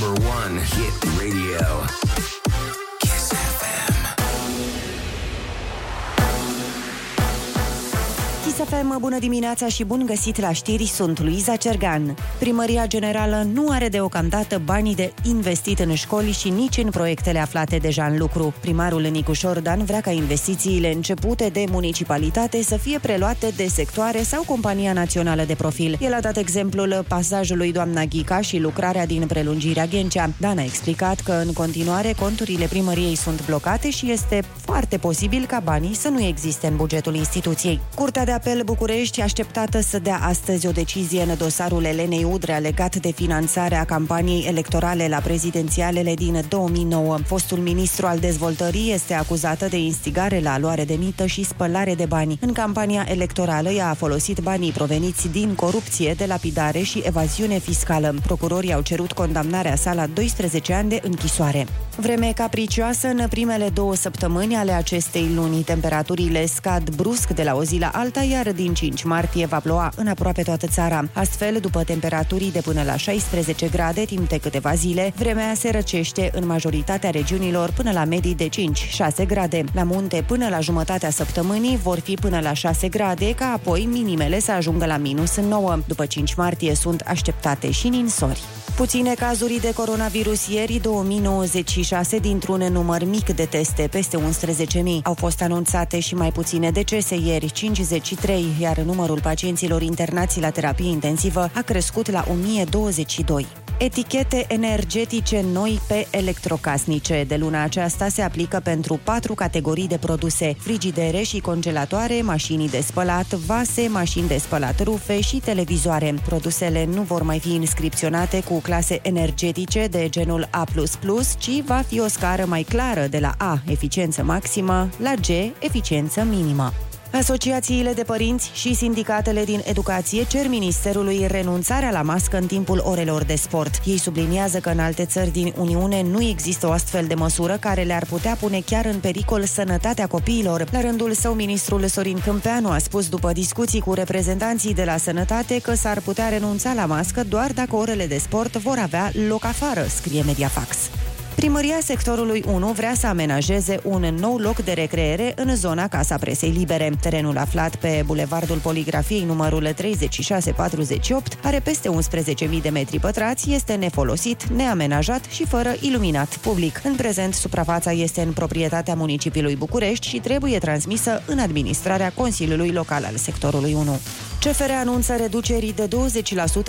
number one hit radio. FM, bună dimineața și bun găsit la știri, sunt Luiza Cergan. Primăria Generală nu are deocamdată banii de investit în școli și nici în proiectele aflate deja în lucru. Primarul Nicu Șordan vrea ca investițiile începute de municipalitate să fie preluate de sectoare sau Compania Națională de Profil. El a dat exemplul pasajului doamna Ghica și lucrarea din prelungirea Ghencea. Dan a explicat că în continuare conturile primăriei sunt blocate și este foarte posibil ca banii să nu existe în bugetul instituției. Curtea de apel București așteptată să dea astăzi o decizie în dosarul Elenei Udrea legat de finanțarea campaniei electorale la prezidențialele din 2009. Fostul ministru al dezvoltării este acuzată de instigare la luare de mită și spălare de bani. În campania electorală ea a folosit banii proveniți din corupție, de lapidare și evaziune fiscală. Procurorii au cerut condamnarea sa la 12 ani de închisoare. Vreme capricioasă în primele două săptămâni ale acestei luni. Temperaturile scad brusc de la o zi la alta, iar din 5 martie va ploua în aproape toată țara. Astfel, după temperaturii de până la 16 grade timp de câteva zile, vremea se răcește în majoritatea regiunilor până la medii de 5-6 grade. La munte, până la jumătatea săptămânii, vor fi până la 6 grade, ca apoi minimele să ajungă la minus 9. După 5 martie sunt așteptate și ninsori. Puține cazuri de coronavirus ieri, 2096 dintr-un număr mic de teste, peste 11.000. Au fost anunțate și mai puține decese ieri, 53, iar numărul pacienților internați la terapie intensivă a crescut la 1022 etichete energetice noi pe electrocasnice. De luna aceasta se aplică pentru patru categorii de produse, frigidere și congelatoare, mașini de spălat, vase, mașini de spălat rufe și televizoare. Produsele nu vor mai fi inscripționate cu clase energetice de genul A++, ci va fi o scară mai clară de la A, eficiență maximă, la G, eficiență minimă. Asociațiile de părinți și sindicatele din educație cer Ministerului renunțarea la mască în timpul orelor de sport. Ei subliniază că în alte țări din Uniune nu există o astfel de măsură care le-ar putea pune chiar în pericol sănătatea copiilor. La rândul său, ministrul Sorin Câmpeanu a spus după discuții cu reprezentanții de la sănătate că s-ar putea renunța la mască doar dacă orele de sport vor avea loc afară, scrie Mediafax. Primăria sectorului 1 vrea să amenajeze un nou loc de recreere în zona Casa Presei Libere. Terenul aflat pe Bulevardul Poligrafiei numărul 3648 are peste 11.000 de metri pătrați, este nefolosit, neamenajat și fără iluminat public. În prezent, suprafața este în proprietatea municipiului București și trebuie transmisă în administrarea Consiliului Local al sectorului 1. CFR anunță reducerii de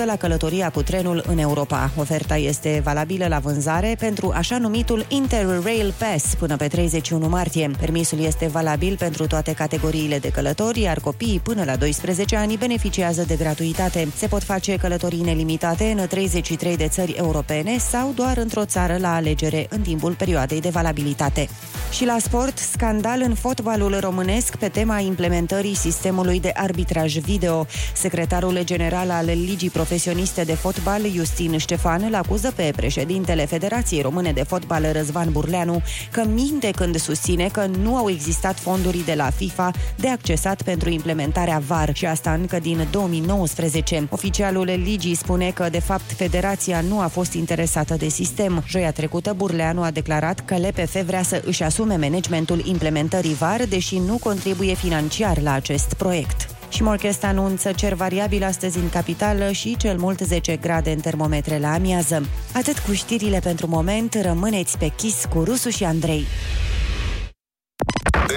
20% la călătoria cu trenul în Europa. Oferta este valabilă la vânzare pentru așa numitul Interrail Pass până pe 31 martie. Permisul este valabil pentru toate categoriile de călători, iar copiii până la 12 ani beneficiază de gratuitate. Se pot face călătorii nelimitate în 33 de țări europene sau doar într-o țară la alegere în timpul perioadei de valabilitate. Și la sport, scandal în fotbalul românesc pe tema implementării sistemului de arbitraj video. Secretarul general al Ligii Profesioniste de Fotbal, Justin Ștefan, îl acuză pe președintele Federației Române de Fotbal, Răzvan Burleanu, că minte când susține că nu au existat fonduri de la FIFA de accesat pentru implementarea VAR și asta încă din 2019. Oficialul Ligii spune că, de fapt, federația nu a fost interesată de sistem. Joia trecută, Burleanu a declarat că LPF vrea să își asume managementul implementării VAR, deși nu contribuie financiar la acest proiect. Și Morchest anunță cer variabil astăzi în capitală și cel mult 10 grade în termometre la amiază. Atât cu știrile pentru moment, rămâneți pe chis cu Rusu și Andrei.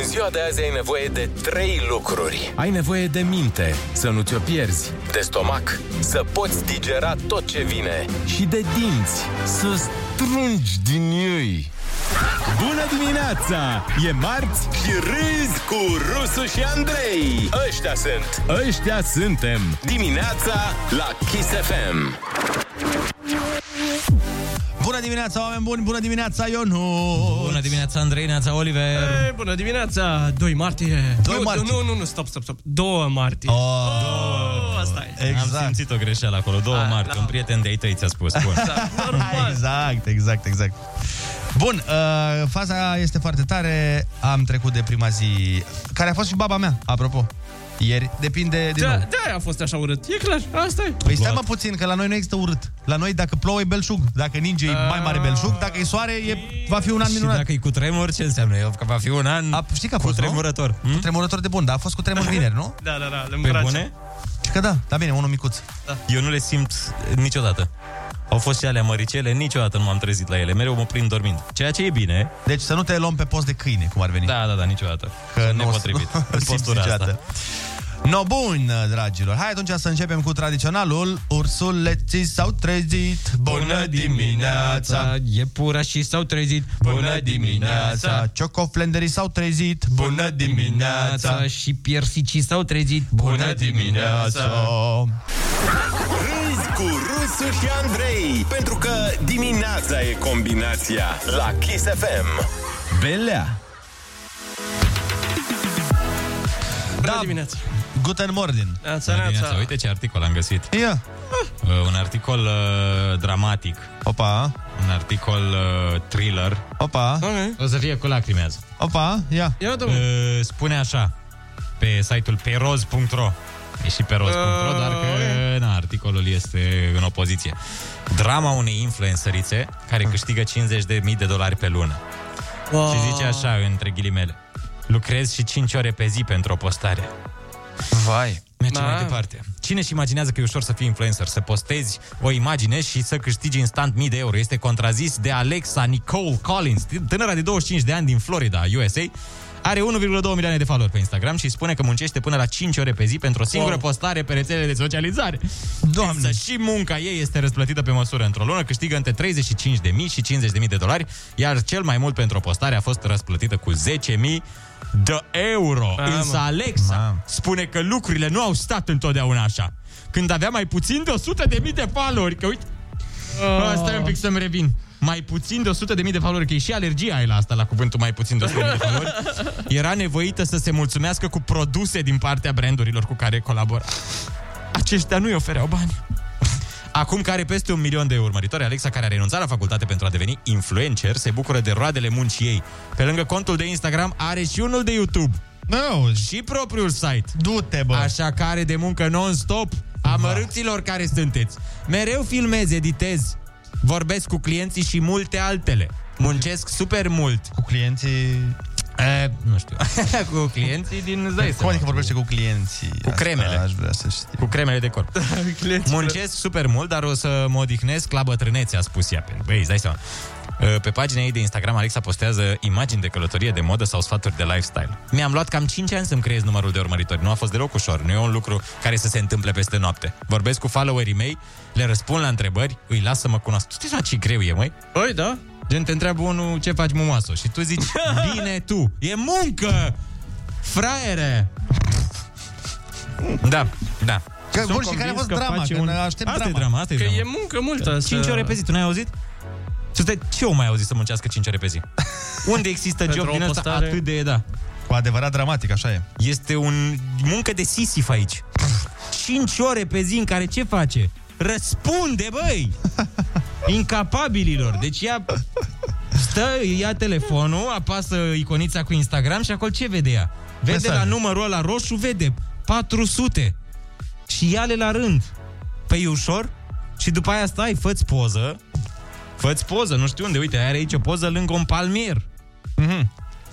În ziua de azi ai nevoie de trei lucruri. Ai nevoie de minte, să nu ți-o pierzi, De stomac, să poți digera tot ce vine. și de dinți, să strungi din ei. Bună dimineața! E marți Și râzi cu Rusu și Andrei. Ăștia sunt Ăștia suntem! dimineața la Kiss FM. Bună dimineața, oameni buni! Bună dimineața, Ionu! Bună dimineața, Andrei, neața, Oliver. Ei, bună dimineața! 2 martie. 2 nu, martie. Nu, nu, nu, stop, stop, stop. 2 martie. Oh, Oh, asta e. Am exact. simțit o greșeală acolo, două Ah, marți. da. Un prieten de-ai tăi ți-a spus. Bun. Normal. Exact, exact, exact. Bun, uh, faza este foarte tare. Am trecut de prima zi, care a fost și baba mea, apropo. Ieri, depinde din Da, nou. de-aia a fost așa urât. E clar, asta e. Păi stai mă puțin, că la noi nu există urât. La noi dacă plouă e belșug, dacă ninge e mai mare belșug, dacă e soare e, va fi un an Și minunat. dacă e cu tremur, ce înseamnă? Eu, că va fi un an A, știi că a cu fost, nu? tremurător. Cu tremurător de bun, dar a fost cu tremur vineri, nu? Da, da, da, le Pe îmbrace. bune? Și că da, da bine, unul micuț. Eu nu le simt niciodată. Au fost și alea măricele, niciodată nu m-am trezit la ele, mereu mă prind dormind. Ceea ce e bine. Deci să nu te luăm pe post de câine, cum ar veni. Da, da, da, niciodată. Că Sunt nu o să- nepotrivit. nu în simți postura asta. Niciodată. No, bun, dragilor. Hai atunci să începem cu tradiționalul. Ursuleții s-au trezit. Bună dimineața! Iepurașii s-au trezit. Bună dimineața! Ciocoflenderii s-au trezit. Bună dimineața! Și piersicii s-au trezit. Bună dimineața! Râzi cu Rusu și Andrei, pentru că dimineața e combinația la Kiss FM. Belea. Bună Da. dimineața. Guten Morgen! Neața, Bună dimineața. neața. Uite ce articol am găsit. Ia! Uh, un articol uh, dramatic. Opa! Un articol uh, thriller. Opa! Ok. O să fie cu lacrimează. Opa! Ia! Ia uite, Uh, mă. spune așa, pe site-ul peroz.ro E și peroz.ro, Uh, doar că na, articolul este în opoziție. Drama unei influențărițe care câștigă 50.000 de dolari pe lună. Wow. Și zice așa, între ghilimele. Lucrez și 5 ore pe zi pentru o postare. Vai! Mergem Da. mai departe. Cine își imaginează că e ușor să fii influencer, să postezi o imagine și să câștigi instant mii de euro? Este contrazis de Alexa Nicole Collins, tânăra de 25 de ani din Florida, USA. Are 1,2 milioane de follower pe Instagram și spune că muncește până la 5 ore pe zi pentru o singură Wow. postare pe rețelele de socializare. Doamne! Însă și munca ei este răsplătită pe măsură. Într-o lună câștigă între 35.000 și 50.000 de dolari, iar cel mai mult pentru o postare a fost răsplătită cu 10.000 de euro. Mamă. Însă Alexa Mamă. spune că lucrurile nu au stat întotdeauna așa. Când avea mai puțin de 100 de mii de followeri, că uite, oh. stai un pic să-mi revin. Mai puțin de 100 de mii de followeri, că e și alergia ai la asta, la cuvântul mai puțin de 100 de mii de followeri, era nevoită să se mulțumească cu produse din partea brandurilor cu care colabora. Aceștia nu-i ofereau bani. Acum că are peste un milion de urmăritori, Alexa, care a renunțat la facultate pentru a deveni influencer, se bucură de roadele muncii ei. Pe lângă contul de Instagram, are și unul de YouTube Nu, și propriul site. du-te, bă! Așa care de muncă non-stop, amărâților care sunteți. Mereu filmez, editez, vorbesc cu clienții și multe altele. Muncesc super mult. Cu clienții... E, nu știu. cu clienții din îți dai Cum seama. adică vorbește cu clienții? Cu cremele. Aș vrea să știu. Cu cremele de corp. Clienții Muncesc super mult, dar o să mă odihnesc la bătrânețe, a spus ea. Băi, îți dai seama. Pe pagina ei de Instagram, Alexa postează imagini de călătorie, de modă sau sfaturi de lifestyle. Mi-am luat cam 5 ani să-mi creez numărul de urmăritori. Nu a fost deloc ușor. Nu e un lucru care să se întâmple peste noapte. Vorbesc cu followerii mei, le răspund la întrebări, îi las să mă cunosc. Tu știi seama ce greu e, măi? Păi, da. Gen, te întreabă unul ce faci mumoasă și tu zici, bine tu, e muncă, fraiere. Da, da. Că, Sunt bun, și care a convins fost că drama? face Că un- un... aștept Asta e drama. drama, asta e Că drama. e muncă multă. 5 să... ore pe zi, tu n-ai auzit? Să te, ce o mai auzit să muncească 5 ore pe zi? Unde există Pentru job o din ăsta postare. atât de, da. Cu adevărat dramatic, așa e. Este un muncă de sisif aici. 5 ore pe zi în care ce face? Răspunde, băi! Incapabililor. Deci ea stă, ia telefonul, apasă iconița cu Instagram și acolo ce vede ea? Vede Mesaje. la numărul ăla roșu, vede 400. Și ia-le la rând. Păi e ușor? Și după aia stai, fă-ți poză. Fă-ți poză, nu știu unde. Uite, are aici o poză lângă un palmier. Mhm.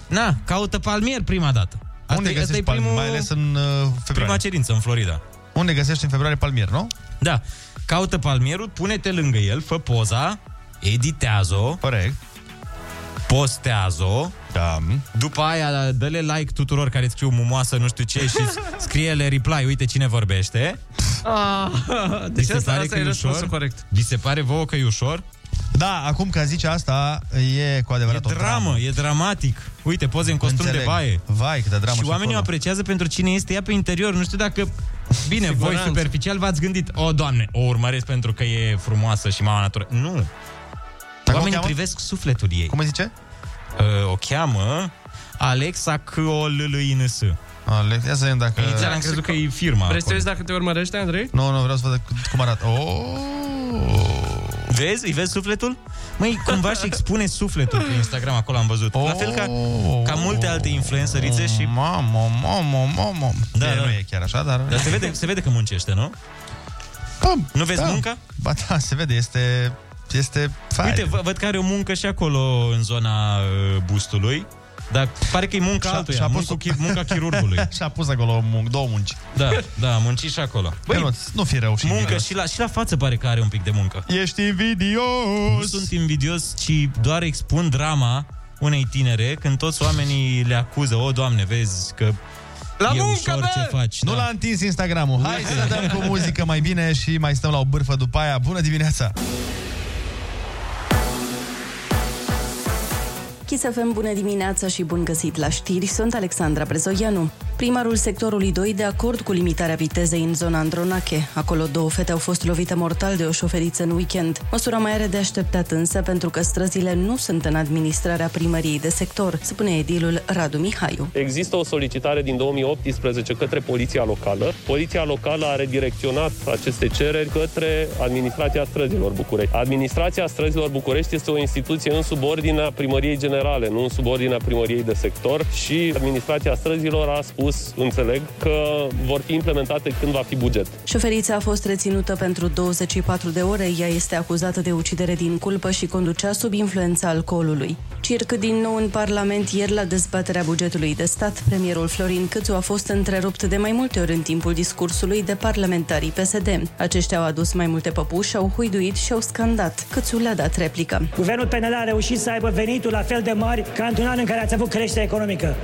Na, caută palmier prima dată. Asta Unde e- găsești asta e palmier? primul, Mai ales în uh, februarie. prima cerință în Florida. Unde găsești în februarie palmier, nu? Da. Caută palmierul, pune-te lângă el, fă poza, editează-o, Corect. postează-o, Da. după aia dă-le like tuturor care îți scriu mumoasă, nu știu ce, și scrie-le reply, uite cine vorbește. Ah, Vi deci se asta, pare asta că e e răspunsul ușor? corect. Vi se pare vouă că e ușor? Da, acum că zice asta, e cu E adevărat o dramă, e dramatic. Uite, poze în costum Înțeleg. de baie. Vai, câtă dramă și oamenii o acolo. apreciază pentru cine este ea pe interior. Nu știu dacă... Bine, voi Siguranță. superficial v-ați gândit, o, doamne, o urmăresc pentru că e frumoasă și mama natură. Nu. Dar cum o Oamenii cheamă? privesc sufletul ei. Cum îi zice? Uh, o cheamă Alexa Colâns. Alex, ia să vedem dacă... Inițial am crezut că e firma Vrei să te acolo. uiți dacă te urmărește, Andrei? Nu, nu, vreau să văd cum arată. Oh! Vezi? Îi vezi sufletul? Măi, cumva și expune sufletul pe Instagram, acolo am văzut. La fel ca, ca multe alte influencerițe și... Mamă, mamă, mamă. Da, Da, da. nu e chiar așa, dar... Dar se vede, se vede că muncește, nu? Bă, Nu vezi da. munca? Ba da, se vede, este... Este fain. Uite, vă- văd că are o muncă și acolo în zona uh, bustului. Dar pare că e munca Și-a- altuia, și-a munca, pus- chi- munca chirurgului. Și-a pus acolo mun- două munci. Da, da, a muncit și acolo. Băi, nu, nu fi rău și muncă invidios. și la, și la față pare că are un pic de muncă. Ești invidios! Nu sunt invidios, ci doar expun drama unei tinere când toți oamenii le acuză. O, Doamne, vezi că La e muncă, ușor bă! ce faci. Nu da. l-a întins Instagramul. Hai să dăm cu muzică mai bine și mai stăm la o bârfă după aia. Bună dimineața! Chisafem, bună dimineața și bun găsit la știri, sunt Alexandra Brezoianu. Primarul sectorului 2 de acord cu limitarea vitezei în zona Andronache. Acolo două fete au fost lovite mortal de o șoferiță în weekend. Măsura mai are de așteptat însă pentru că străzile nu sunt în administrarea primăriei de sector, spune edilul Radu Mihaiu. Există o solicitare din 2018 către Poliția Locală. Poliția Locală a redirecționat aceste cereri către Administrația Străzilor București. Administrația Străzilor București este o instituție în subordinea Primăriei Generale, nu în subordinea Primăriei de sector și Administrația Străzilor a spus, înțeleg, că vor fi implementate când va fi buget. Șoferița a fost reținută pentru 24 de ore. Ea este acuzată de ucidere din culpă și conducea sub influența alcoolului. Circ din nou în Parlament ieri la dezbaterea bugetului de stat. Premierul Florin Câțu a fost întrerupt de mai multe ori în timpul discursului de parlamentarii PSD. Aceștia au adus mai multe păpuși, au huiduit și au scandat. Câțu le-a dat replică. Guvernul PNL a reușit să aibă venituri la fel de mari ca într-un an în care ați avut creștere economică.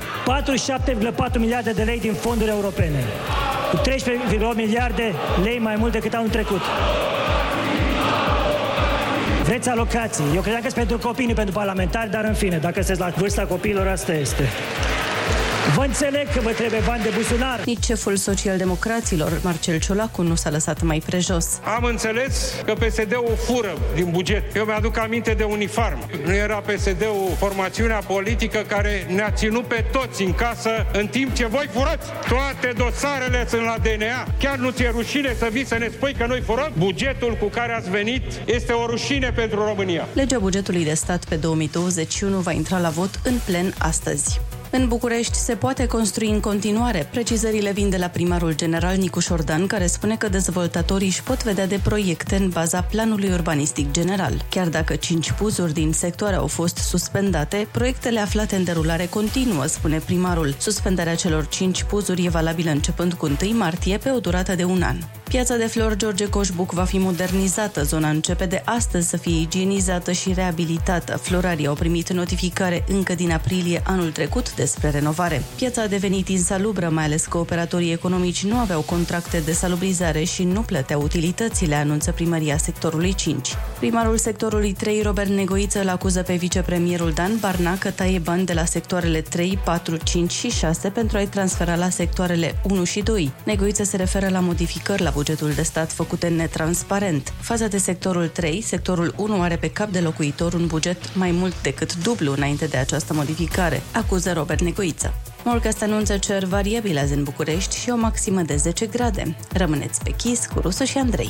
47,4 miliarde de lei din fonduri europene. Cu 13,8 miliarde lei mai mult decât anul trecut. Vreți alocații. Eu credeam că sunt pentru copii, nu pentru parlamentari, dar în fine, dacă sunteți la vârsta copiilor, asta este. Vă înțeleg că vă trebuie bani de buzunar. Nici șeful socialdemocraților, Marcel Ciolacu, nu s-a lăsat mai prejos. Am înțeles că PSD-ul fură din buget. Eu mi-aduc aminte de uniform. Nu era PSD-ul formațiunea politică care ne-a ținut pe toți în casă în timp ce voi furați. Toate dosarele sunt la DNA. Chiar nu ți-e rușine să vii să ne spui că noi furăm? Bugetul cu care ați venit este o rușine pentru România. Legea bugetului de stat pe 2021 va intra la vot în plen astăzi. În București se poate construi în continuare. Precizările vin de la primarul general Nicuș Șordan, care spune că dezvoltatorii își pot vedea de proiecte în baza planului urbanistic general. Chiar dacă cinci puzuri din sectoare au fost suspendate, proiectele aflate în derulare continuă, spune primarul. Suspendarea celor cinci puzuri e valabilă începând cu 1 martie pe o durată de un an. Piața de flori George Coșbuc va fi modernizată. Zona începe de astăzi să fie igienizată și reabilitată. Florarii au primit notificare încă din aprilie anul trecut despre renovare. Piața a devenit insalubră, mai ales că operatorii economici nu aveau contracte de salubrizare și nu plăteau utilitățile, anunță primăria sectorului 5. Primarul sectorului 3, Robert Negoiță, îl acuză pe vicepremierul Dan Barna că taie bani de la sectoarele 3, 4, 5 și 6 pentru a-i transfera la sectoarele 1 și 2. Negoiță se referă la modificări la bugetul de stat făcute netransparent. Faza de sectorul 3, sectorul 1 are pe cap de locuitor un buget mai mult decât dublu înainte de această modificare, acuză Robert Negoiță. Morcast anunță cer variabil azi în București și o maximă de 10 grade. Rămâneți pe chis cu Rusu și Andrei.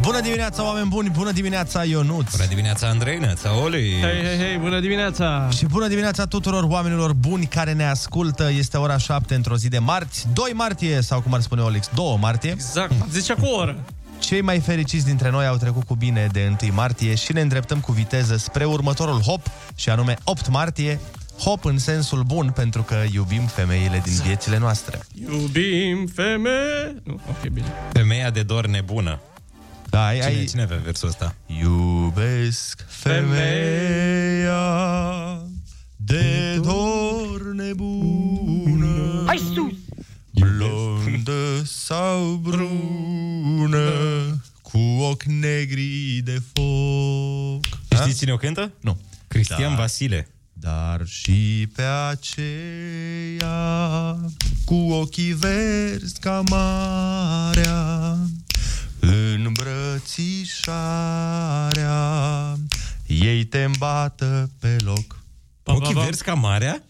Bună dimineața, oameni buni! Bună dimineața, Ionuț! Bună dimineața, Andrei, neața, Oli! Hei, hei, hei, bună dimineața! Și bună dimineața tuturor oamenilor buni care ne ascultă. Este ora 7 într-o zi de marți, 2 martie, sau cum ar spune Olix, 2 martie. Exact, zicea cu o oră. Cei mai fericiți dintre noi au trecut cu bine de 1 martie și ne îndreptăm cu viteză spre următorul hop, și anume 8 martie, hop în sensul bun, pentru că iubim femeile din viețile noastre. Iubim femeie... Nu, ok, bine. Femeia de dor nebună. Da, ai, Cine, ai... cine avea versul ăsta? Iubesc femeia de dor nebună Hai sus! Blondă sau brună Cu ochi foc, negri de foc. Știți cine o cântă? Nu. Cristian Da. Vasile. Dar și pe aceea cu ochii verzi ca marea îmbrățișarea ei te îmbată pe loc. Ochii verzi ca marea?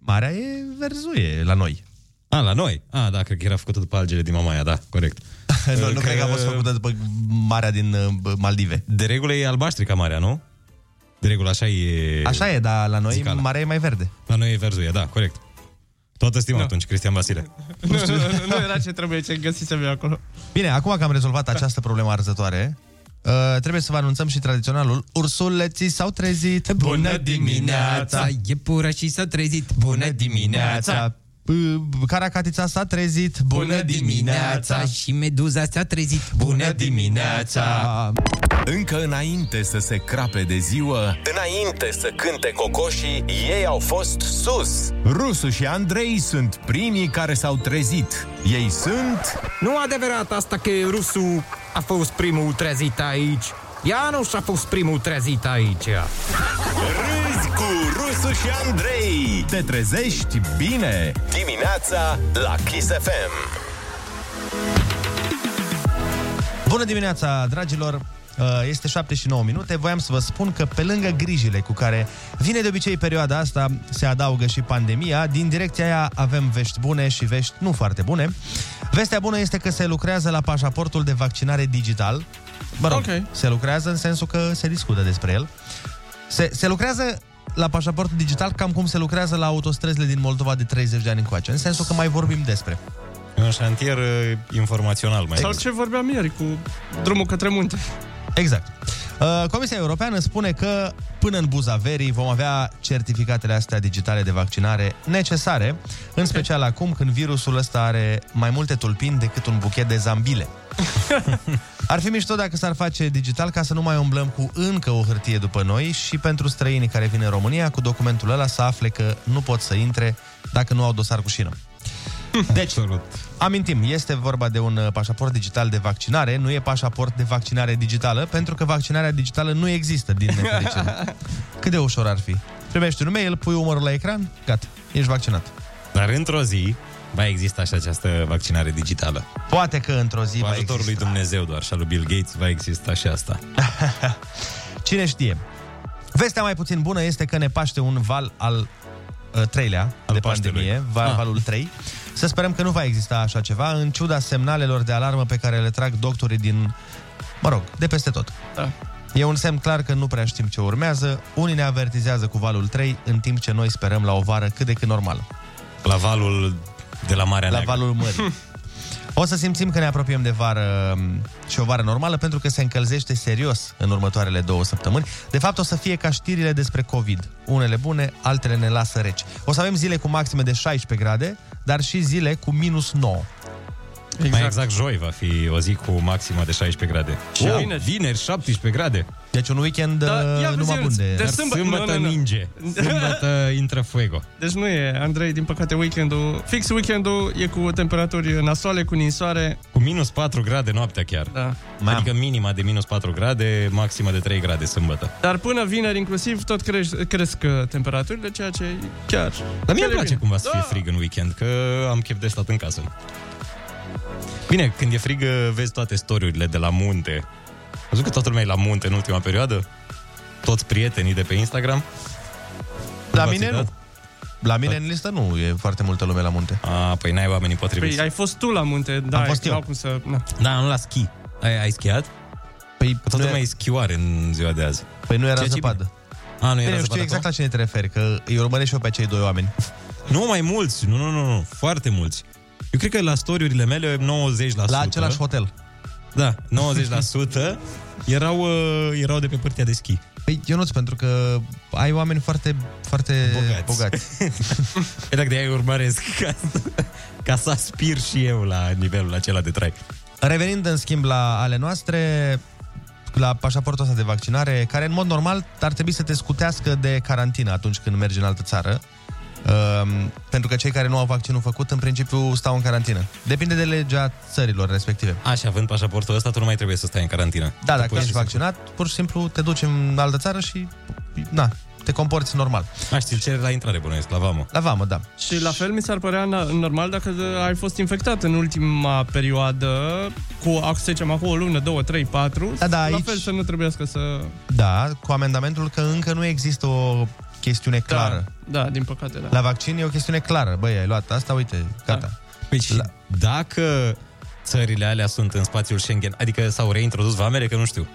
Marea e verzuie la noi. A, la noi? A, da, cred că era făcută după algele din Mamaia, da, corect. nu, nu cred că a fost făcută după marea din uh, Maldive. De regulă e albaștri ca marea, nu? De regulă așa e... Așa e, dar la noi Zicala. marea e mai verde. La noi e verzuie, da, corect. Toată stima Nu. atunci, Cristian Vasile. Nu, nu, nu, nu era ce trebuie ce găsisem eu acolo. Bine, acum că am rezolvat această problemă arzătoare, uh, trebuie să vă anunțăm și tradiționalul Ursuleții s-au trezit Bună dimineața, Iepurașii s-au trezit Bună dimineața B- Caracatița s-a trezit Bună dimineața Și meduza s-a trezit Bună dimineața Încă înainte să se crape de ziua, înainte să cânte cocoșii, ei au fost sus. Rusu și Andrei sunt primii care s-au trezit. Ei sunt... Nu adevărat asta că rusul a fost primul trezit aici. Ianuș a fost primul trezit aici. Râzi cu Rusu și Andrei. Te trezești bine. Dimineața la Kiss FM. Bună dimineața, dragilor! Uh, Este 7 și 9 minute. Voiam să vă spun că pe lângă grijile cu care vine de obicei perioada asta, se adaugă și pandemia. Din direcția aia avem vești bune și vești nu foarte bune. Vestea bună este că se lucrează la pașaportul de vaccinare digital. Mă rog, Ok. se lucrează în sensul că se discută despre el. Se, se lucrează la pașaportul digital cam cum se lucrează la autostrăzile din Moldova de 30 de ani încoace, în sensul că mai vorbim despre. E un șantier uh, informațional mai Sau exact. ce vorbeam ieri cu drumul către munte. Exact. Uh, Comisia Europeană spune că până în buza verii vom avea certificatele astea digitale de vaccinare necesare, în special acum când virusul ăsta are mai multe tulpini decât un buchet de zambile. Ar fi mișto dacă s-ar face digital ca să nu mai umblăm cu încă o hârtie după noi și pentru străinii care vin în România cu documentul ăla să afle că nu pot să intre dacă nu au dosar cu șină. Deci, amintim, este vorba de un uh, pașaport digital de vaccinare, nu e pașaport de vaccinare digitală, pentru că vaccinarea digitală nu există, din nefericire. Cât de ușor ar fi? Primești un mail, pui umărul la ecran, gata, ești vaccinat. Dar într-o zi va exista și această vaccinare digitală. Poate că într-o zi Cu va ajutorul lui exista. Dumnezeu doar și al lui Bill Gates va exista și asta. Cine știe? Vestea mai puțin bună este că ne paște un val al uh, treilea Al de Paștelui. pandemie, val, Ah. valul 3. Să sperăm că nu va exista așa ceva, în ciuda semnalelor de alarmă pe care le trag doctorii din, mă rog, de peste tot. Da. E un semn clar că nu prea știm ce urmează. Unii ne avertizează cu valul 3, în timp ce noi sperăm la o vară cât de cât normală. La valul de la Marea La Neagră. valul mării. O să simțim că ne apropiem de vară m, și o vară normală pentru că se încălzește serios în următoarele două săptămâni. De fapt, o să fie ca știrile despre COVID. Unele bune, altele ne lasă reci. O să avem zile cu maxime de 16 grade, dar și zile cu minus 9. Exact. Mai exact, joi va fi o zi cu maximă de 16 grade. Și oh, vineri. vineri 17 grade. Deci un weekend Da, da, ia numai zi, bun de... de Dar sâmbă- sâmbătă nu, nu, nu. ninge. Sâmbătă intră fuego. Deci nu e, Andrei, din păcate, weekendul, fix weekendul e cu temperaturi nasoale, cu ninsoare. Cu minus 4 grade noaptea chiar. Da. Mamă. Adică minima de minus 4 grade, maximă de 3 grade sâmbătă. Dar până vineri, inclusiv, tot cresc, cresc uh, temperaturile, ceea ce e chiar... Dar mie chiar îmi e place bine. cumva să fie Da. frig în weekend, că am chef de stat în casă. Bine, când e frig, vezi toate storiurile de la munte. Ai văzut că toată lumea e la munte în ultima perioadă? Toți prietenii de pe Instagram? La V-ați mine uitat? nu. La mine în listă nu e foarte multă lume la munte. A, păi n-ai oamenii potriviți. Păi ai fost tu la munte, da, Am fost n-au eu. Cum să, na. Da, nu la schi. Ai, ai schiat? Păi, Că toată nu, lumea e, e schioare în ziua de azi. păi nu era Ceea ce e zăpadă. A, nu Bine, era eu știu zăpadă exact acolo? la cine te referi, că îi urmăresc și eu pe cei doi oameni. Nu, mai mulți. Nu, nu, nu, nu. Foarte mulți. Eu cred că la storiurile mele 90%. La același hotel. Da, 90% erau, uh, erau de pe părtea de schi. Păi, Ionuț, pentru că ai oameni foarte, foarte Bogați. bogați. Pe dacă de-aia urmăresc ca, ca să aspir și eu la nivelul acela de trai. Revenind, în schimb, la ale noastre, la pașaportul ăsta de vaccinare, care în mod normal ar trebui să te scutească de carantină atunci când mergi în altă țară. Uh, pentru că cei care nu au vaccinul făcut, în principiu, stau în carantină. Depinde de legea țărilor respective. Așa, având pașaportul ăsta, tu nu mai trebuie să stai în carantină. Da, dacă Pur și ești simplu. vaccinat, pur și simplu te duci în altă țară și, na, te comporți normal. A, știi, cere la intrare, bănuiesc, la vamă. La vamă, da. Și la fel mi s-ar părea na- normal dacă ai fost infectat în ultima perioadă cu, să zicem, acum o lună, două, trei, patru. Da, da, la aici- fel să nu trebuiască să... Da, cu amendamentul că încă nu există o chestiune clară. Da, da din păcate, da. La vaccin e o chestiune clară. Băi, ai luat asta, uite, gata. Păi și dacă țările alea sunt în spațiul Schengen, adică s-au reintrodus vamele, că nu știu.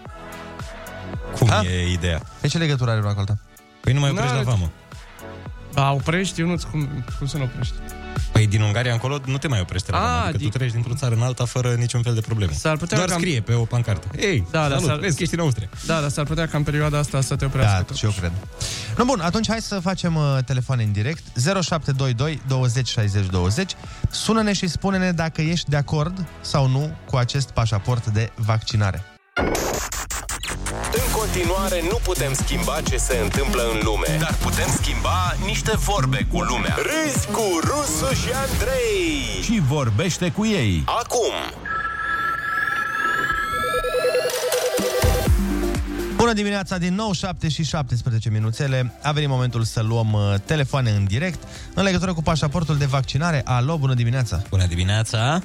Cum Ha? e ideea? Pe ce legătură are una cu alta? Păi nu mai oprești N-are- la vamă. Da, oprești, Ionuț, cum, cum să nu oprești? Păi din Ungaria încolo nu te mai oprește la A, vamă, adică din- tu treci dintr-o țară în alta fără niciun fel de probleme. S-ar putea Doar cam- scrie pe o pancartă. Ei, Da, da, salut, s-ar- vezi că ești în Austria. Da, dar s-ar putea ca în perioada asta să te oprească. Da, și eu cred. No, bun, atunci hai să facem uh, telefoane în direct. 0722 20 60 20. Sună-ne și spune-ne dacă ești de acord sau nu cu acest pașaport de vaccinare. În continuare, nu putem schimba ce se întâmplă în lume, dar putem schimba niște vorbe cu lumea. Râzi cu Rusu și Andrei. Și vorbește cu ei. Acum, Bună dimineața, din nou 7 și 17 minuțele. A venit momentul să luăm uh, telefoane în direct în legătură cu pașaportul de vaccinare. Alo, bună dimineața! Bună dimineața!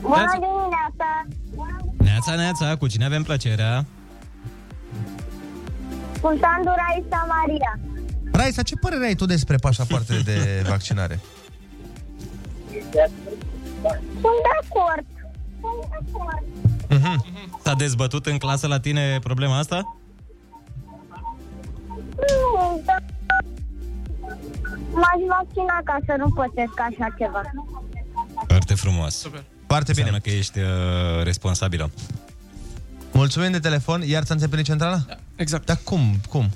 Bună dimineața! Neața, neața, cu cine avem plăcerea? Cu Sandu Raisa Maria. Raisa, ce părere ai tu despre pașapoartele de vaccinare? Sunt de acord. Sunt de acord. S-a dezbătut în clasă la tine problema asta? Nu, dar m-aș vaccina ca să nu pățesc așa ceva. Foarte frumos. Super. Foarte bine. Înseamnă că ești uh, responsabilă. Mulțumim de telefon. Iar ți-a înțepenit centrala? Da, exact. Dar cum? Cum?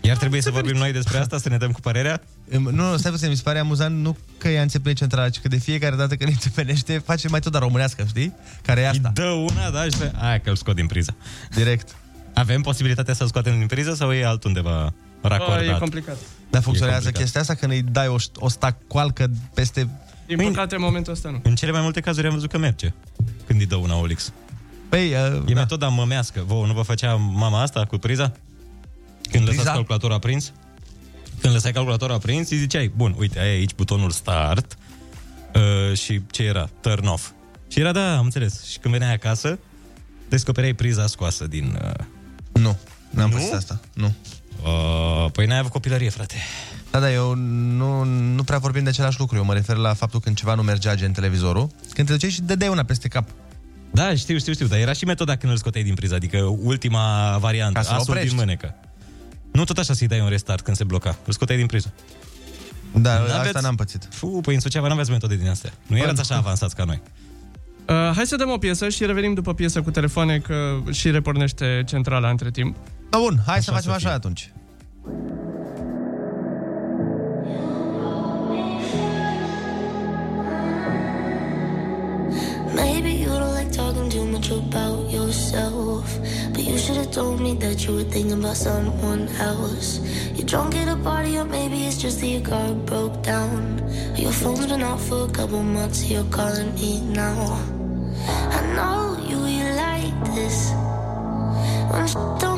Iar trebuie să vorbim noi despre asta, să ne dăm cu părerea? Nu, nu, stai puțin, mi se pare amuzant nu că ea înțepene centrala, ci că de fiecare dată când înțepenește, face mai tot dar românească, știi? Care e asta. Dă una, da, și pe... Aia că îl scot din priză. Direct. Avem posibilitatea să-l scoatem din priză sau e altundeva racordat? e complicat. Dar funcționează complicat. chestia asta când îi dai o, o stacoalcă peste... Din păcate, în momentul ăsta nu. În cele mai multe cazuri am văzut că merge când îi dă una Olix. Păi, uh, E metoda mămească. Vă nu vă făcea mama asta cu priza? Când Priza? lăsați calculatorul aprins? Când lăsai calculatorul aprins, îi ziceai, bun, uite, ai aici butonul start uh, și ce era? Turn off. Și era, da, am înțeles. Și când veneai acasă, descopereai priza scoasă din... Uh... Nu, n-am Nu? pățit asta. Nu. Uh, păi n-ai avut copilărie, frate. Da, da, eu nu, nu prea vorbim de același lucru. Eu mă refer la faptul când ceva nu mergea gen televizorul, când te duceai și dădeai una peste cap. Da, știu, știu, știu, dar era și metoda când îl scoteai din priză, adică ultima variantă, Ca să-l asul oprești. din mânecă. Nu tot așa să-i dai un restart când se bloca, îl scoteai din priză. Da, N-aveți- asta n-am pățit. Fu, păi în Suceava n-aveți metode din astea. Nu erați așa avansați ca noi. Uh, hai să dăm o piesă și revenim după piesă cu telefoane că și repornește centrala între timp. Da, bun, hai să Așa facem să fie. așa atunci. Maybe about yourself. But you should have told me that you were thinking about someone else. You're drunk at a party, or maybe it's just that your car broke down. Your phone's been off for a couple months, so you're calling me now. I know you, you like this. When don't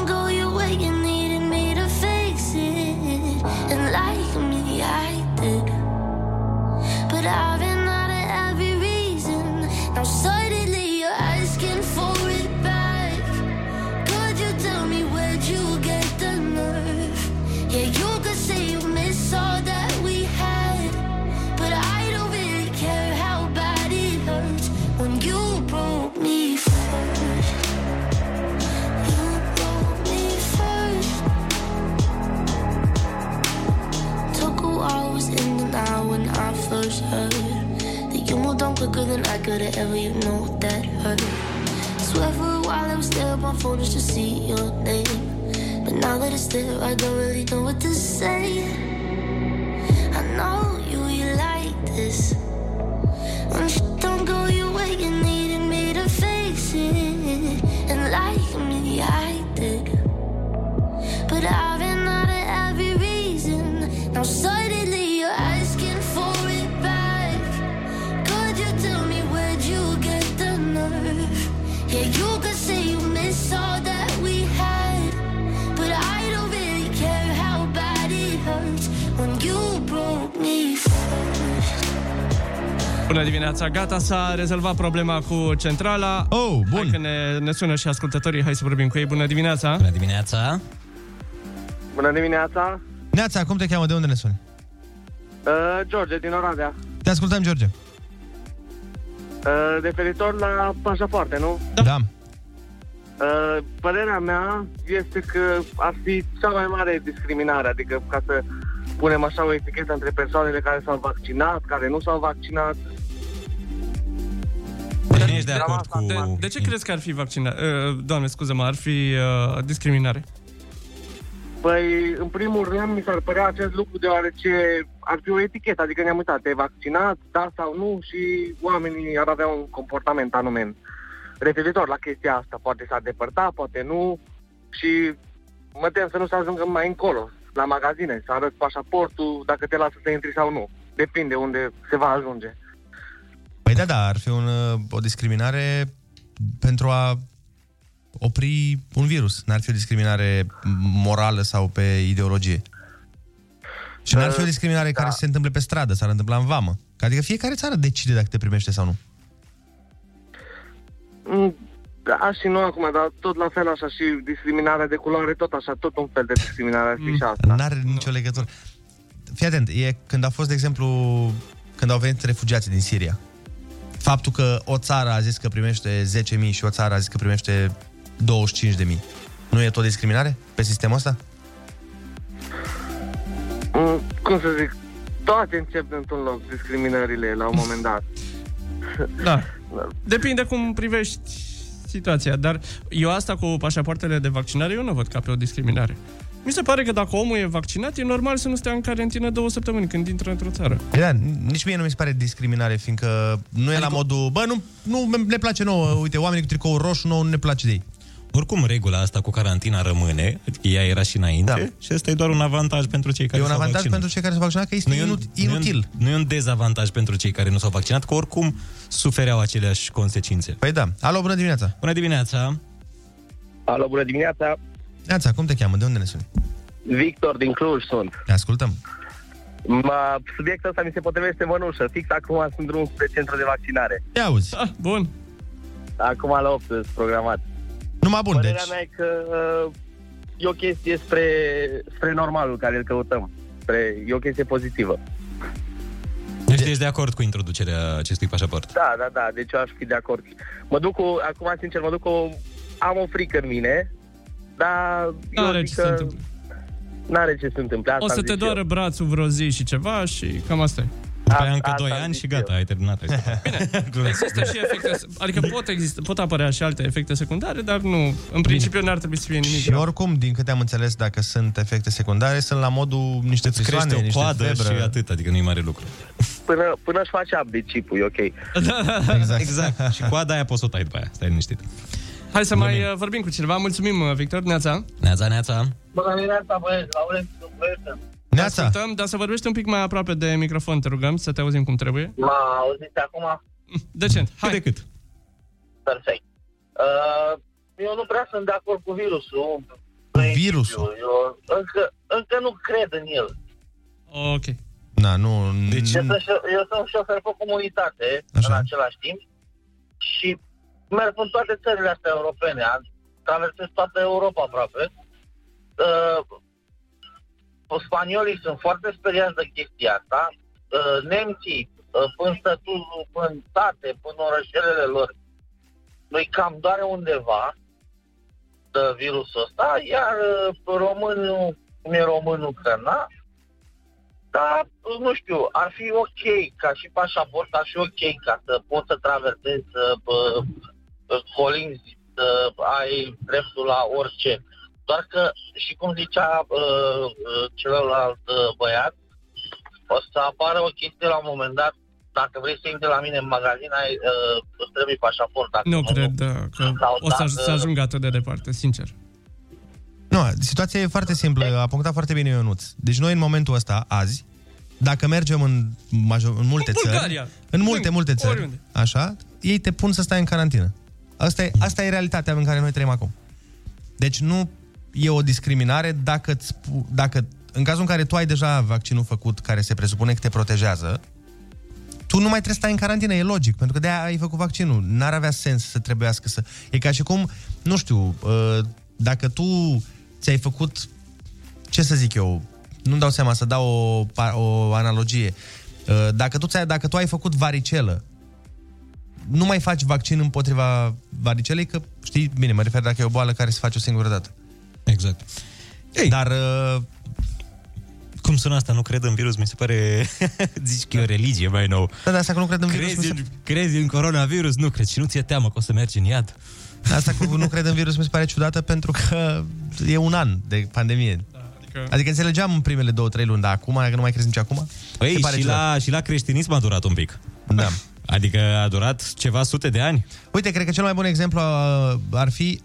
quicker than I could have ever. You know that hurt. Swear for a while I was there on my phone just to see your name. But now that it's there, I don't really know what to say. I know you, you like this. Bună dimineața, gata, s-a rezolvat problema cu centrala. Oh, bun. Hai că ne, ne sună și ascultătorii, hai să vorbim cu ei. Bună dimineața! Bună dimineața! Bună dimineața! Neața, cum te cheamă? De unde ne suni? Uh, George, din Oradea. Te ascultăm, George. Uh, referitor la pașapoarte, nu? Da. da. Uh, părerea mea este că ar fi cea mai mare discriminare, adică ca să punem așa o etichetă între persoanele care s-au vaccinat, care nu s-au vaccinat. Deci nu ești de acord cu... De, de ce crezi că ar fi vaccinare? Uh, doamne, scuză-mă, ar fi uh, discriminare? Păi, în primul rând, mi s-ar părea acest lucru deoarece ar fi o etichetă, adică ne-am uitat, te vaccinat, da sau nu, și oamenii ar avea un comportament anume referitor la chestia asta. Poate s-ar depărta, poate nu, și mă tem să nu se ajungă mai încolo, la magazine, să arăți pașaportul, dacă te lasă să intri sau nu. Depinde unde se va ajunge. Păi da, da, ar fi un, uh, o discriminare pentru a opri un virus. N-ar fi o discriminare morală sau pe ideologie. Și n-ar fi o discriminare care se întâmple pe stradă, s-ar întâmpla în vamă. Adică fiecare țară decide dacă te primește sau nu. Mm, Da, și nu acum, dar tot la fel așa și discriminarea de culoare, tot așa, tot un fel de discriminare ar fi și asta. N-are nicio legătură. Fii atent, e când a fost, de exemplu, când au venit refugiații din Siria. Faptul că o țară a zis că primește 10.000 și o țară a zis că primește 25.000. Nu e tot discriminare pe sistemul ăsta? Mm, Cum să zic, toate încep într-un loc discriminările la un moment dat. Da. Depinde cum privești situația, dar eu asta cu pașapoartele de vaccinare, eu nu văd ca pe o discriminare. Mi se pare că dacă omul e vaccinat, e normal să nu stea în carantină două săptămâni când intră într-o țară. Da, nici mie nu mi se pare discriminare, fiindcă nu e la modul, bă, nu, nu ne place nouă, uite, oamenii cu tricou roșu nouă nu ne place de ei. Oricum, regula asta cu carantina rămâne, adică ea era și înainte, da. și ăsta e doar un avantaj pentru cei care E un s-au avantaj vaccinat. pentru cei care s-au vaccinat, că este Nu e un- inut- nu e un- inutil. Nu e un dezavantaj pentru cei care nu s-au vaccinat, că oricum sufereau aceleași consecințe. Păi da. Alo, bună dimineața! Bună dimineața! Alo, bună dimineața! Neața, cum te cheamă? De unde ne suni? Victor din Cluj sunt. Te ascultăm. Ma, subiectul ăsta mi se potrivește mănușă. Fix acum sunt drum spre centru de vaccinare. Te auzi. Ah, bun. Acum la 8 sunt programat. Numai bun, Părerea deci... mea e că uh, e o chestie spre, spre normalul care îl căutăm. Spre, e o chestie pozitivă. Deci ești de acord cu introducerea acestui pașaport? Da, da, da, deci eu aș fi de acord. Mă duc cu, acum sincer, mă duc cu, am o frică în mine, dar N-are eu ce zic se că întâmple. N-are ce se întâmple. Asta O să am te zis doară eu. brațul vreo zi și ceva și cam asta e. După aia încă 2 ani și gata, ai terminat. Există și efecte, adică pot, exista, pot apărea și alte efecte secundare, dar nu, în principiu n-ar trebui să fie nimic Și grav. oricum, din câte am înțeles, dacă sunt efecte secundare, sunt la modul niște Îți țisoane, crește o niște coadă febră. și atât, adică nu e mare lucru. Până, până își face update chipul, e ok. Exact. exact. și coada aia poți să o tai după aia, stai liniștit. Hai să mai uh, vorbim cu cineva. Mulțumim, uh, Victor. Neața. Neața, neața. Bună dimineața, băieți, la ore sunt Neața. Ascultăm, dar să vorbești un pic mai aproape de microfon, te rugăm, să te auzim cum trebuie. Mă auziți acum? Decent. Hai. Cât de cât. Perfect. Uh, eu nu prea sunt de acord cu virusul. Cu virusul? Eu încă, încă nu cred în el. Ok. Na, nu... Deci, Eu sunt, șo- eu sunt șofer pe comunitate Așa. în același timp și merg în toate țările astea europene. Am traversez toată Europa aproape. Uh, spaniolii sunt foarte speriați de chestia asta. Uh, nemții, uh, până stătul, până state, până orășelele lor, noi cam doare undeva de virusul ăsta, iar uh, românul, cum e românul că na, dar, nu știu, ar fi ok ca și pașaport, ar fi ok ca să poți să traversezi, să uh, uh, colinzi, să ai dreptul la orice. Doar că, și cum zicea uh, uh, celălalt uh, băiat, o să apară o chestie la un moment dat, dacă vrei să intri la mine în magazin, ai, uh, îți trebuie pașaport. Dacă Nu cred uh, că Sau o să, aj- dacă- să ajungă atât de departe, sincer. Nu, situația e foarte simplă, a punctat foarte bine Ionuț. Deci noi în momentul ăsta, azi, dacă mergem în, major, în multe În țări, Bulgaria. în multe, În- multe țări, oriunde. așa, ei te pun să stai în carantină. Asta e, asta e realitatea în care noi trăim acum. Deci nu e o discriminare dacă, dacă în cazul în care tu ai deja vaccinul făcut care se presupune că te protejează, tu nu mai trebuie să stai în carantină, e logic, pentru că de-aia ai făcut vaccinul. N-ar avea sens să trebuiască să... E ca și cum, nu știu, uh, dacă tu ți-ai făcut, ce să zic eu, nu-mi dau seama să dau o, pa- o analogie. Uh, Dacă tu, ți-ai, dacă tu ai făcut varicelă, nu mai faci vaccin împotriva varicelei, că știi, bine, mă refer dacă e o boală care se face o singură dată. Exact. Ei. Dar uh, Cum sună asta? Nu cred în virus, mi se pare... Zici că e o religie mai nou. Da, dar asta că nu cred în virus, Crezi, mi în, crezi în coronavirus? Nu cred. Și nu ți-e teamă că o să mergi în iad? Asta cu nu cred în virus mi se pare ciudată pentru că e un an de pandemie. Adică... Adică înțelegeam în primele două, trei luni, dar acum, dacă nu mai crezi nici acum, Păi, se pare și ciudat. la, și la creștinism a durat un pic. Da. Adică a durat ceva sute de ani. Uite, cred că cel mai bun exemplu uh, ar fi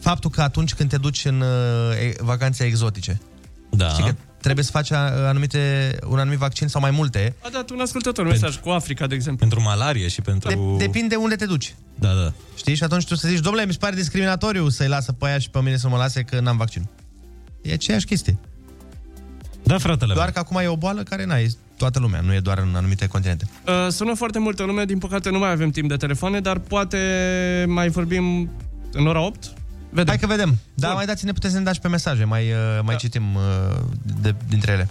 faptul că atunci când te duci în uh, e- vacanțe exotice, Da. știi că trebuie să faci uh, anumite, un anumit vaccin sau mai multe. A dat un ascultător un mesaj cu Africa, de exemplu. Pentru malarie și pentru... De, depinde unde te duci. Da, da. Știi? Și atunci tu să zici, domnule, mi se pare discriminatoriu să-i lasă pe aia și pe mine să mă lase că n-am vaccin. E aceeași chestie. Da, fratele Doar că acum e o boală care n-ai toată lumea, nu e doar în anumite continente. Uh, sună foarte multă lume, din păcate nu mai avem timp de telefoane, dar poate mai vorbim în ora 8? Vedem. Hai că vedem. Da, mai dați-ne, puteți să ne dați pe mesaje, mai, uh, mai Da. citim uh, de, dintre ele.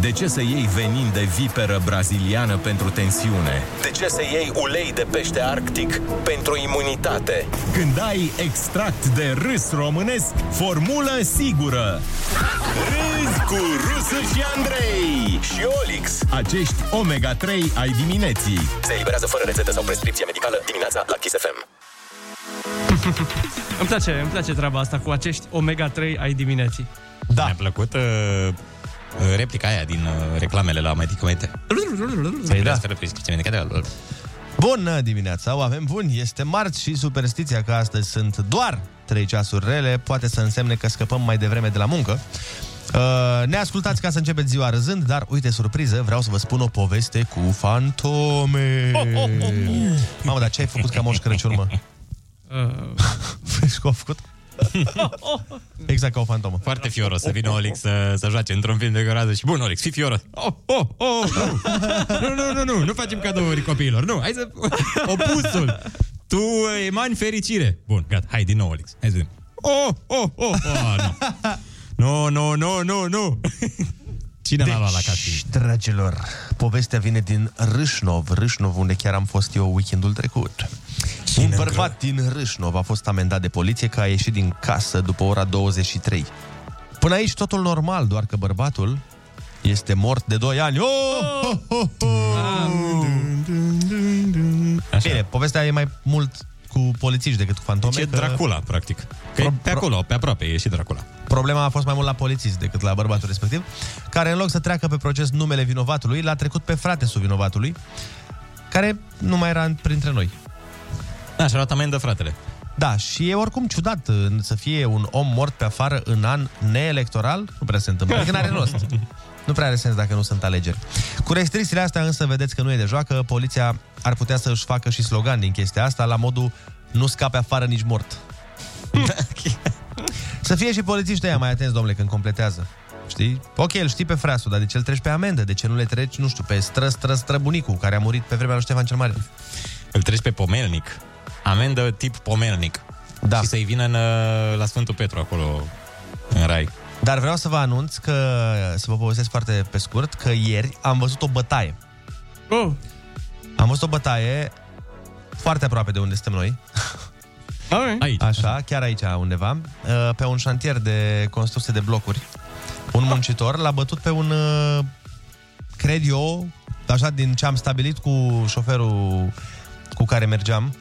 De ce să iei venin de viperă braziliană pentru tensiune? De ce să iei ulei de pește arctic pentru imunitate? Când ai extract de râs românesc, formulă sigură! Râzi cu Rusu și Andrei și Olix, acești omega-3 ai dimineții. Se eliberează fără rețetă sau prescripție medicală dimineața la Kiss FM. îmi place, îmi place treaba asta cu acești omega-3 ai dimineții. Da. Mi-a plăcut uh, uh, replica aia din uh, reclamele la medicamente. Păi da. Fără prescripție medicală. Bună dimineața, o avem bun, este marți și superstiția că astăzi sunt doar 3 ceasuri rele poate să însemne că scăpăm mai devreme de la muncă. Uh, ne ascultați ca să începeți ziua râzând, dar uite, surpriză, vreau să vă spun o poveste cu fantome. Mamă, dar ce ai făcut ca moș Crăciun, mă? Vezi cum a făcut? Exact ca o fantomă. Foarte fioros să vină Olix să, să joace într-un film de groază și bun, Olix, fii fioros. Oh, oh, oh, oh. Nu, nu, nu, nu, nu facem cadouri copiilor. Nu, hai să... Opusul. Tu emani fericire. Bun, gata, hai din nou, Olix. Hai să vedem. Oh, oh, oh, oh, nu. Nu, nu, nu, nu, nu. Cine l-a luat la casting? Deci, dragilor, povestea vine din Râșnov, Râșnov, unde chiar am fost eu weekendul trecut. Un bărbat din Râșnov a fost amendat de poliție că a ieșit din casă după ora 23. Până aici totul normal, doar că bărbatul este mort de 2 ani. Oh! Oh! Oh! Oh! Bine, povestea e mai mult cu polițiști decât cu fantome. Deci e că Dracula, practic. Că e pe acolo, pe aproape, e și Dracula. Problema a fost mai mult la polițist decât la bărbatul respectiv, care în loc să treacă pe proces numele vinovatului, l-a trecut pe frate vinovatului, care nu mai era printre noi. Da, și-a luat amendă fratele. Da, și e oricum ciudat uh, să fie un om mort pe afară în an neelectoral, nu prea se întâmplă, adică n-are rost. Nu prea are sens dacă nu sunt alegeri. Cu restricțiile astea însă vedeți că nu e de joacă, poliția ar putea să-și facă și slogan din chestia asta, la modul nu scape afară nici mort. să fie și polițiștii ăia mai atenți, domnule, când completează. Știi? Ok, îl știi pe frasul, dar de ce îl treci pe amendă? De ce nu le treci, nu știu, pe stră, stră, străbunicul, care a murit pe vremea lui Ștefan cel Mare? Îl treci pe Pomelnic. Amendă tip Pomelnic. Da. Și să-i vină în, uh, la Sfântul Petru acolo, în rai. Dar vreau să vă anunț că, să vă povestesc foarte pe scurt, că ieri am văzut o bătaie. Oh. Am văzut o bătaie foarte aproape de unde suntem noi. Aici. Așa, chiar aici undeva, uh, pe un șantier de construcție de blocuri. Un muncitor l-a bătut pe un, uh, cred eu, așa din ce am stabilit cu șoferul cu care mergeam.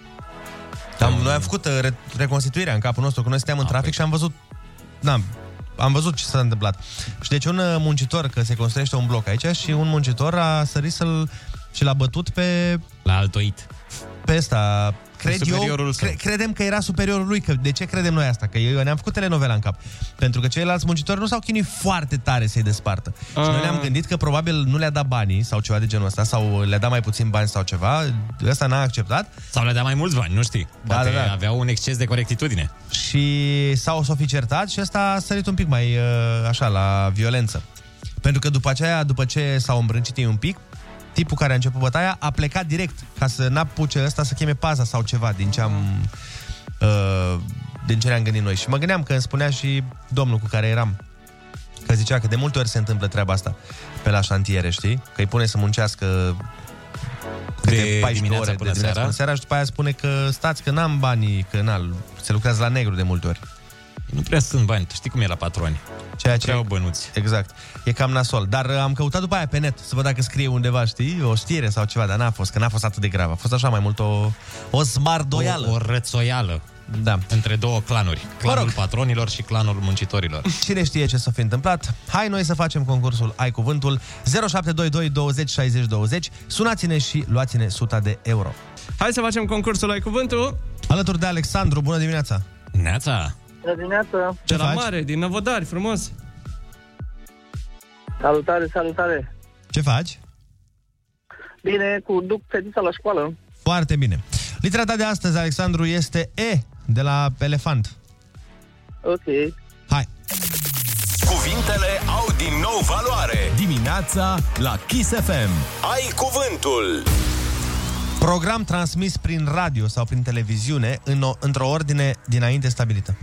Am, noi am făcut uh, re- reconstituirea în capul nostru, că noi stăteam în trafic și am văzut da, am văzut ce s-a întâmplat. Și deci un uh, muncitor, că se construiește un bloc aici și un muncitor a sărit să-l și l-a bătut pe... La altoit. Pe ăsta, cred eu, superiorul său. cre- credem că era superiorul lui. Că de ce credem noi asta? Că eu ne-am făcut telenovela în cap. Pentru că ceilalți muncitori nu s-au chinuit foarte tare să-i despartă. Și noi Ah. ne-am gândit că probabil nu le-a dat banii sau ceva de genul ăsta, sau le-a dat mai puțin bani sau ceva. Ăsta n-a acceptat. Sau le-a dat mai mulți bani, nu știi. Da, Poate da, da. aveau un exces de corectitudine. și s-au s-au fi certat și ăsta a sărit un pic mai uh, așa la violență. Pentru că după aceea, după ce s-au îmbrâncit ei un pic, tipul care a început bătaia a plecat direct ca să n-apuce ăsta să cheme paza sau ceva din ce am uh, din ce ne-am gândit noi. Și mă gândeam că îmi spunea și domnul cu care eram că zicea că de multe ori se întâmplă treaba asta pe la șantiere, știi? Că îi pune să muncească câte De 14 dimineața ore până de dimineața seara. până seara și după aia spune că stați că n-am banii, că n se lucrează la negru de multe ori. Nu prea sunt bani, tu știi cum e la patroni. Ceea ce... Prea au bănuți. Exact. E cam nasol. Dar uh, am căutat după aia pe net să văd dacă scrie undeva, știi, o știre sau ceva, dar n-a fost, că n-a fost atât de grav. A fost așa mai mult o, o smardoială. O, o rățoială. Da. Între două clanuri. Clanul rog. patronilor și clanul muncitorilor. Cine știe ce s-a fi întâmplat? Hai noi să facem concursul Ai Cuvântul 0722 20 60 20. Sunați-ne și luați-ne 100 de euro. Hai să facem concursul Ai Cuvântul. Alături de Alexandru, bună dimineața! Neața! Bună dimineața! Ce de la mare, din Năvodari, frumos. Salutare, salutare! Ce faci? Bine, cu duc fetița la școală. Foarte bine. Litera ta de astăzi, Alexandru, este E de la elefant. Ok. Hai! Cuvintele au din nou valoare. Dimineața la Kiss FM. Ai cuvântul. Program transmis prin radio sau prin televiziune în o, într-o ordine dinainte stabilită.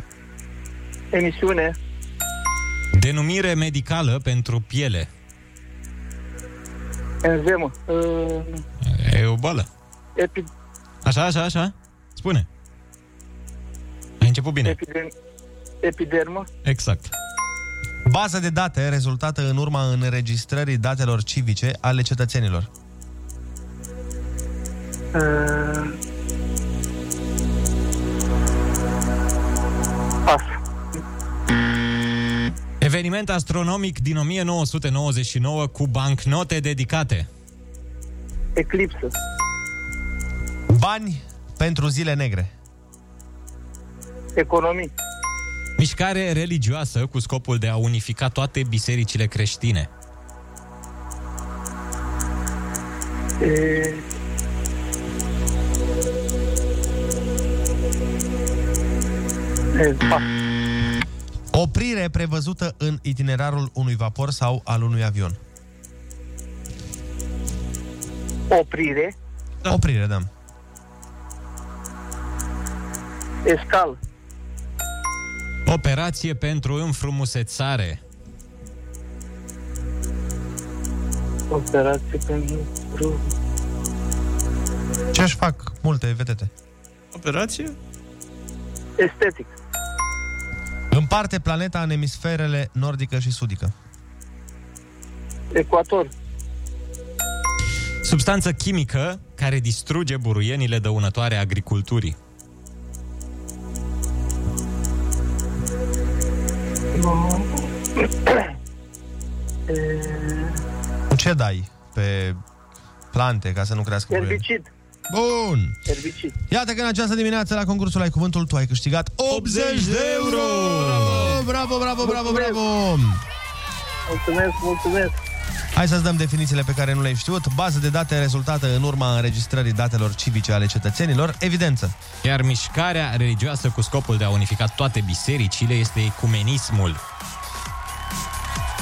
Emisiune. Denumire medicală pentru piele. Enzemă. Uh, E o boală. epi, Așa, așa, așa? Spune. Ai început bine. epidem, epidermă. Exact. Bază de date rezultată în urma înregistrării datelor civice ale cetățenilor. Uh, Eveniment astronomic din 1999 cu bancnote dedicate. Eclipsă. Bani pentru zile negre. Economii. Mișcare religioasă cu scopul de a unifica toate bisericile creștine. E, e, pas. Oprire prevăzută în itinerarul unui vapor sau al unui avion. Oprire. Da. Oprire, da. Escal. Operație pentru înfrumusețare. Operație pentru... Ce-și fac multe vedete? Operație? Estetic. Împarte planeta în emisferele nordică și sudică. Ecuator. Substanță chimică care distruge buruienile dăunătoare agriculturii. Ce dai pe plante ca să nu crească buruieni? Herbicid. Bun! Herbicid. Iată că în această dimineață la concursul Ai Cuvântul tu ai câștigat 80 de euro! Bravo, bravo, bravo, bravo! Mulțumesc, mulțumesc. Hai să-ți dăm definițiile pe care nu le-ai știut. Bază de date rezultată în urma înregistrării datelor civice ale cetățenilor. Evidență. Iar mișcarea religioasă cu scopul de a unifica toate bisericile este ecumenismul.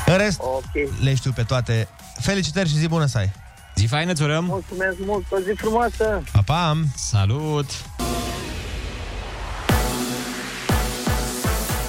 În rest, Ok. le știu pe toate. Felicitări și zi bună să ai! Zi faină, îți urăm! Mulțumesc mult. O zi frumoasă. Pa, pa! Salut!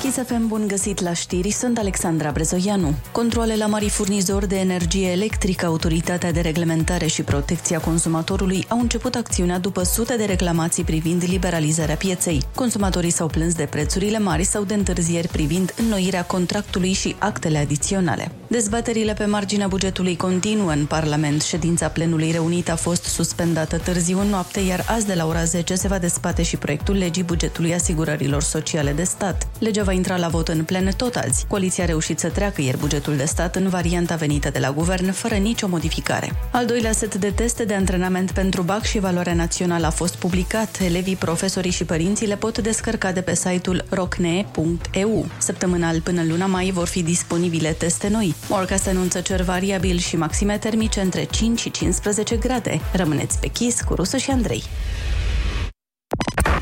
Kiss FM, bun găsit la știri, sunt Alexandra Brezoianu. Controle la mari furnizori de energie electrică, Autoritatea de Reglementare și Protecția Consumatorului au început acțiunea după sute de reclamații privind liberalizarea pieței. Consumatorii s-au plâns de prețurile mari sau de întârzieri privind înnoirea contractului și actele adiționale. Dezbaterile pe marginea bugetului continuă în Parlament. Ședința plenului reunit a fost suspendată târziu în noapte, iar azi de la ora 10 se va despate și proiectul legii bugetului asigurărilor sociale de stat. Legea va intra la vot în plen tot azi. Coaliția a reușit să treacă ieri bugetul de stat în varianta venită de la guvern, fără nicio modificare. Al doilea set de teste de antrenament pentru BAC și valoarea națională a fost publicat. Elevii, profesorii și părinții le pot descărca de pe site-ul rocne.eu. Săptămânal până în luna mai vor fi disponibile teste noi. Morca se anunță cer variabil și maxime termice între 5 și 15 grade. Rămâneți pe chis cu Rusu și Andrei.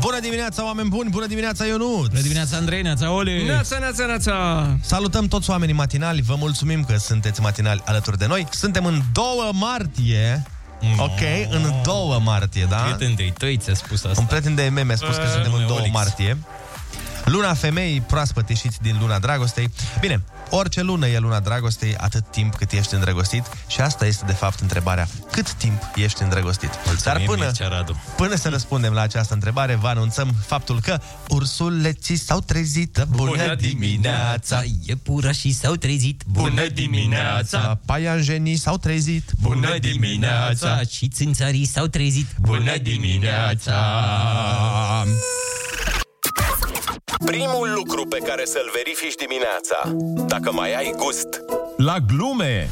Bună dimineața, oameni buni! Bună dimineața, Ionut! Bună dimineața, Andrei, neața, Oli! Neața, neața, neața! Salutăm toți oamenii matinali, vă mulțumim că sunteți matinali alături de noi. Suntem în 2 martie, No. ok? În 2 martie, da? Prieten de tăi ți-a spus asta. Un prieten de meme a spus că Uh, suntem în nume 2 Olix. martie. Luna femeii proaspăt ieșiți din luna dragostei. Bine, orice lună e luna dragostei atât timp cât ești îndrăgostit și asta este de fapt întrebarea. Cât timp ești îndrăgostit? Dar până, Mircea Radu. până să răspundem la această întrebare, vă anunțăm faptul că ursuleții s-au trezit. Bună dimineața! Iepurașii s-au trezit. Bună dimineața! Paianjenii s-au trezit. Bună dimineața! Și țânțarii s-au trezit. Bună dimineața! Primul lucru pe care să-l verifici dimineața, dacă mai ai gust. La glume!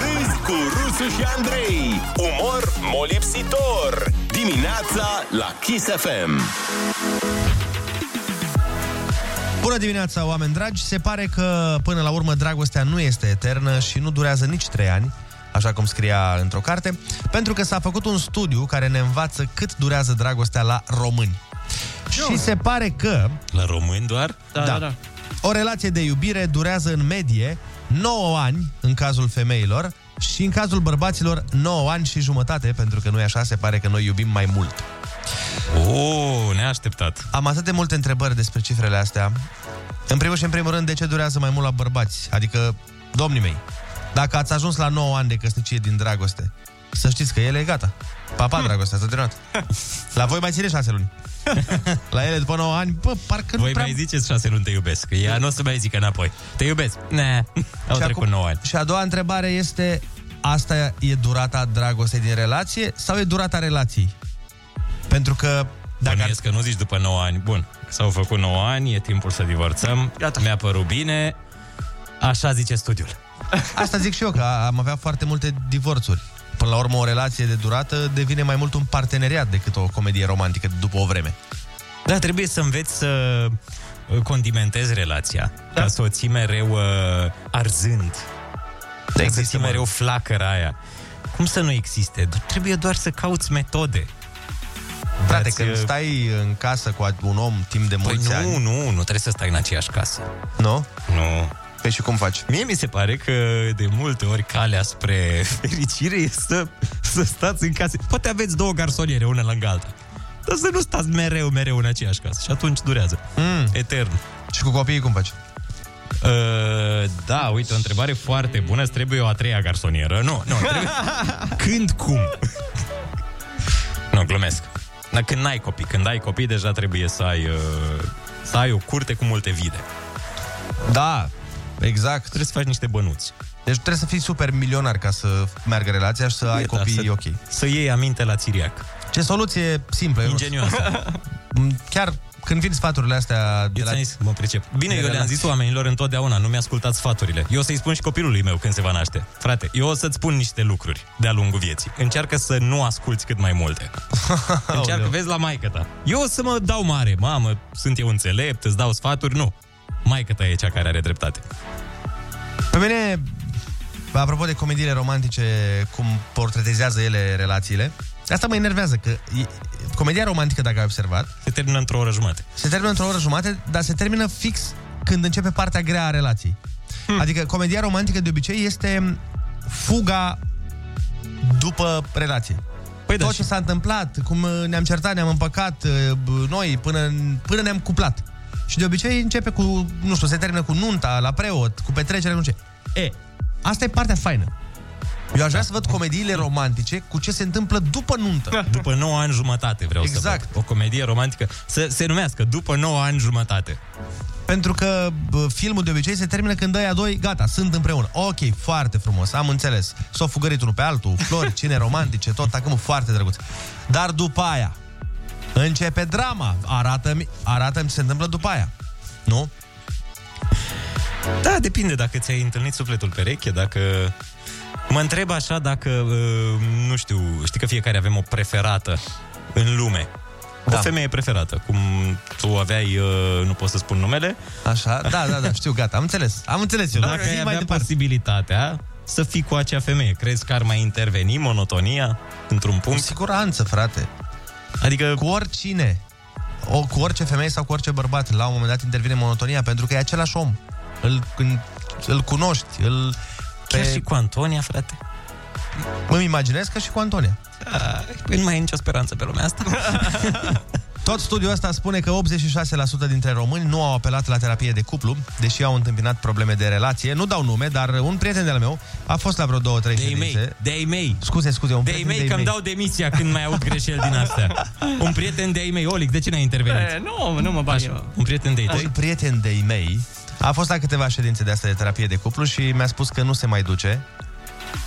Râzi cu Rusu și Andrei. Umor molipsitor. Dimineața la Kiss FM. Bună dimineața, oameni dragi! Se pare că, până la urmă, dragostea nu este eternă și nu durează nici trei ani, așa cum scria într-o carte, pentru că s-a făcut un studiu care ne învață cât durează dragostea la români. Și se pare că... La români doar? Da, da, da. O relație de iubire durează în medie 9 ani în cazul femeilor și în cazul bărbaților 9 ani și jumătate, pentru că noi așa se pare că noi iubim mai mult. Oh, neașteptat. Am atât de multe întrebări despre cifrele astea. În primul și în primul rând, de ce durează mai mult la bărbați? Adică, domnii mei, dacă ați ajuns la 9 ani de căsnicie din dragoste, să știți că ele e gata. Papa, dragostea, s-a terminat. La voi mai ține 6 luni. La ele, după 9 ani, bă, parcă Voi nu prea... mai ziceți șase luni te iubesc. Ea nu o să mai zică înapoi. Te iubesc. Ne. Au Și trecut acum- 9 ani. Și a doua întrebare este, asta e durata dragostei din relație sau e durata relației? Pentru că Dacă Bănuiesc că nu zici după 9 ani. Bun, s-au făcut 9 ani, e timpul să divorțăm. Gata. Mi-a părut bine. Așa zice studiul. Asta zic și eu, că am avea foarte multe divorțuri. Până la urmă, o relație de durată devine mai mult un parteneriat decât o comedie romantică după o vreme. Da, trebuie să înveți să uh, condimentezi relația. Da. Ca să o ții mereu uh, arzând. Exact, să ții mereu flacăra aia. Cum să nu existe? Trebuie doar să cauți metode. Frate, Dați, când uh, stai în casă cu un om timp de Păi mulți nu, ani... nu, nu trebuie să stai în aceeași casă. Nu? Nu. Păi și cum faci? Mie mi se pare că de multe ori calea spre fericire e să, să stați în casă. Poate aveți două garsoniere, una lângă alta. Dar să nu stați mereu, mereu în aceeași casă. Și atunci durează. Mm. Etern. Și cu copiii cum faci? Uh, da, uite, o întrebare foarte bună. Îți trebuie o a treia garsonieră. Nu, nu, trebuie... Când, cum? nu, glumesc. Dar când n-ai copii, când ai copii, deja trebuie să ai, uh, să ai o curte cu multe vide. Da, exact. Trebuie să faci niște bănuți. Deci trebuie să fii super milionar ca să meargă relația și să ai E, da, copii să- ok. Să iei aminte la țiriac. Ce soluție simplă. Ionuț. Ingenioasă. Chiar când vin sfaturile astea de Eu la... ți-am zis, mă pricep. Bine, de eu le-am relații. zis oamenilor întotdeauna, nu mi-ascultați sfaturile. Eu o să-i spun și copilului meu când se va naște. Frate, eu o să-ți spun niște lucruri de-a lungul vieții. Încearcă să nu asculți cât mai multe. Încearcă, vezi la maică ta. Eu o să mă dau mare, mamă, sunt eu înțelept, îți dau sfaturi, nu. Maică ta e cea care are dreptate. Pe mine, apropo de comediile romantice, cum portretizează ele relațiile, asta mă enervează, că e, comedia romantică, dacă ai observat, Se termină într-o oră jumate. se termină într-o oră jumate, dar se termină fix când începe partea grea a relației. Adică comedia romantică de obicei este fuga după relație. Păi Tot ce s-a întâmplat, cum uh, ne-am certat, ne-am împăcat uh, b- noi până, până ne-am cuplat. Și de obicei începe cu, nu știu, se termină cu nunta, la preot, cu petrecere, nu știu ce. E, asta e partea faină. Eu aș vrea să văd comediile romantice cu ce se întâmplă după nuntă. După 9 ani jumătate vreau Exact. să văd. O comedie romantică să se numească După 9 ani jumătate. Pentru că bă, filmul de obicei se termină când ăia doi, gata, sunt împreună. Ok, foarte frumos, am înțeles. S-au fugărit unul pe altul, flori, cine romantice, tot acum foarte drăguț. Dar după aia, începe drama. Arată-mi, arată-mi ce se întâmplă după aia. Nu? Da, depinde dacă ți-ai întâlnit sufletul pereche, dacă... Mă întreb așa dacă, uh, nu știu, știi că fiecare avem o preferată în lume. O Da. femeie preferată, cum tu aveai, uh, nu pot să spun numele. Așa, da, da, da, știu, gata, am înțeles. Am înțeles eu. Dacă Zi ai mai avea departe. posibilitatea să fii cu acea femeie, crezi că ar mai interveni monotonia într-un punct? Cu siguranță, frate. Adică... Cu oricine. O, cu orice femeie sau cu orice bărbat, la un moment dat intervine monotonia, pentru că e același om. Îl, îl, îl cunoști, îl... Chiar și cu Antonia, frate. Îmi imaginez că și cu Antonia. Păi nu mai e nicio speranță pe lumea asta. Tot studiul ăsta spune că 86% dintre români nu au apelat la terapie de cuplu, deși au întâmpinat probleme de relație. Nu dau nume, dar un prieten de-al meu a fost la vreo două, trei De-ai ședințe. mei, de-ai mei. Scuze, scuze, un De-ai prieten mei, de-ai că-mi mei. dau demisia când mai aud greșeli din astea. Un prieten de-ai mei, Olic, de ce n-ai intervenit? E, nu, nu mă bag eu. Un prieten de-ai tăi? Un prieten de-ai mei a fost la câteva ședințe de astea de terapie de cuplu și mi-a spus că nu se mai duce.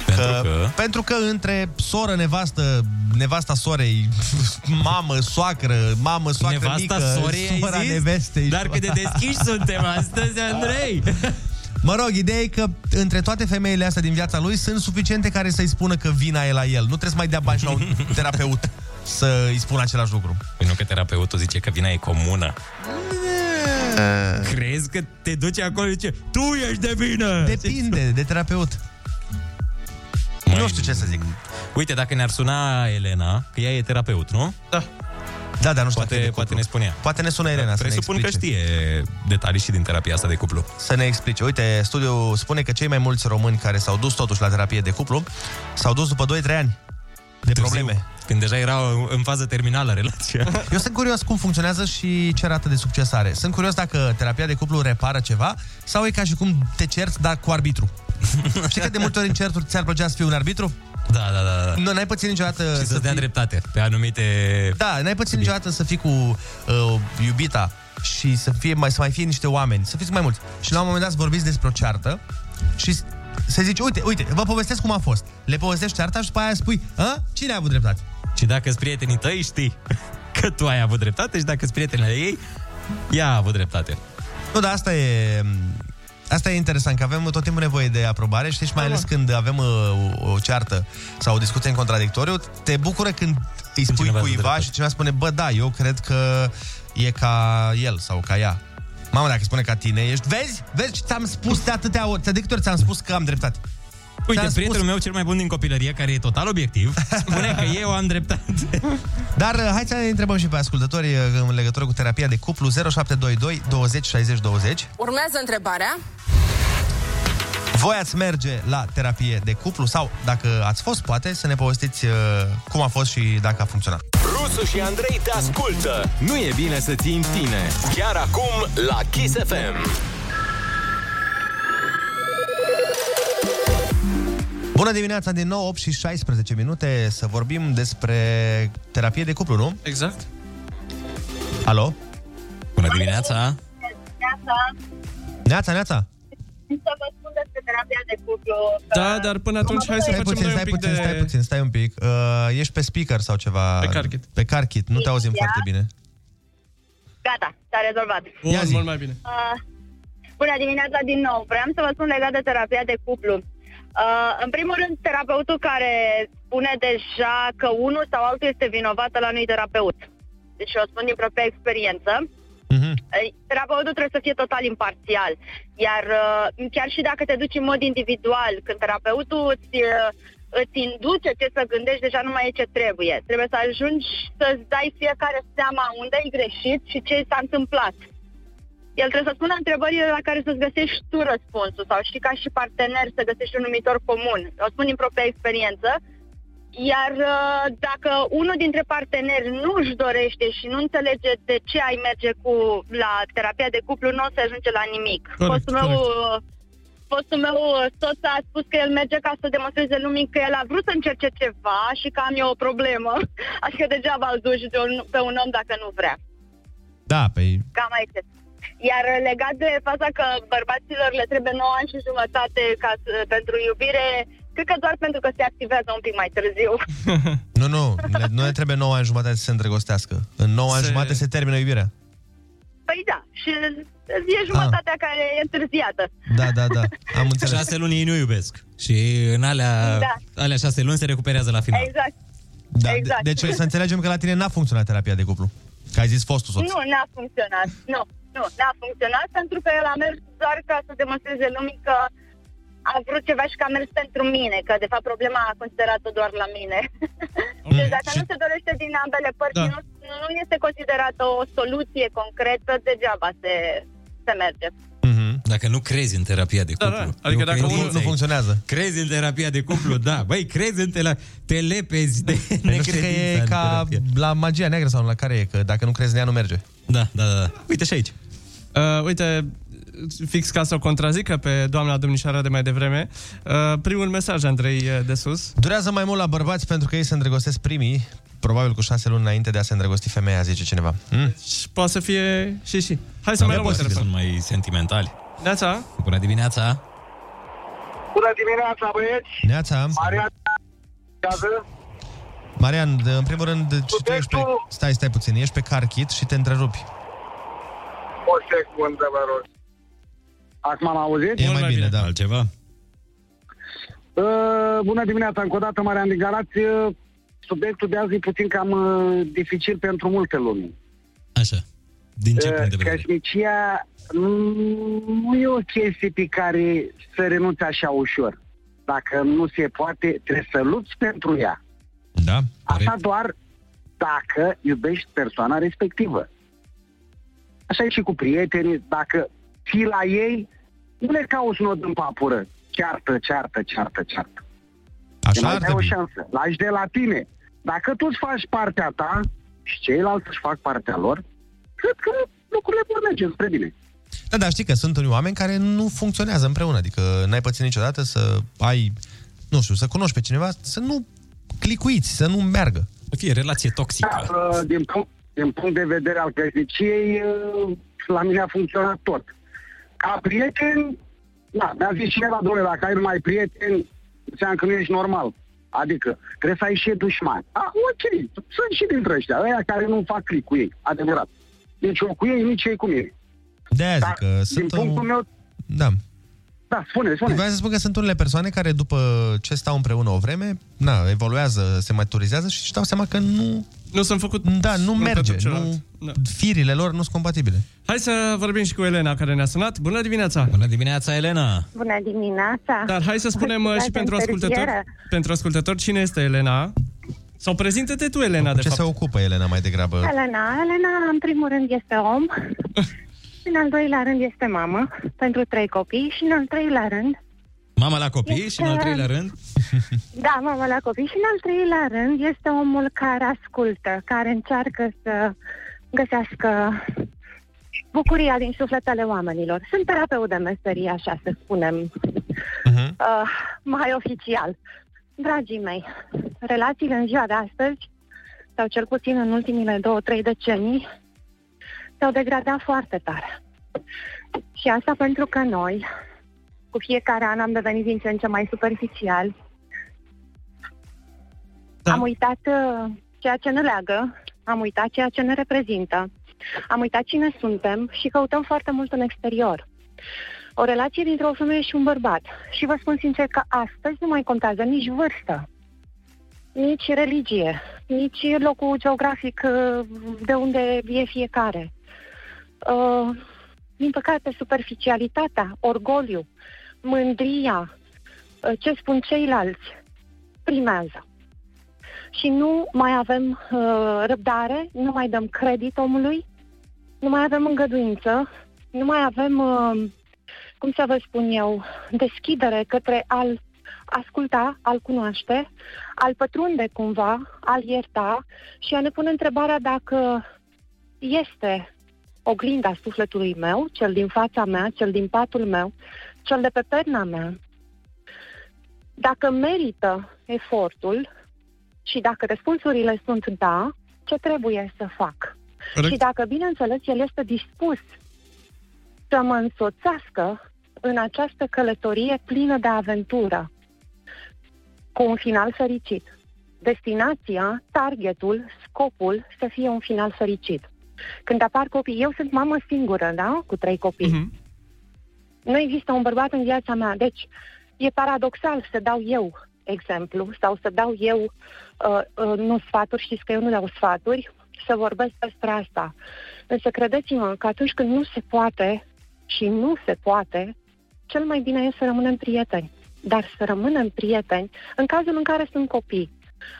Pentru că, că? Pentru că între soră, nevastă, nevasta sorei, mamă, soacră, mamă, soacră Nevasta mică, sorei, ai sora zis? nevestei. Dar cât de deschiși suntem astăzi, Andrei! Mă rog, ideea e că între toate femeile astea din viața lui sunt suficiente care să-i spună că vina e la el. Nu trebuie să mai dea bani și la un terapeut să-i spună același lucru. Păi nu că terapeutul zice că vina e comună. Crezi că te duci acolo și zice Tu ești de vină! Depinde de terapeut. Nu știu ce să zic. Uite, dacă ne-ar suna Elena, că ea e terapeut, nu? Da. Da, dar nu știu poate, dacă e de poate cuplu. ne spunea. Poate ne sună Elena să ne Presupun că explice. știe detalii și din terapia asta de cuplu. Să ne explice. Uite, studiul spune că cei mai mulți români care s-au dus totuși la terapie de cuplu s-au dus după 2-3 ani de probleme. Când deja era în fază terminală relația. Eu sunt curios cum funcționează și ce rată de succes are. Sunt curios dacă terapia de cuplu repară ceva sau e ca și cum te cerți, dar cu arbitru. Știi că de multe ori în certuri ți-ar plăcea să fii un arbitru? Da, da, da. da. Nu, n-ai pățit niciodată Și să dea dreptate pe anumite... Da, n-ai pățit niciodată să fii cu uh, iubita și să, fie, mai, să mai fie niște oameni, să fiți mai mulți. Și la un moment dat să vorbiți despre o ceartă și s- să zici, uite, uite, vă povestesc cum a fost. Le povestești cearta și după aia spui, a? Cine a avut dreptate? Și dacă sunt prietenii tăi, știi că tu ai avut dreptate și dacă sunt prietenele ei, ea a avut dreptate. Nu, dar asta e... Asta e interesant, că avem tot timpul nevoie de aprobare, știți, și mai ales când avem uh, o, o ceartă sau o discuție în contradictoriu, te bucură când îi spui cineva cuiva dreptate. și cineva spune, bă, da, eu cred că e ca el sau ca ea. Mamă, dacă spune ca tine, ești... Vezi? Vezi? Ți-am spus de atâtea ori, de câte ori ți-am spus că am dreptate. Uite, Ți-am prietenul meu cel mai bun din copilărie, care e total obiectiv, spune că eu am dreptate. Dar uh, hai să ne întrebăm și pe ascultători uh, în legătură cu terapia de cuplu 0722 20 60 20. Urmează întrebarea. Voi ați merge la terapie de cuplu sau, dacă ați fost, poate, să ne povestiți uh, cum a fost și dacă a funcționat. Rusu și Andrei te ascultă. Nu e bine să ții în tine. Chiar acum la Kiss FM. Bună dimineața din nou, 8 și 16 minute, să vorbim despre terapie de cuplu, nu? Exact. Alo? Bună dimineața! Neața, Neața, neața! să vă spun despre terapia de cuplu. Da, dar până atunci hai să Stai facem puțin, noi un stai pic puțin, de... stai puțin, stai un pic. Uh, ești pe speaker sau ceva? Pe car kit. Pe car kit, nu te auzim Ia. foarte bine. Gata, s-a rezolvat. Bun, Ia zi. mult mai bine. Uh, bună dimineața din nou. Vreau să vă spun legat de terapia de cuplu. Uh, în primul rând, terapeutul care spune deja că unul sau altul este vinovat la nu terapeut. Deci eu o spun din propria experiență. Mhm. Uh, Terapeutul trebuie să fie total imparțial. Iar uh, chiar și dacă te duci în mod individual, când terapeutul îți, uh, îți induce ce să gândești, deja nu mai e ce trebuie. Trebuie să ajungi să-ți dai fiecare seama unde ai greșit și ce s-a întâmplat. El trebuie să spună întrebările la care să-ți găsești tu răspunsul sau știi ca și partener să găsești un numitor comun. O spun din propria experiență. Iar uh, dacă unul dintre parteneri nu își dorește și nu înțelege de ce ai merge cu la terapia de cuplu, nu o să ajunge la nimic. Corect, fostul meu, corect. uh, fostul meu uh, soț a spus că el merge ca să demonstreze lumii că el a vrut să încerce ceva și că am eu o problemă. Așa că degeaba îl duci de un, pe un om dacă nu vrea. Da, pe Cam aici. este. Iar legat de faza că bărbaților le trebuie 9 ani și jumătate ca să, pentru iubire, cred că doar pentru că se activează un pic mai târziu. Nu, nu, ne, nu ne trebuie 9 ani jumătate să se îndrăgostească. În 9 ani Se- jumătate se termină iubirea. Păi da, și e jumătatea care e întârziată. Da, da, da. Am înțeles. Șase luni ei nu iubesc. Și în alea, Da. alea șase luni se recuperează la final. Exact. Da, exact. de- deci să înțelegem că la tine n-a funcționat terapia de cuplu. Că ai zis fostul soț. Nu, n-a funcționat. Nu, nu, n-a funcționat pentru că el a mers doar ca să demonstreze lumii că a vrut ceva și că a mers pentru mine, că de fapt problema a considerat-o doar la mine. deci dacă nu se dorește din ambele părți, Da. nu, nu este considerată o soluție concretă, degeaba se, se merge. Dacă nu crezi în terapia de cuplu. da. Adică dacă credința unul- Nu aici. funcționează. Crezi în terapia de cuplu, da. Băi, crezi în tela... te lepezi de Păi nu știu că necredința e în ca terapie. la magia neagră sau la care e, că dacă nu crezi în ea nu merge. Da, da, da. da. Uite și aici. Uh, uite, fix ca să o contrazică pe doamna domnișoara de mai devreme, uh, primul mesaj, Andrei, uh, de sus. Durează mai mult la bărbați pentru că ei se îndrăgostesc primii, probabil cu șase luni înainte de a se îndrăgosti femeia, zice cineva. Hmm? Și poate să fie și și. Hai să Da, mai e luăm o posibil, telefon. Sunt mai sentimentali. Neața? Bună dimineața! Bună dimineața, băieți! Neața, Marian, Marian, de- în primul rând, și tu ești pe... Stai, stai puțin, ești pe car kit și te întrerupi. o secundă, vă rog. Acum m-am auzit? E mai, bine, da. Altceva? Uh, bună dimineața, încă o dată, Marian din Galați. Uh, Subiectul de azi e puțin cam uh, dificil pentru multe lumi. Așa. Din ce Uh, punct de vedere? Căsnicia mm, nu e o chestie pe care să renunți așa ușor. Dacă nu se poate, trebuie să lupți pentru ea. Da. Asta doar dacă iubești persoana respectivă. Așa e și cu prietenii, dacă ții la ei, nu le cauți nod în papură. Ceartă, ceartă, ceartă, ceartă. Așa mai ar dai o trebui. șansă. Lași de la tine. Dacă tu îți faci partea ta și ceilalți își fac partea lor, cred că lucrurile vor merge spre bine. Da, dar știi că sunt unii oameni care nu funcționează împreună, adică n-ai pățit niciodată să ai, nu știu, să cunoști pe cineva, să nu clicuiți, să nu meargă. Să fie relație toxică. Uh, Din punct, din punct de vedere al căsniciei, uh, la mine a funcționat tot. Ca prieten, da, mi-a zis cineva, domnule, dacă ai numai prieteni, înseamnă că nu ești normal. Adică, trebuie să ai și dușmani. Ah, ok, sunt și dintre ăștia, ăia care nu fac click cu ei, adevărat. Nici eu cu ei, nici ei cu mine. De-aia zic că Din sunt punctul un... meu, Da. da, spune, spune. Vreau să spun că sunt unele persoane care după ce stau împreună o vreme, na, evoluează, se maturizează și își dau seama că nu... Nu sunt făcut Da, nu unul merge. pentru celălalt. Nu, firile lor nu sunt compatibile. Hai să vorbim și cu Elena, care ne-a sunat. Bună dimineața! Bună dimineața, Elena! Bună dimineața! Dar hai să spunem uh, și pentru ascultători, pentru ascultători cine este Elena. Sau prezintă-te tu, Elena, de ce fapt. se ocupă Elena mai degrabă? Elena, Elena, în primul rând, este om. și în al doilea rând este mamă pentru trei copii și în al treilea rând Mama la copii și în al treilea rând? Da, mama la copii. Și în al treilea rând este omul care ascultă, care încearcă să găsească bucuria din sufletele oamenilor. Sunt terapeut de meserie, așa să spunem, uh, mai oficial. Dragii mei, relațiile în ziua de astăzi, sau cel puțin în ultimile două, trei decenii, s-au degradat foarte tare. Și asta pentru că noi, cu fiecare an am devenit din ce în ce mai superficial. Da. Am uitat uh, ceea ce ne leagă, am uitat ceea ce ne reprezintă, am uitat cine suntem și căutăm foarte mult în exterior. O relație dintre o femeie și un bărbat. Și vă spun sincer că astăzi nu mai contează nici vârstă, nici religie, nici locul geografic uh, de unde e fiecare. Uh, din păcate, superficialitatea, orgoliu, mândria, uh, ce spun ceilalți, primează. Și nu mai avem uh, răbdare, nu mai dăm credit omului, nu mai avem îngăduință nu mai avem, uh, cum să vă spun eu, deschidere către al asculta, al cunoaște, al pătrunde cumva, al ierta și a ne pune întrebarea dacă este oglinda sufletului meu, cel din fața mea, cel din patul meu, cel de pe perna mea, dacă merită efortul și dacă răspunsurile sunt da, ce trebuie să fac? Corect. Și dacă, bineînțeles, el este dispus să mă însoțească în această călătorie plină de aventură, cu un final fericit. Destinația, targetul, scopul să fie un final fericit. Când apar copii, eu sunt mamă singură, da? Cu trei copii. Mhm. Nu există un bărbat în viața mea. Deci, e paradoxal să dau eu exemplu sau să dau eu, uh, uh, nu sfaturi, știți că eu nu dau sfaturi, să vorbesc despre asta. Însă credeți-mă că atunci când nu se poate și nu se poate, cel mai bine e să rămânem prieteni. Dar să rămânem prieteni în cazul în care sunt copii.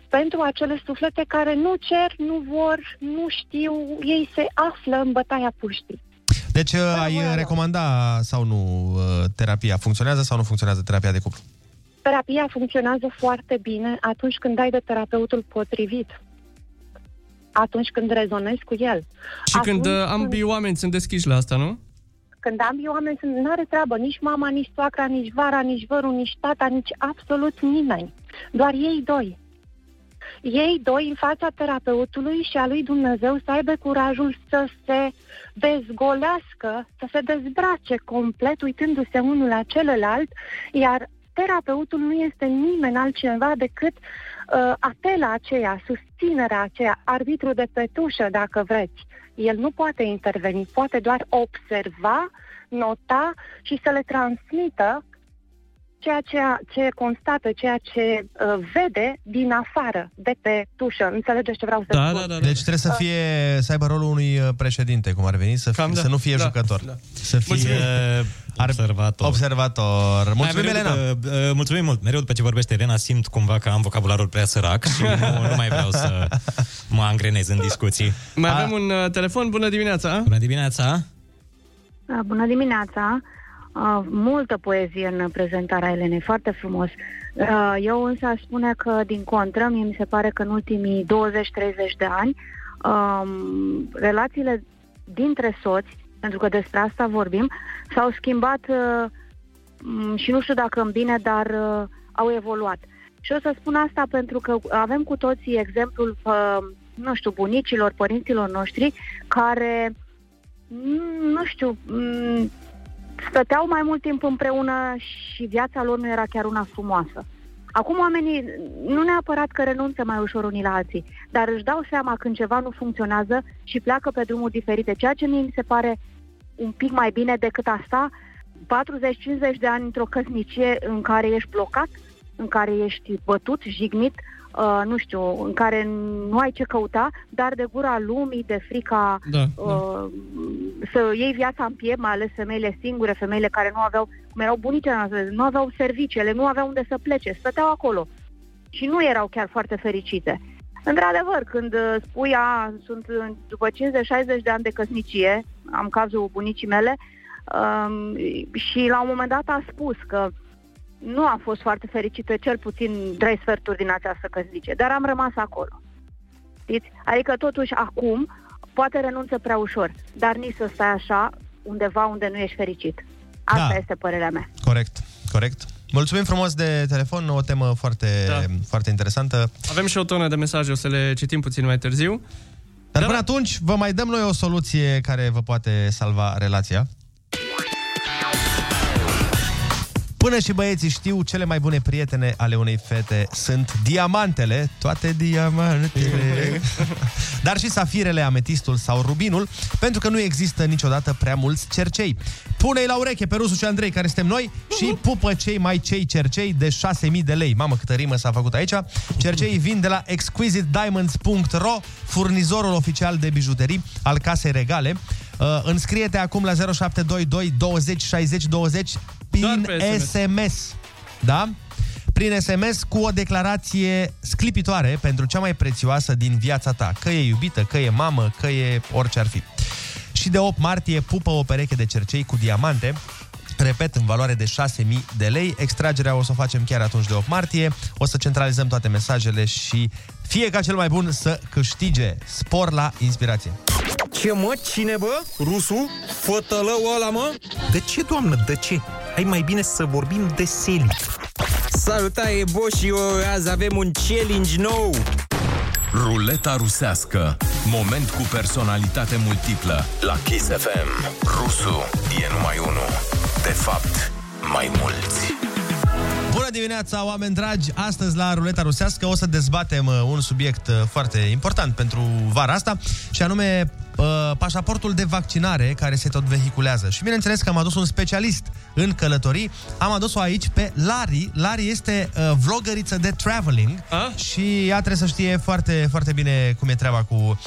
Pentru acele suflete care nu cer, nu vor, nu știu, ei se află în bătaia puștii. Deci uh, ai recomanda sau nu uh, terapia? Funcționează sau nu funcționează terapia de cuplu? Terapia funcționează foarte bine atunci când dai de terapeutul potrivit. Atunci când rezonezi cu el. Și când Atunci uh, ambii oameni sunt deschiși la asta, nu? Când ambii oameni sunt, nu are treabă, nici mama, nici soacra, nici vara, nici vărul, nici tata, nici absolut nimeni. Doar ei doi. Ei doi în fața terapeutului și a lui Dumnezeu să aibă curajul să se dezgolească, să se dezbrace complet uitându-se unul la celălalt, iar terapeutul nu este nimeni altcineva decât uh, atela aceea, susținerea aceea, arbitru de petușă, dacă vreți. El nu poate interveni, poate doar observa, nota și să le transmită ceea ce, ce constată, ceea ce uh, vede din afară, de pe tușă. Înțelegeți ce vreau să Da, spun? Deci trebuie să fie să aibă rolul unui uh, președinte, cum ar veni, să, fie, Cam da. să nu fie Da, jucător. da. Să fie Mulțumim. Observator. observator. Mulțumim, Hai, mereu Elena. După, uh, mulțumim mult. Mereu după ce vorbește Elena simt cumva că am vocabularul prea sărac și nu, nu mai vreau să mă angrenez în discuții. Mai avem un uh, telefon. Bună dimineața! Bună dimineața! Uh, Bună dimineața! Uh, multă poezie în prezentarea Elenei, foarte frumos. Uh, eu însă aș spune că, din contră, mie mi se pare că în ultimii 20-30 de ani, um, relațiile dintre soți, pentru că despre asta vorbim, s-au schimbat uh, m, și nu știu dacă în bine, dar uh, au evoluat. Și o să spun asta pentru că avem cu toții exemplul, uh, nu știu, bunicilor, părinților noștri, care, mm, nu știu, mm, stăteau mai mult timp împreună și viața lor nu era chiar una frumoasă. Acum oamenii nu neapărat că renunță mai ușor unii la alții, dar își dau seama când ceva nu funcționează și pleacă pe drumuri diferite, ceea ce mie mi se pare un pic mai bine decât asta, 40-50 de ani într-o căsnicie în care ești blocat, în care ești bătut, jignit, uh, nu știu, în care nu ai ce căuta, dar de gura lumii, de frica Da, uh, să iei viața în piept, mai ales femeile singure, femeile care nu aveau, cum erau bunicile noastre, nu aveau serviciile, nu aveau unde să plece, stăteau acolo și nu erau chiar foarte fericite. Într-adevăr, când uh, spui, a, sunt uh, după 50-60 de ani de căsnicie, am cazul bunicii mele, um, și la un moment dat a spus că nu a fost foarte fericită, cel puțin trei sferturi din această căsnicie, dar am rămas acolo. Știți? Adică totuși acum poate renunță prea ușor, dar nici să stai așa undeva unde nu ești fericit. Asta Da. este părerea mea. Corect, corect. Mulțumim frumos de telefon, o temă foarte, da. foarte interesantă. Avem și o tonă de mesaje, o să le citim puțin mai târziu. Dar până atunci, vă mai dăm noi o soluție care vă poate salva relația. Până și băieții știu, cele mai bune prietene ale unei fete sunt diamantele, toate diamantele, dar și safirele, ametistul sau rubinul, pentru că nu există niciodată prea mulți cercei. Pune-i la ureche pe Rusu și Andrei, care suntem noi, și pupă cei mai cei cercei de 6.000 de lei. Mamă, câtă rimă s-a făcut aici. Cerceii vin de la exquisitediamonds.ro, furnizorul oficial de bijuterii al casei regale. Uh, înscrie-te acum la 0722 20 60 20 prin pe SMS. SMS. Da? Prin SMS cu o declarație sclipitoare pentru cea mai prețioasă din viața ta. Că e iubită, că e mamă, că e orice ar fi. Și de 8 martie pupă o pereche de cercei cu diamante Repet, în valoare de 6.000 de lei. Extragerea o să o facem chiar atunci de 8 martie. O să centralizăm toate mesajele și fie ca cel mai bun să câștige spor la inspirație. Ce mă? Cine bă? Rusu? Fătălău ăla mă? De ce, doamnă, de ce? Hai mai bine să vorbim de Seli. Salutare, Boșio! Azi avem un challenge nou! Ruleta rusească. Moment cu personalitate multiplă. La Kiss FM. Rusu e numai unul. De fapt, mai mulți. Bună dimineața, oameni dragi! Astăzi la Ruleta Rusească o să dezbatem uh, un subiect uh, foarte important pentru vara asta și anume uh, pașaportul de vaccinare care se tot vehiculează. Și bineînțeles că am adus un specialist în călătorii. Am adus-o aici pe Lari. Lari este uh, vlogăriță de traveling A? și ea trebuie să știe foarte, foarte bine cum e treaba cu uh,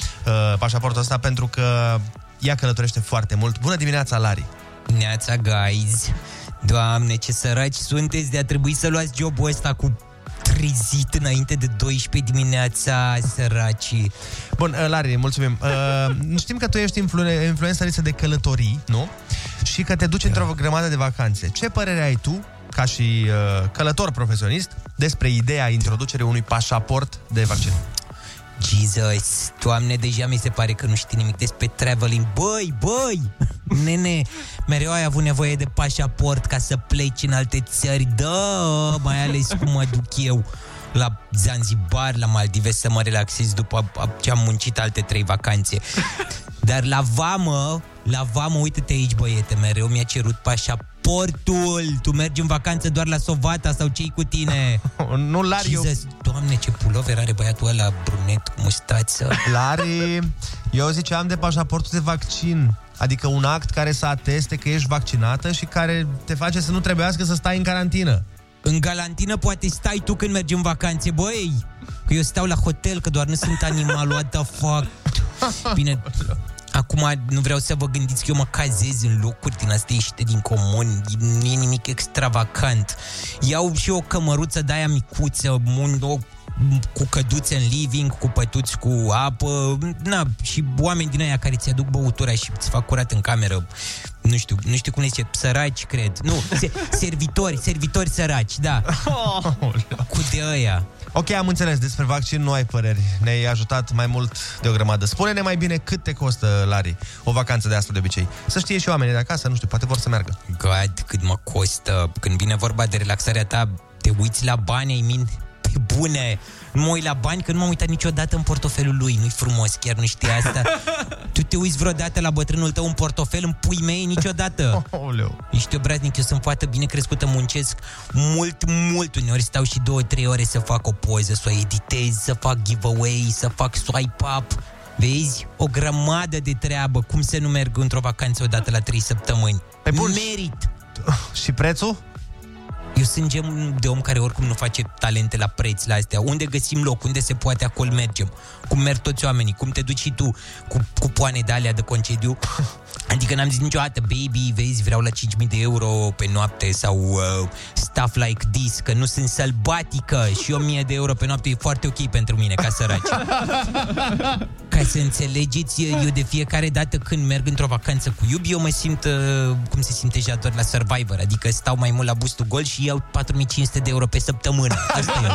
pașaportul ăsta pentru că ea călătorește foarte mult. Bună dimineața, Lari! Neața, guys! Doamne, ce săraci sunteți de a trebui să luați jobul ăsta cu trezit înainte de 12 dimineața, săracii. Bun, uh, Lari, mulțumim. Uh, știm că tu ești influ- influențăriță de călătorii, nu? Și că te duci da. într-o grămadă de vacanțe. Ce părere ai tu, ca și uh, călător profesionist, despre ideea introducerii unui pașaport de vaccin? Jesus, doamne, deja mi se pare că nu știi nimic despre traveling. Băi, băi, nene, mereu ai avut nevoie de pașaport ca să pleci în alte țări. Da, mai ales cum mă duc eu la Zanzibar, la Maldive să mă relaxez după ce am muncit alte trei vacanțe. Dar la vamă, la vamă, uite-te aici, băiete, mereu mi-a cerut pașaportul. Tu mergi în vacanță doar la Sovata sau cei cu tine? nu, Lari, eu... Jesus, Doamne, ce pulover are băiatul ăla brunet cu mustață. Lari, eu ziceam de pașaportul de vaccin. Adică un act care să ateste că ești vaccinată și care te face să nu trebuiască să stai în carantină. În galantină poate stai tu când mergi în vacanțe, băi! Că eu stau la hotel, că doar nu sunt animal, what the fuck? Bine, acum nu vreau să vă gândiți că eu mă cazez în locuri din astea ieșite din comun, nu e nimic extravagant. Iau și o cămăruță de-aia micuță, un, o cu căduțe în living, cu pătuți cu apă, na, și oameni din aia care ți-aduc băutura și îți fac curat în cameră. Nu știu, nu știu cum le zice, săraci, cred. Nu, se, servitori, servitori săraci, da. cu de aia. Ok, am înțeles, despre vaccin nu ai păreri. Ne-ai ajutat mai mult de o grămadă. Spune-ne mai bine cât te costă, Lari, o vacanță de asta de obicei. Să știe și oamenii de acasă, nu știu, poate vor să meargă. God, cât mă costă. Când vine vorba de relaxarea ta, te uiți la bani, ai min pe bune. Nu mă uit la bani, că nu m-am uitat niciodată în portofelul lui. Nu-i frumos, chiar nu știi asta. tu te uiți vreodată la bătrânul tău în portofel, în pui mei, niciodată. Oleu. Ești obraznic, eu sunt foarte bine crescută, muncesc mult, mult. Uneori stau și două, trei ore să fac o poză, să o editez, să fac giveaway, să fac swipe up. Vezi? O grămadă de treabă. Cum să nu merg într-o vacanță odată la trei săptămâni? Pe bun. Merit! Și prețul? Eu sunt genul de om care oricum nu face talente la preț la astea. Unde găsim loc, unde se poate, acolo mergem. Cum merg toți oamenii, cum te duci și tu cu, cu poane de alea de concediu. Adică n-am zis niciodată, baby, vezi, vreau la 5.000 de euro pe noapte sau uh, stuff like this, că nu sunt sălbatică și 1.000 de euro pe noapte e foarte ok pentru mine, ca săraci. ca să înțelegeți, eu de fiecare dată când merg într-o vacanță cu iubi, eu mă simt uh, cum se simte Jador la Survivor, adică stau mai mult la bustul gol și iau 4500 de euro pe săptămână. Asta e.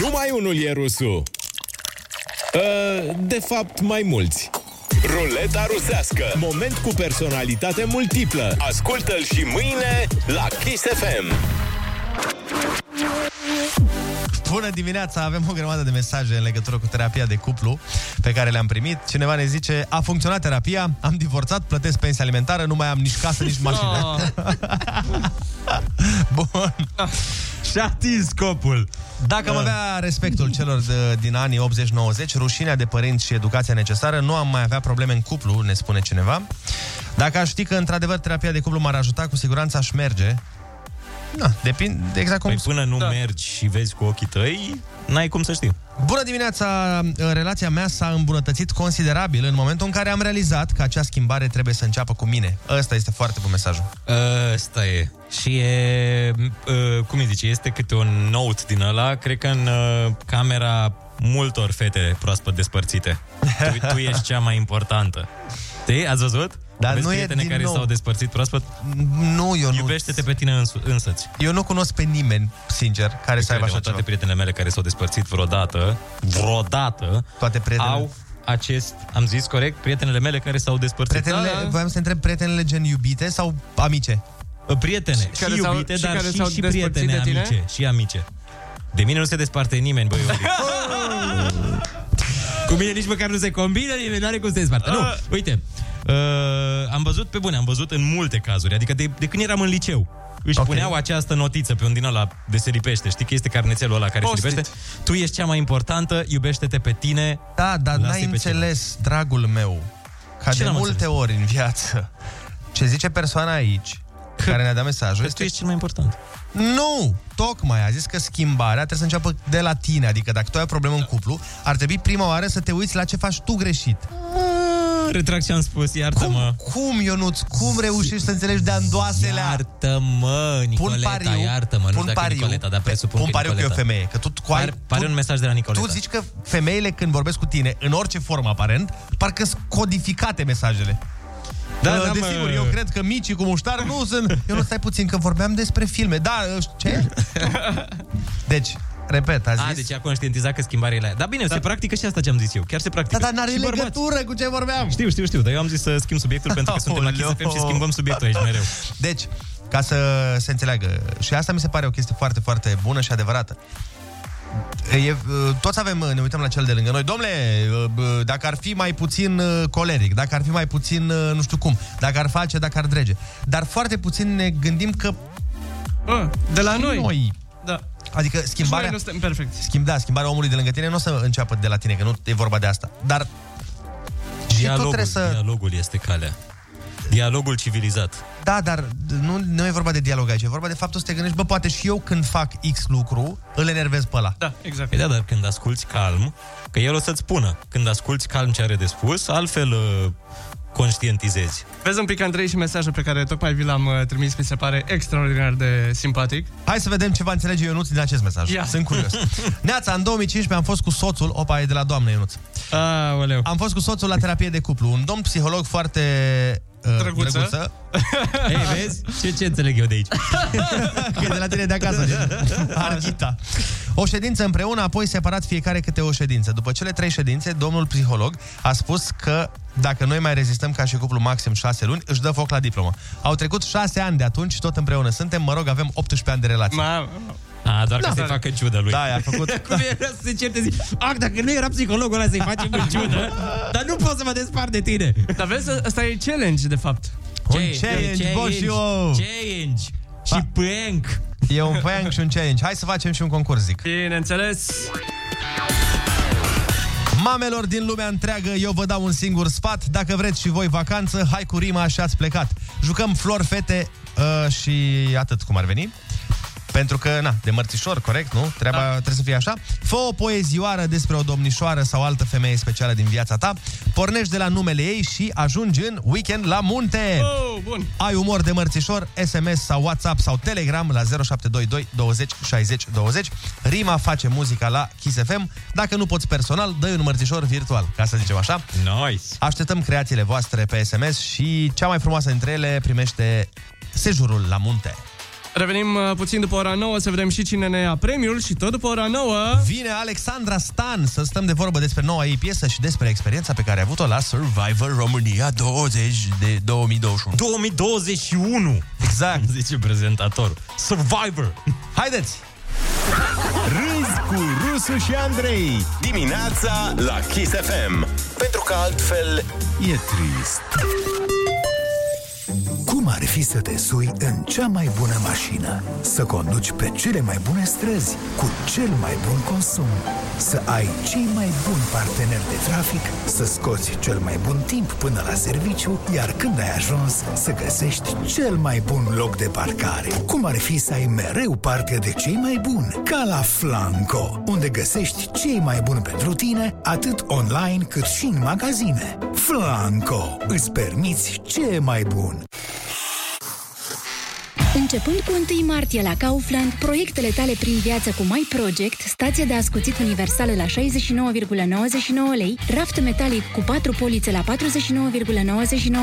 Numai unul e rusul. Uh, de fapt, mai mulți. Ruleta rusească. Moment cu personalitate multiplă. Ascultă-l și mâine la Kiss FM. Bună dimineața! Avem o grămadă de mesaje în legătură cu terapia de cuplu pe care le-am primit. Cineva ne zice, a funcționat terapia, am divorțat, plătesc pensie alimentară, nu mai am nici casă, nici mașină. Bun. Și-a atins scopul. Dacă am avea respectul celor de, din anii 80-90, rușinea de părinți și educația necesară, nu am mai avea probleme în cuplu, ne spune cineva. Dacă aș ști că, într-adevăr, terapia de cuplu m-ar ajuta, cu siguranță aș merge. Na, depinde exact cum... Păi până nu da. mergi și vezi cu ochii tăi, n-ai cum să știi. Bună dimineața! Relația mea s-a îmbunătățit considerabil în momentul în care am realizat că acea schimbare trebuie să înceapă cu mine. Ăsta este foarte bun mesajul. Ăsta e. Și e, uh, cum îi zice, este câte un note din ăla, cred că în uh, camera multor fete proaspăt despărțite. Tu, tu ești cea mai importantă. Știi? Ați văzut? Dar Aveți nu e prietene din care nou. s-au despărțit proaspăt? Nu, eu nu. Iubește-te pe tine însu- însăți. Eu nu cunosc pe nimeni, sincer, care să aibă așa toate ceva. prietenele mele care s-au despărțit vreodată, vreodată, Toate prietenele. au acest, am zis corect, prietenele mele care s-au despărțit. Prietenele, Da, da. voiam să întreb prietenele gen iubite sau amice? Prietene, și, care și s-au- iubite, și dar care și, s-au și despărțit prietene de tine? amice, și amice. De mine nu se desparte nimeni, băi, Oli. Cu mine nici măcar nu se combină, nimeni nu are cum să se despartă. Nu, uite, uh, am văzut, pe bune, am văzut în multe cazuri, adică de, de când eram în liceu. Își okay. puneau această notiță pe un din ăla de se lipește. Știi că este carnețelul ăla care Post-it. se lipește? Tu ești cea mai importantă, iubește-te pe tine. Da, dar lasă-i n-ai pe înțeles, dragul meu, ca Ce de n-am multe înțeles? ori în viață, ce zice persoana aici, care ne-a dat mesajul, Că tu ești cel mai important. Nu! Tocmai a zis că schimbarea trebuie să înceapă de la tine. Adică dacă tu ai o problemă în cuplu, ar trebui prima oară să te uiți la ce faci tu greșit. Ah, Retrag ce am spus, iartă-mă. Cum, Ionuț? Cum reușești să înțelegi de andoasele Iartă-mă, Nicoleta, iartă-mă. Nu pun știu dacă e pariu, Nicoleta, dar presupun pun că e pariu că e o Nicoleta. femeie. Că tu, cu ai, Pare, pare un mesaj de la Nicoleta. tu zici că femeile când vorbesc cu tine, în orice formă aparent, parcă sunt codificate mesajele. Da, Uh, da, mă. Desigur, eu cred că micii cu muștar nu sunt... Eu nu stai puțin, că vorbeam despre filme. Da, uh, ce? Deci, repet, a zis... A, deci a conștientizat că schimbarea e la ea. Dar bine, da. se practică și asta ce am zis eu. Chiar se practică. Da, dar n-are Și bărbați. legătură cu ce vorbeam. Știu, știu, știu, dar eu am zis să schimb subiectul pentru că suntem la Kiss FM și schimbăm subiectul aici mereu. Deci, ca să se înțeleagă, și asta mi se pare o chestie foarte, foarte bună și adevărată. E, toți avem, ne uităm la cel de lângă noi, domnule, dacă ar fi mai puțin uh, coleric, dacă ar fi mai puțin uh, nu știu cum, dacă ar face, dacă ar drege. Dar foarte puțin ne gândim că A, de la și noi. noi. Da. Adică schimbarea... Și noi nu suntem perfecti. Schimb, da, schimbarea omului de lângă tine nu o să înceapă de la tine, că nu e vorba de asta. Dar și tot Dialogul, trebuie să... dialogul este calea. Dialogul civilizat. Da, dar nu, nu e vorba de dialog aici, e vorba de faptul să te gândești, bă, poate și eu când fac X lucru, îl enervez pe ăla. Da, exact. Păi da, dar când asculți calm, că el o să-ți spună, când asculți calm ce are de spus, altfel uh, conștientizezi. Vezi un pic, Andrei, și mesajul pe care tocmai vi l-am uh, trimis, mi se pare extraordinar de simpatic. Hai să vedem ce va înțelege Ionuț din acest mesaj. Ia. Sunt curios. Neața, în 2015 am fost cu soțul, opa, e de la doamnă Ionuț. Aoleu. Am fost cu soțul la terapie de cuplu. Un domn psiholog foarte uh, Drăguță. drăguță. Ei, vezi? Ce, ce înțeleg eu de aici? Că e de la tine de acasă. Arghita. O ședință împreună, apoi separat fiecare câte o ședință. După cele trei ședințe, domnul psiholog a spus că dacă noi mai rezistăm ca și cuplu maxim șase luni, își dă foc la diplomă. Au trecut șase ani de atunci, tot împreună suntem, mă rog, avem 18 ani de relație. Ma, A, doar Da, că să-i dar- facă ciudă lui. Da, i-a făcut... Cum era să se certe zi, ah, dacă nu era psihologul ăla să-i facem în ciudă, dar nu pot să mă despart de tine. Dar vezi, ăsta e challenge, de fapt. Un challenge, bă, și eu. Challenge. Și prank. E un prank și un challenge. Hai să facem și un concurs, zic. Bineînțeles. Mamelor din lumea întreagă, eu vă dau un singur sfat. Dacă vreți și voi vacanță, hai cu rima și ați plecat. Jucăm flori, fete uh, și atât cum ar veni. Pentru că, na, de mărțișor, corect, nu? Treaba da. trebuie să fie așa. Fă o poezioară despre o domnișoară sau altă femeie specială din viața ta. Pornești de la numele ei și ajungi în weekend la munte. Oh, bun. Ai umor de mărțișor, SMS sau WhatsApp sau Telegram la 0722 20 60 20. Rima face muzica la Kiss FM. Dacă nu poți personal, dă un mărțișor virtual, ca să zicem așa. Nice. Așteptăm creațiile voastre pe SMS și cea mai frumoasă dintre ele primește sejurul la munte. Revenim uh, puțin după ora 9 să vedem și cine ne ia premiul și tot după ora 9... Vine Alexandra Stan să stăm de vorbă despre noua ei piesă și despre experiența pe care a avut-o la Survivor România 20 de 2021. 2021. Exact. Zice prezentatorul. Survivor. Haideți! Râzi cu Rusu și Andrei Dimineața la Kiss FM Pentru că altfel e trist Cum ar fi să te sui în cea mai bună mașină, să conduci pe cele mai bune străzi, cu cel mai bun consum, să ai cei mai buni parteneri de trafic, să scoți cel mai bun timp până la serviciu, iar când ai ajuns, să găsești cel mai bun loc de parcare. Cum ar fi să ai mereu parte de cei mai buni, ca la Flanco, unde găsești cei mai buni pentru tine, atât online cât și în magazine. Flanco, îți permiți ce mai bun. Începând cu 1 martie la Kaufland, proiectele tale prin viață cu My Project, stație de ascuțit universală la 69,99 lei, raft metalic cu 4 polițe la 49,99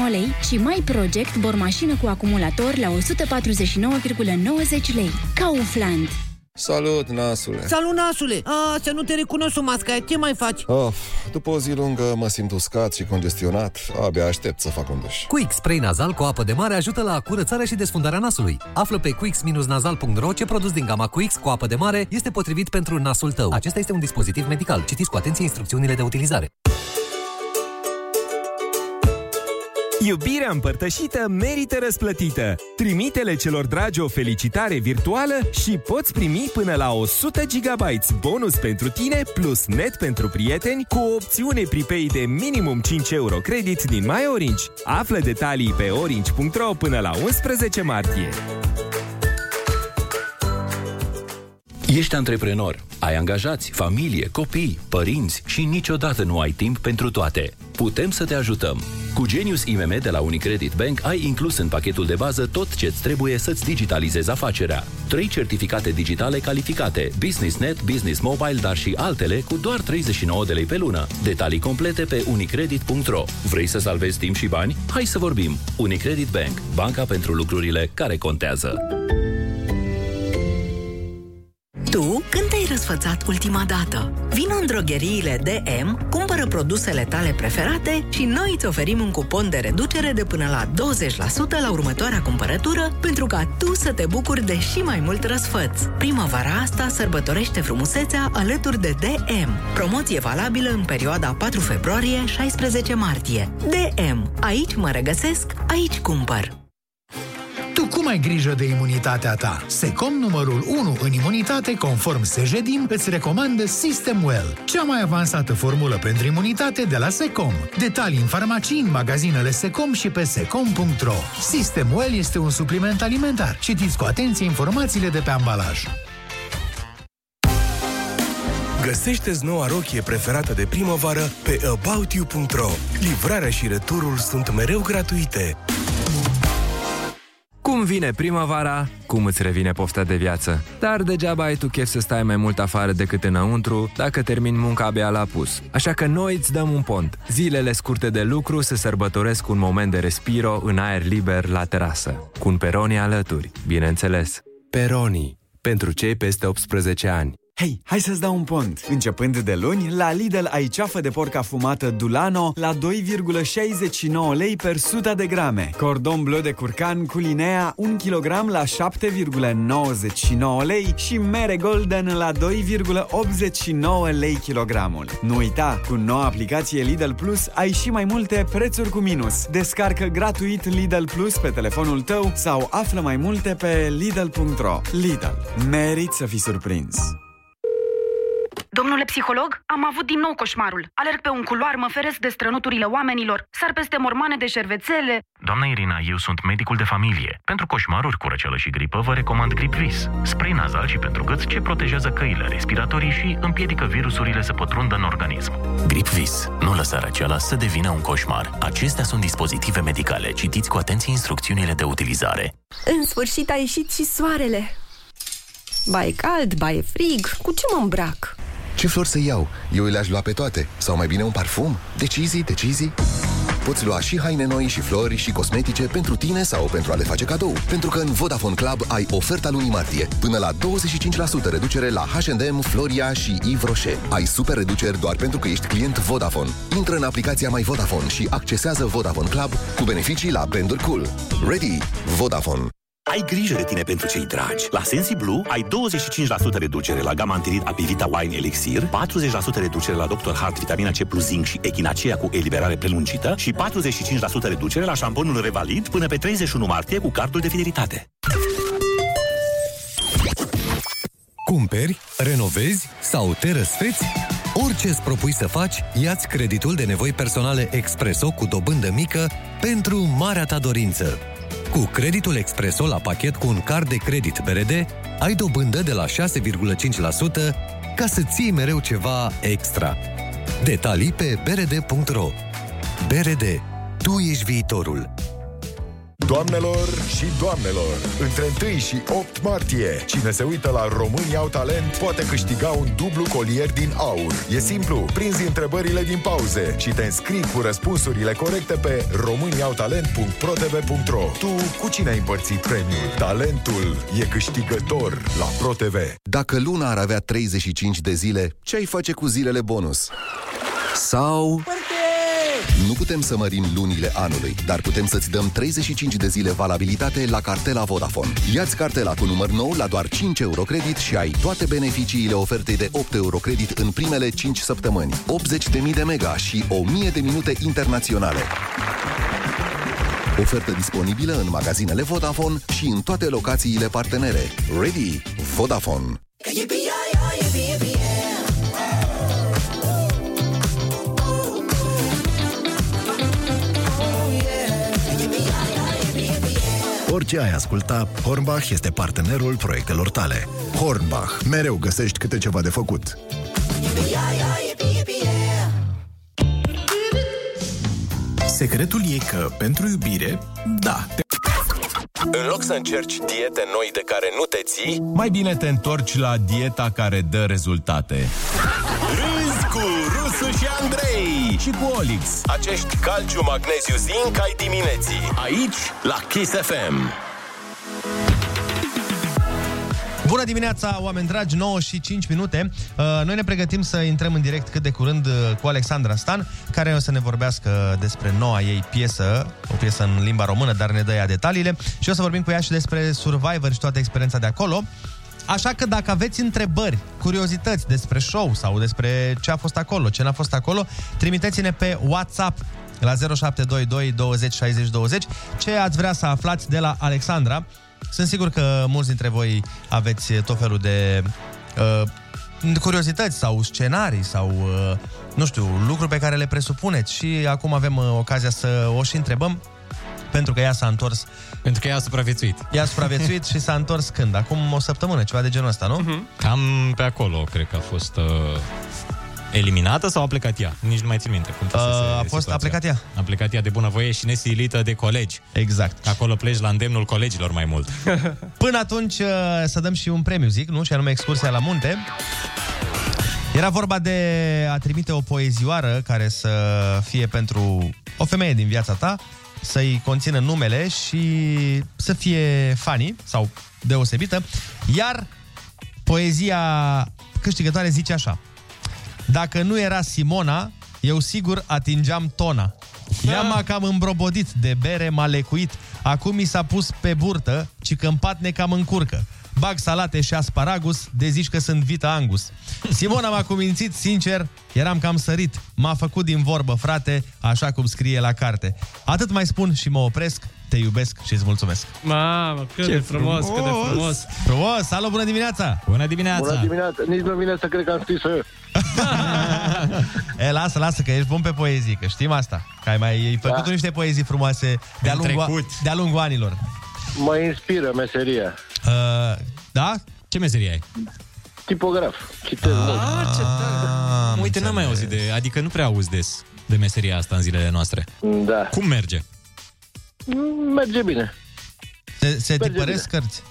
lei și My Project, bormașină cu acumulator la 149,90 lei. Kaufland. Salut, nasule! Salut, nasule! A, să nu te recunosc o masca, ce mai faci? Of, după o zi lungă mă simt uscat și congestionat, abia aștept să fac un duș. Quix spray nazal cu apă de mare ajută la curățarea și desfundarea nasului. Află pe quix-nazal.ro ce produs din gama Quix cu apă de mare este potrivit pentru nasul tău. Acesta este un dispozitiv medical. Citiți cu atenție instrucțiunile de utilizare. Iubirea împărtășită merită răsplătită. Trimite-le celor dragi o felicitare virtuală și poți primi până la 100 GB bonus pentru tine plus net pentru prieteni cu o opțiune pripei de minimum 5 euro credit din My Orange. Află detalii pe orange.ro până la 11 martie. Ești antreprenor, ai angajați, familie, copii, părinți și niciodată nu ai timp pentru toate. Putem să te ajutăm. Cu Genius IMM de la Unicredit Bank ai inclus în pachetul de bază tot ce-ți trebuie să-ți digitalizezi afacerea. Trei certificate digitale calificate, BusinessNet, Business Mobile, dar și altele cu doar 39 de lei pe lună. Detalii complete pe unicredit.ro. Vrei să salvezi timp și bani? Hai să vorbim! Unicredit Bank, banca pentru lucrurile care contează. Tu, când te-ai răsfățat ultima dată? Vino în drogheriile DM, cumpără produsele tale preferate și noi îți oferim un cupon de reducere de până la 20% la următoarea cumpărătură pentru ca tu să te bucuri de și mai mult răsfăț. Primăvara asta sărbătorește frumusețea alături de DM. Promoție valabilă în perioada 4 februarie-16 martie. DM. Aici mă regăsesc, aici cumpăr. Tu cum ai grijă de imunitatea ta? Secom numărul 1 în imunitate, conform Sejedim, îți recomandă System Well, cea mai avansată formulă pentru imunitate de la Secom. Detalii în farmacii, în magazinele Secom și pe secom.ro. System Well este un supliment alimentar. Citiți cu atenție informațiile de pe ambalaj. Găsește-ți noua rochie preferată de primăvară pe aboutyou.ro. Livrarea și returul sunt mereu gratuite. Cum vine primăvara, cum îți revine pofta de viață. Dar degeaba ai tu chef să stai mai mult afară decât înăuntru dacă termin munca abia la pus. Așa că noi îți dăm un pont. Zilele scurte de lucru se sărbătoresc un moment de respiro în aer liber la terasă. Cu un peroni alături, bineînțeles. Peroni. Pentru cei peste 18 ani. Hei, hai să-ți dau un pont! Începând de luni, la Lidl ai ceafă de porc afumată Dulano la 2,69 lei per 100 de grame. Cordon bleu de curcan cu linea 1 kg la 7,99 lei și mere golden la 2,89 lei kilogramul. Nu uita, cu noua aplicație Lidl Plus ai și mai multe prețuri cu minus. Descarcă gratuit Lidl Plus pe telefonul tău sau află mai multe pe lidl.ro. Lidl. Merit să fii surprins! Domnule psiholog, am avut din nou coșmarul. Alerg pe un culoar, mă feresc de strănuturile oamenilor, sar peste mormane de șervețele. Doamna Irina, eu sunt medicul de familie. Pentru coșmaruri cu răceală și gripă vă recomand GripVis. Spray nazal și pentru gât ce protejează căile respiratorii și împiedică virusurile să pătrundă în organism. GripVis. Nu lăsa răceala să devină un coșmar. Acestea sunt dispozitive medicale. Citiți cu atenție instrucțiunile de utilizare. În sfârșit a ieșit și soarele. Ba e cald, ba e frig, cu ce mă îmbrac? Ce flori să iau? Eu le-aș lua pe toate. Sau mai bine un parfum? Decizii, decizii. Poți lua și haine noi, și flori, și cosmetice pentru tine sau pentru a le face cadou. Pentru că în Vodafone Club ai oferta lunii martie. Până la 25% reducere la H&M, Floria și Yves Rocher. Ai super reduceri doar pentru că ești client Vodafone. Intră în aplicația My Vodafone și accesează Vodafone Club cu beneficii la branduri cool. Ready? Vodafone. Ai grijă de tine pentru cei dragi. La SensiBlue ai 25% reducere la gama antirid Apivita Wine Elixir, 40% reducere la Dr. Hart Vitamina C plus Zinc și Echinacea cu eliberare prelungită și 45% reducere la șamponul Revalid până pe 31 martie cu cardul de fidelitate. Cumperi, renovezi sau te răsfeți? Orice îți propui să faci, ia-ți creditul de nevoi personale Expreso cu dobândă mică pentru marea ta dorință. Cu creditul Expreso la pachet cu un card de credit BRD, ai dobândă de la 6,5% ca să ții mereu ceva extra. Detalii pe brd.ro BRD. Tu ești viitorul. Doamnelor și doamnelor, între 1 și 8 martie, cine se uită la România au talent poate câștiga un dublu colier din aur. E simplu, prinzi întrebările din pauze și te înscrii cu răspunsurile corecte pe româniautalent.protv.ro Tu cu cine ai împărțit premiul? Talentul e câștigător la ProTV. Dacă luna ar avea 35 de zile, ce ai face cu zilele bonus? Sau... Nu putem să mărim lunile anului, dar putem să-ți dăm 35 de zile valabilitate la cartela Vodafone. Iați cartela cu număr nou la doar 5 euro credit și ai toate beneficiile ofertei de 8 euro credit în primele 5 săptămâni, 80.000 de mega și 1.000 de minute internaționale. Ofertă disponibilă în magazinele Vodafone și în toate locațiile partenere. Ready? Vodafone. Orice ai asculta, Hornbach este partenerul proiectelor tale. Hornbach. Mereu găsești câte ceva de făcut. Secretul e că, pentru iubire, da, te În loc să încerci diete noi de care nu te ții, Mai bine te întorci la dieta care dă rezultate. râzi cu Rusu și Andrei Și cu Olix. Acești calciu, magneziu, zinc ai dimineții Aici, la Kiss FM Bună dimineața, oameni dragi, 9 și 5 minute. Uh, Noi ne pregătim să intrăm în direct cât de curând uh, cu Alexandra Stan, care o să ne vorbească despre noua ei piesă, o piesă în limba română, dar ne dă ea detaliile. Și o să vorbim cu ea și despre Survivor și toată experiența de acolo. Așa că dacă aveți întrebări, curiozități despre show sau despre ce a fost acolo, ce n-a fost acolo, trimiteți-ne pe WhatsApp la 0722 20 60 20 ce ați vrea să aflați de la Alexandra. Sunt sigur că mulți dintre voi aveți tot felul de uh, curiozități sau scenarii sau, uh, nu știu, lucruri pe care le presupuneți. Și acum avem uh, ocazia să o și întrebăm pentru că ea s-a întors. Pentru că ea a supraviețuit. Ea a supraviețuit și s-a întors când? Acum o săptămână, ceva de genul ăsta, nu? Uh-huh. Cam pe acolo, cred că a fost uh, eliminată sau a plecat ea? Nici nu mai țin minte. Cum Uh, fusese a fost- situația. a plecat ea. A plecat ea de bunăvoie și nesilită de colegi. Exact. Că acolo pleci la îndemnul colegilor mai mult. Până atunci uh, să dăm și un premiu, zic, nu? Și anume excursia la munte. Era vorba de a trimite o poezioară care să fie pentru o femeie din viața ta, să-i conțină numele și să fie funny sau deosebită. Iar poezia câștigătoare zice așa. Dacă nu era Simona, eu sigur atingeam tona. Ea m-a cam îmbrobodit, de bere m-a lecuit, acum mi s-a pus pe burtă, ci că în pat ne cam încurcă. Bag salate și asparagus, de zici că sunt vita angus. Simona m-a cumințit, sincer, eram cam sărit. M-a făcut din vorbă, frate, așa cum scrie la carte. Atât mai spun și mă opresc, te iubesc și îți mulțumesc. Mamă, cât de frumos, cât de frumos. Frumos! Alo, bună dimineața! Bună dimineața! Bună dimineața, nici nu vine să cred că am scris eu. E, lasă, lasă, că ești bun pe poezii, că știm asta. Că ai mai ai făcut da. niște poezii frumoase de-a În lungul, trecut. de-a lungul anilor. Mă inspiră meseria. Uh, da? Ce meserie ai? Tipograf. Citesc mult. Ah, ce tare! Uite, n-am mai auzit de... Adică nu prea auzi des de meseria asta în zilele noastre. Da. Cum merge? Merge bine. Se, se Merge tipăresc cărți.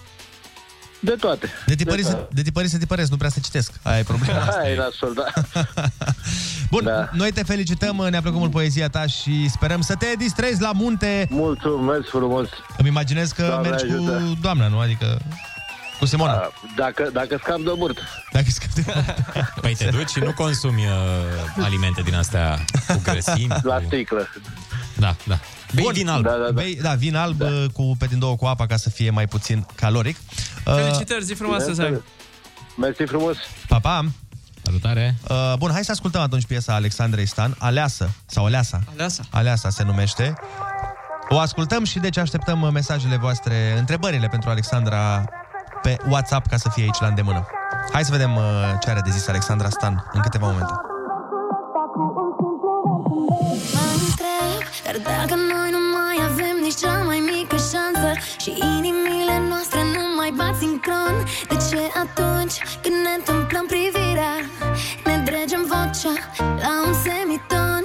De toate. De tipării, De se, toate. de tipării se tipăresc, nu prea se citesc. Aia e problema. Asta Hai, e. nasol, da. Bun, da. noi te felicităm, ne-a plăcut mult poezia ta și sperăm să te distrezi la munte. Mulțumesc frumos. Îmi imaginez că Doamne mergi ajută. cu doamna, nu? Adică cu Simona. Da, Dacă, dacă scap de burtă. Dacă scap de Păi te duci și nu consumi uh, alimente din astea cu grăsimi. La sticlă. Da, da. Bei Bun. vin alb. Da, da, da. Bei, da, vin alb da. cu pe din două cu apa ca să fie mai puțin caloric. Uh, Felicitări, zi frumoasă să ai. Mersi frumos. Pa, pa! Salutare! Uh, bun, hai să ascultăm atunci piesa Alexandrei Stan, Aleasă, sau Aleasa. Aleasa. Aleasa se numește. O ascultăm și deci așteptăm uh, mesajele voastre, întrebările pentru Alexandra pe WhatsApp ca să fie aici la îndemână. Hai să vedem uh, ce are de zis Alexandra Stan în câteva momente. Și inimile noastre nu mai bat sincron De ce atunci când ne întâmplăm privirea? Ne dregem vocea la un semiton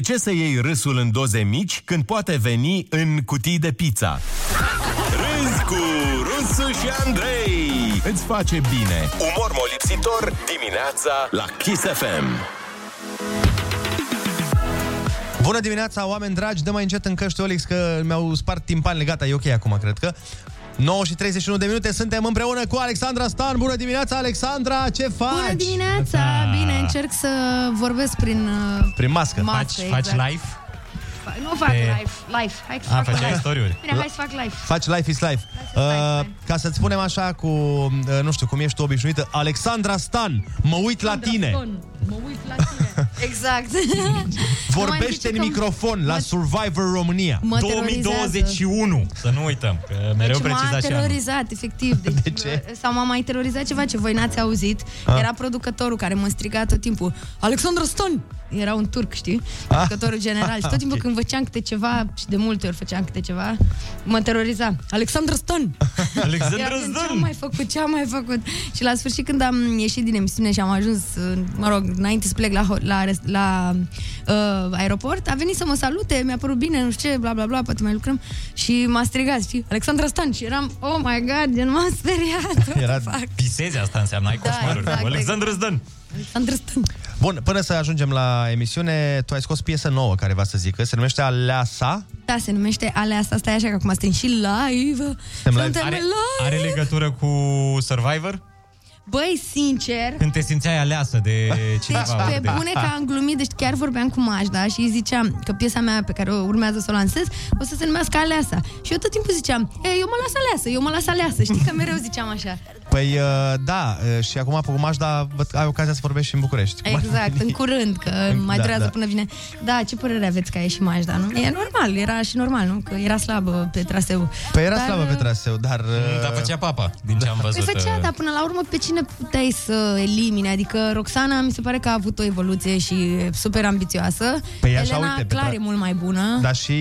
De ce să iei râsul în doze mici când poate veni în cutii de pizza? Râzi cu Rusu și Andrei Îți face bine Umor molipsitor dimineața la Kiss FM Bună dimineața, oameni dragi, dă mai încet în căști, Olix, că mi-au spart timpanele, gata, e ok acum, cred că. 9 și 31 de minute, suntem împreună cu Alexandra Stan. Bună dimineața, Alexandra, ce faci? Bună dimineața! Bine, încerc să vorbesc prin... uh, Prin mască. Mască, Faci, exact. faci live? Fa- Nu fac Pe- live, live. Hai să A, fac făceai live. story-uri. Bine, hai să fac live. Faci Life is Life. Uh, ca să-ți spunem așa cu, uh, nu știu, cum ești tu obișnuită, Alexandra Stan, mă uit la tine. Mă uit la tine. Exact. Nu mai Vorbește zice în că microfon la Survivor România. Mă terorizează. 2021, să nu uităm, că mereu deci m-a precizați și anul. terorizat, efectiv. Deci, de ce? Sau m-a mai terorizat ceva ce voi n-ați auzit. Ah. Era producătorul care mă striga tot timpul Alexandru Ston! Era un turc, știi? Producătorul general. Și tot timpul Ok. când făceam câte ceva, și de multe ori făceam câte ceva, mă teroriza. Alexandru Ston! Alexandru Era gen, Ce Ston! am mai făcut? Ce am mai făcut? Și la sfârșit, când am ieșit din emisiune și am ajuns, mă rog, înainte să plec la, ho- la, res- la uh, aeroport, a venit să mă salute, mi-a părut bine, nu știu ce, bla bla bla, poate mai lucrăm. Și m-a strigat, știi, Alexandra Stan. Și eram, oh my god, gen m-am speriat. Era pisezi asta înseamnă, ai Da, coșmaruri. exact, cu Alexandru Zdan. Alexandra Stan. Bun, până să ajungem la emisiune, tu ai scos piesă nouă care va să zică, se numește Aleasa. Da, se numește Alea asta, stai așa că acum suntem și live. Suntem live. Suntem Are, live. are legătură cu Survivor? Băi, sincer, Când te simțeai aleasă de cineva. Deci, pe de... bune că am glumit, deci chiar vorbeam cu Majda și îi ziceam că piesa mea pe care o urmează să o lansez o să se numească Aleasa. Și eu tot timpul ziceam, e, eu mă las aleasă, eu mă las aleasă. Știi că mereu ziceam așa. Păi, uh, da, uh, și acum pe Mașda văd că ai ocazia să vorbești și în București. Cum ar Exact, veni? în curând, că mai Da, durează da. până vine. Da, ce părere aveți că a ieșit Majda, nu? E normal, era și normal, nu? Că era slabă pe traseu. Păi era Dar, slabă pe traseu, dar... uh, Dar făcea papa, din ce am Păi văzut. făcea, uh, dar până la urmă pe cine puteai să elimine? Adică Roxana mi se pare că a avut o evoluție și e super ambițioasă. Păi așa, Elena uite, pe clar tra- e mult mai bună. Dar și,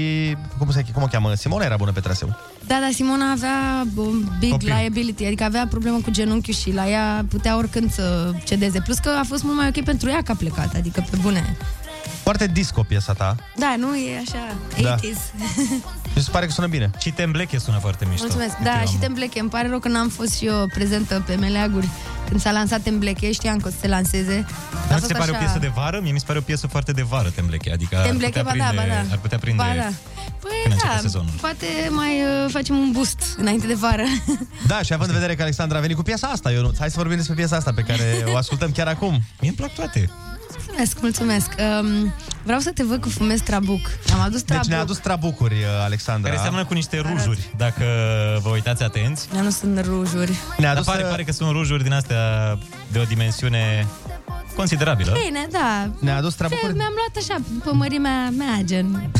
cum, se, cum o cheamă? Simona era bună pe traseu. Da, dar Simona avea um, big Copil. liability, adică avea problemă cu genunchiul și la ea putea oricând să cedeze. Plus că a fost mult mai ok pentru ea că a plecat, adică pe bune. Foarte disco piesa ta. Da, nu e așa, Da. 80s. Mi se pare că sună bine. Și Tembleche sună foarte mișto. Mulțumesc. Uite, Da, am- și Tembleche. Îmi pare rău că n-am fost și eu prezentă pe Meleaguri când s-a lansat Tembleche. Știam că o să se lanseze. A Dar nu fost ți se pare o așa- piesă de vară? Mie mi se pare o piesă foarte de vară, Tembleche. Adică ar Tembleche, putea ba da, prinde, ba da. ar putea prinde Ba da. Păi când începe da, sezonul. poate mai uh, facem un boost înainte de vară. Da, și având în vedere că Alexandra a venit cu piesa asta, eu hai să vorbim despre piesa asta pe care o ascultăm chiar acum. Mie îmi plac toate. Mulțumesc, mulțumesc. Um, vreau să te văd cu fumez trabuc. Am adus Deci trabuc. ne-a adus trabucuri, uh, Alexandra. Care seamănă cu niște rujuri, dacă vă uitați atenți. Dar nu sunt rujuri. Ne-a Dar adus pare, uh, pare că sunt rujuri din astea de o dimensiune considerabilă. Bine, da. Ne-a adus Ce, trabucuri. Mi-am luat așa, după mărimea mea, gen.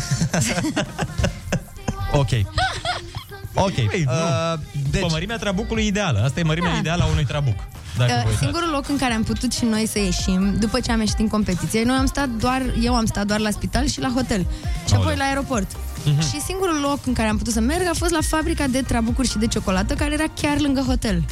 Ok. Ok. Păi, nu. Uh, Deci... mărimea trabucului ideală. Asta e mărimea Da. ideală a unui trabuc. Dacă vă Uh, uitați. Singurul loc în care am putut și noi să ieșim, după ce am ieșit în competiție, noi am stat doar, eu am stat doar la spital și la hotel. Și apoi la aeroport. Mhm. Și singurul loc în care am putut să merg a fost la fabrica de trabucuri și de ciocolată, care era chiar lângă hotel.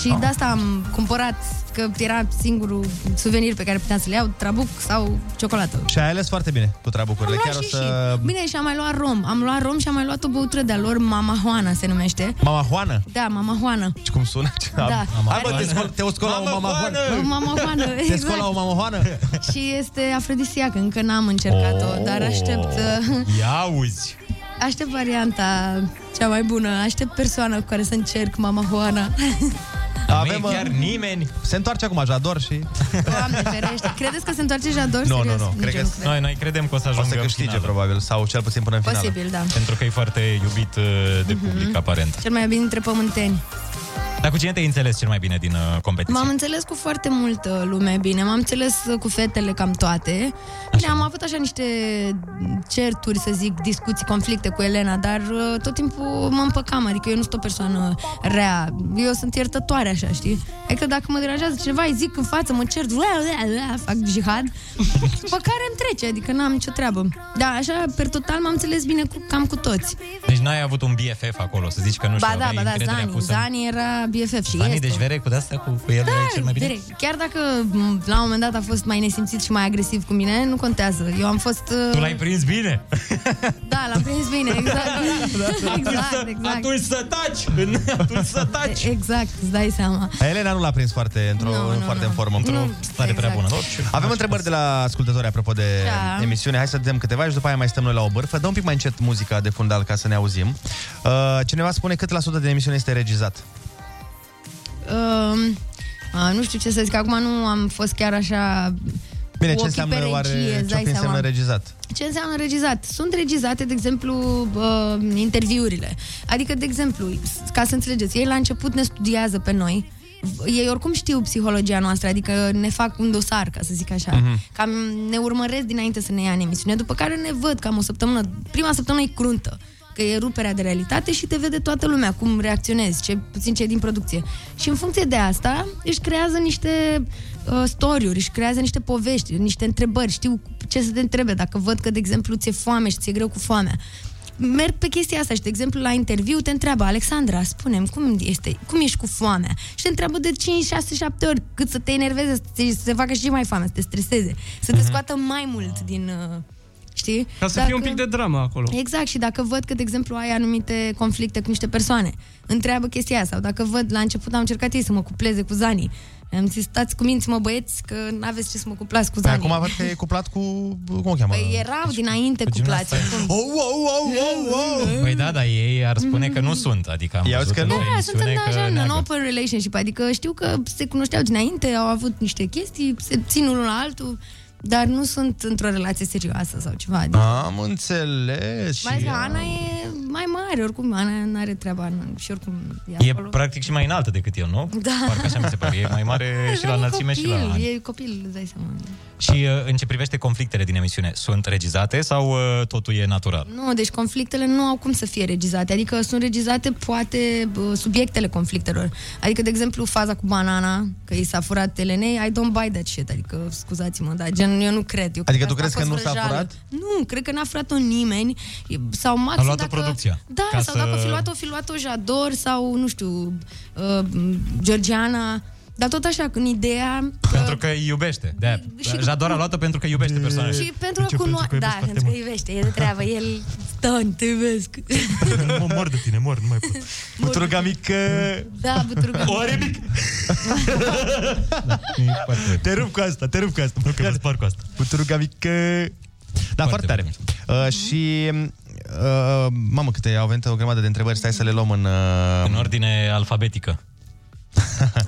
Și de asta am cumpărat, că era singurul suvenir pe care puteam să-l iau, trabuc sau ciocolată. Și ai ales foarte bine cu trabucurile. Am Chiar luat o și, să... și. Bine, și am mai luat rom. Am luat rom și am mai luat o băutură de-a lor, Mama Juana se numește. Mama Juana? Da, Mama Juana. Și cum sună? Da. Hai bă, te, scol, te scol la o mama Juana. O Mama Juana, Te exact. scol la o mama Juana? Și este afrodisiacă, încă n-am încercat-o, dar aștept, uh, Ia auzi! aștept varianta cea mai bună, aștept persoana cu care să încerc Mama Juana. Avem, chiar uh, nimeni. Se întoarce acum Jador și... Doamne ferește. Credeți că se întoarce Jador? Nu, nu, Serios? nu. Nici Cred eu că nu cred. Noi, noi credem că o să o ajungă să în câștige, finală. probabil. Sau cel puțin până în finală. Posibil, da. Pentru că e foarte iubit uh, de public, aparent. Cel mai bine dintre pământeni. Dar cu cine te-ai înțeles cel mai bine din uh, competiție? M-am înțeles cu foarte multă lume bine, m-am înțeles uh, cu fetele cam toate. Bine, am avut așa niște certuri, să zic, discuții, conflicte cu Elena, dar uh, tot timpul mă împăcam, adică eu nu sunt o persoană rea, eu sunt iertătoare așa, știi? Adică dacă mă deranjează cineva, îi zic în față, mă cer, fac jihad, după care îmi trece, adică n-am nicio treabă. Da, așa, per total m-am înțeles bine cu, cam cu toți. Deci n-ai avut un BFF acolo, să zici că nu știu, Ba da, aveai ba da, încrederea Zani, pusă în- Zani era BFF și Zani, este. deci vere cu de-astea, cu, cu el Da, erai cel mai bine? direct. Chiar dacă m, la un moment dat a fost mai nesimțit și mai agresiv cu mine, nu contează. Eu am fost... uh, Tu l-ai prins bine? Da, l-am prins bine, exact. exact, exact. Atunci să taci! Atunci să taci! Exact, îți dai seama. Elena nu l-a prins foarte, într-o, Nu, nu, foarte nu. în formă. Într-o Nu, stare prea exact. bună. Avem întrebări de la ascultători apropo de Da. emisiune. Hai să dăm câteva și după aia mai stăm noi la o bârfă. Dă un pic mai încet muzica de fundal ca să ne auzim. Uh, cineva spune cât la sută de emisiune este regizat. Um, a, nu știu ce să zic, acum nu am fost chiar așa Bine, cu ce ochii înseamnă, pe oare, regie, îți ce dai înseamnă seama. regizat? Ce înseamnă regizat? Sunt regizate, de exemplu, uh, interviurile. Adică, de exemplu, ca să înțelegeți, ei la început ne studiază pe noi, ei oricum știu psihologia noastră, adică ne fac un dosar, ca să zic așa. Mhm. Cam ne urmăresc dinainte să ne ia în emisiune, după care ne văd cam o săptămână. Prima săptămână e cruntă, că e ruperea de realitate și te vede toată lumea, cum reacționezi, ce puțin ce din producție. Și în funcție de asta își creează niște uh, story-uri, își creează niște povești, niște întrebări, știu ce să te întrebe, dacă văd că, de exemplu, ți-e foame și ți-e greu cu foamea. Merg pe chestia asta și, de exemplu, la interviu te întreabă Alexandra, spunem, cum este, cum ești cu foamea? Și te întreabă de 5, 6, 7 ori, cât să te enerveze, să, te, să se facă și mai foame, să te streseze, să te scoată mai mult din... Uh, știi? Ca să fie un pic de dramă acolo. Exact, și dacă văd că, de exemplu, ai anumite conflicte cu niște persoane, întreabă chestia aia, sau dacă văd, la început am încercat ei să mă cupleze cu Zani, am zis, stați cu minți, mă băieți, că n-aveți ce să mă cuplați cu Păi Zani. acum văd că e cuplat cu... Cum o cheamă? Păi erau dinainte cuplați. acum. Oh, oh, oh, oh, oh. Păi da, dar ei ar spune că nu sunt. Adică am Ia văzut că în nu. Da, sunt emisiune în, că așa, în neagă. open relationship, adică știu că se cunoșteau dinainte, au avut niște chestii, se țin unul la altul, dar nu sunt într-o relație serioasă sau ceva. Adică, Am înțeles. mai ales că și- Ana e mai mare, oricum, Ana nu are treaba nu, și oricum e, E acolo. practic și mai înaltă decât el, nu? Da. Parcă așa mi se pare. E mai mare și la e înălțime și copil, la ani. E copil, îți dai seama. Și uh, în ce privește conflictele din emisiune, sunt regizate sau uh, totul e natural? Nu, deci conflictele nu au cum să fie regizate. Adică sunt regizate poate bă, subiectele conflictelor. Adică, de exemplu, faza cu banana, că i s-a furat Elenei, I don't buy that shit. Adică, scuzați-mă, dar gen, eu nu cred. Eu Adică cred tu asta a crezi că fost nu s-a vrăjeală. furat? Nu, cred că n-a furat-o nimeni. E- Sau maxim A luat-o dacă... producția. Da, Ca sau să- dacă o fi luat-o, o fi luat-o Jador sau, nu știu, uh, Georgiana. Dar tot așa, în ideea Pentru că îi iubește. De Și- Jador a luat-o pentru că iubește personajul. și pentru că cunoaște... Da, pentru că iubește, e de treabă. El, Stan, te iubesc. Mă mor de tine, mor, nu mai pot. Buturuga mică... Da, buturuga O are mic. Te rup cu asta, te rup cu asta. Nu că mă cu asta. Buturuga mică... Da, foarte, tare. Uh, și... Uh, mamă, câte au venit o grămadă de întrebări, stai să le luăm în... Uh... În ordine alfabetică.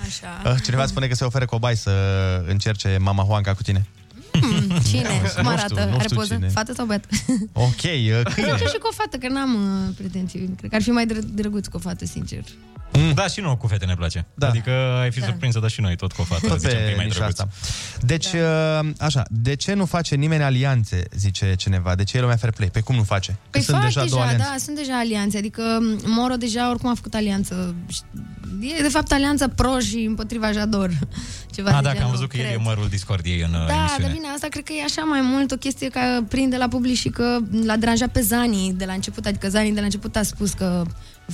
Așa. Uh, cineva spune că se oferă cobai să încerce mama Juanca cu tine. Hmm, cine? Nu Cum știu, arată? nu Are știu poză? cine. Fată sau băiat? Ok, uh, câine. Cred că și cu o fată, că n-am uh, pretenții. Cred că ar fi mai dră- drăguț cu o fată, sincer. Mm. Da, și nouă cu fete ne place. Da. Adică ai fi Da. surprinsă, dar și noi tot cu o fată. Tot Zicem că e pe mai nișa drăguț. asta. Deci, da. așa, de ce nu face nimeni alianțe, zice cineva? De ce e lumea fair play? Pe cum nu face? Că Păi sunt fac deja, două alianțe. da, sunt deja alianțe. Adică Moro deja oricum a făcut alianță. E de fapt alianța pro și împotriva Jador. Ceva Ah, de da, că am genul, văzut că el cred. e mărul discordiei în uh, Da, emisiune. dar bine, asta cred că e așa mai mult o chestie ca prinde la public și că l-a deranjat pe Zani de la început. Adică Zani de la început a spus că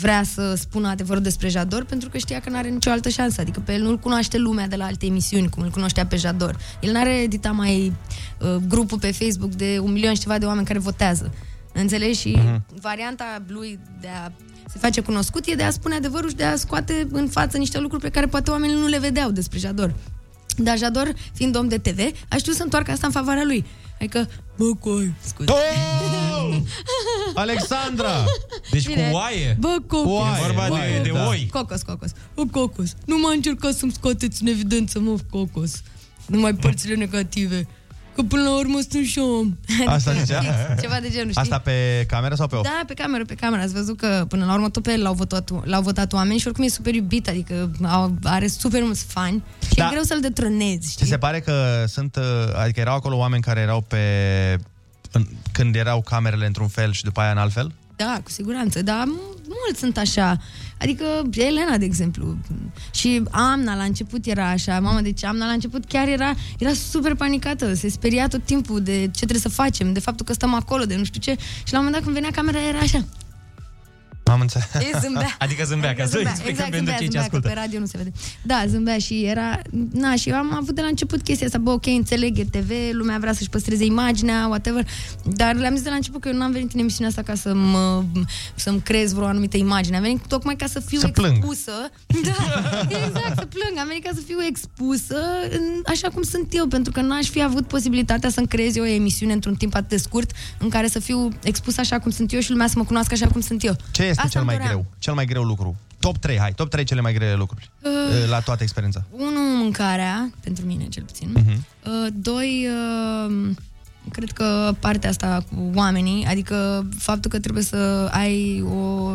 vrea să spună adevărul despre Jador pentru că știa că nu are nicio altă șansă. Adică pe el nu-l cunoaște lumea de la alte emisiuni, cum îl cunoștea pe Jador. El n-are editat mai uh, grupul pe Facebook de un milion și ceva de oameni care votează. Înțelegi? Și Mhm. varianta lui de a se face cunoscut e de a spune adevărul și de a scoate în față niște lucruri pe care poate oamenii nu le vedeau despre Jador. Dar Jador, fiind om de TV, a știut să întoarcă asta în favoarea lui. Adică, bă, coi, scuze. Oh! Alexandra! Deci Bine. cu oaie. Bă, cocos. Oaie, E vorba de- oaie, de da. oi. Cocos, cocos. Bă, cocos. Nu m-a încercat să-mi scoateți în evidență, mă, cocos. Numai părțile negative. Că până la urmă sunt și om. Asta Adică, zicea? fix, Ceva de genul, știi? Asta pe cameră sau pe off? Da, pe cameră, pe cameră. Ați văzut că până la urmă tot pe el l-au votat, l-au votat oameni și oricum e super iubit, adică au, are super mulți fani și Da. e greu să-l detronezi, Ți știi? se pare că sunt, uh, adică erau acolo oameni care erau pe, în, când erau camerele într-un fel și după aia în alt fel? Da, cu siguranță, dar m- mulți sunt așa. Adică Elena, de exemplu. Și Amna la început era așa. Mama, deci Amna la început chiar era, era super panicată. Se speria tot timpul de ce trebuie să facem, de faptul că stăm acolo, de nu știu ce. Și la un moment dat când venea camera era așa. Am înțeles. E, zâmbea. Adică zâmbea, ca să Zâmbea, explicăm exact, pentru zâmbea, cei ce zâmbea, că ascultă. pe radio nu se vede. Da, zâmbea și era... Na, și eu am avut de la început chestia asta, bă, ok, înțeleg, e TV, lumea vrea să-și păstreze imaginea, whatever, dar le-am zis de la început că eu n-am venit în emisiunea asta ca să mă, să-mi creez vreo anumită imagine. Am venit tocmai ca să fiu Să plâng. expusă. Da, exact, să plâng. Am venit ca să fiu expusă în, așa cum sunt eu, pentru că n-aș fi avut posibilitatea să-mi creez eu o emisiune într-un timp atât de scurt în care să fiu expusă așa cum sunt eu și lumea să mă cunoască așa cum sunt eu. Ce este Asta cel îmi mai doream. greu? Cel mai greu lucru? Top 3, hai, top 3 cele mai grele lucruri Uh. uh, la toată experiența. Unu, mâncarea, pentru mine cel puțin. Mhm. Uh, doi, uh, cred că partea asta cu oamenii, adică faptul că trebuie să ai o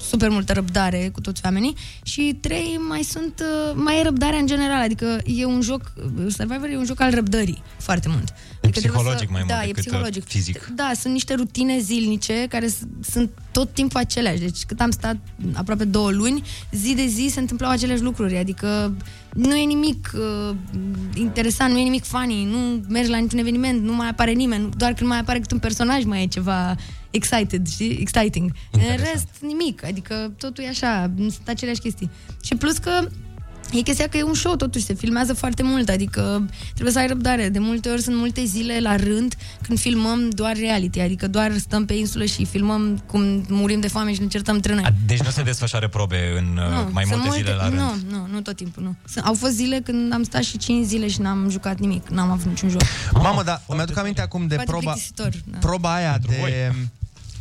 super multă răbdare cu toți oamenii și trei, mai sunt, uh, mai e răbdarea în general, adică e un joc, Survivor e un joc al răbdării foarte mult. Adică trebuie psihologic mai mult da, e decât, uh, psihologic. fizic. Da, sunt niște rutine zilnice care s- sunt tot timpul aceleași. Deci cât am stat aproape două luni, zi de zi se întâmplau aceleași lucruri. Adică nu e nimic uh, interesant, nu e nimic funny, nu mergi la niciun eveniment, nu mai apare nimeni, doar când mai apare cât un personaj mai e ceva excited, știi? Exciting. În rest, nimic. Adică totul e așa, sunt aceleași chestii. Și plus că E chestia că e un show, totuși, se filmează foarte mult, adică trebuie să ai răbdare. De multe ori sunt multe zile la rând când filmăm doar reality, adică doar stăm pe insulă și filmăm cum murim de foame și ne certăm între noi. Deci nu se desfășoară probe în uh, mai sunt multe zile la rând. Nu, nu, nu tot timpul, nu. Sunt, au fost zile când am stat și 5 zile și n-am jucat nimic, n-am avut niciun joc. Mamă, dar mi-aduc aminte acum de Poate proba, plictisitor, da. proba aia de...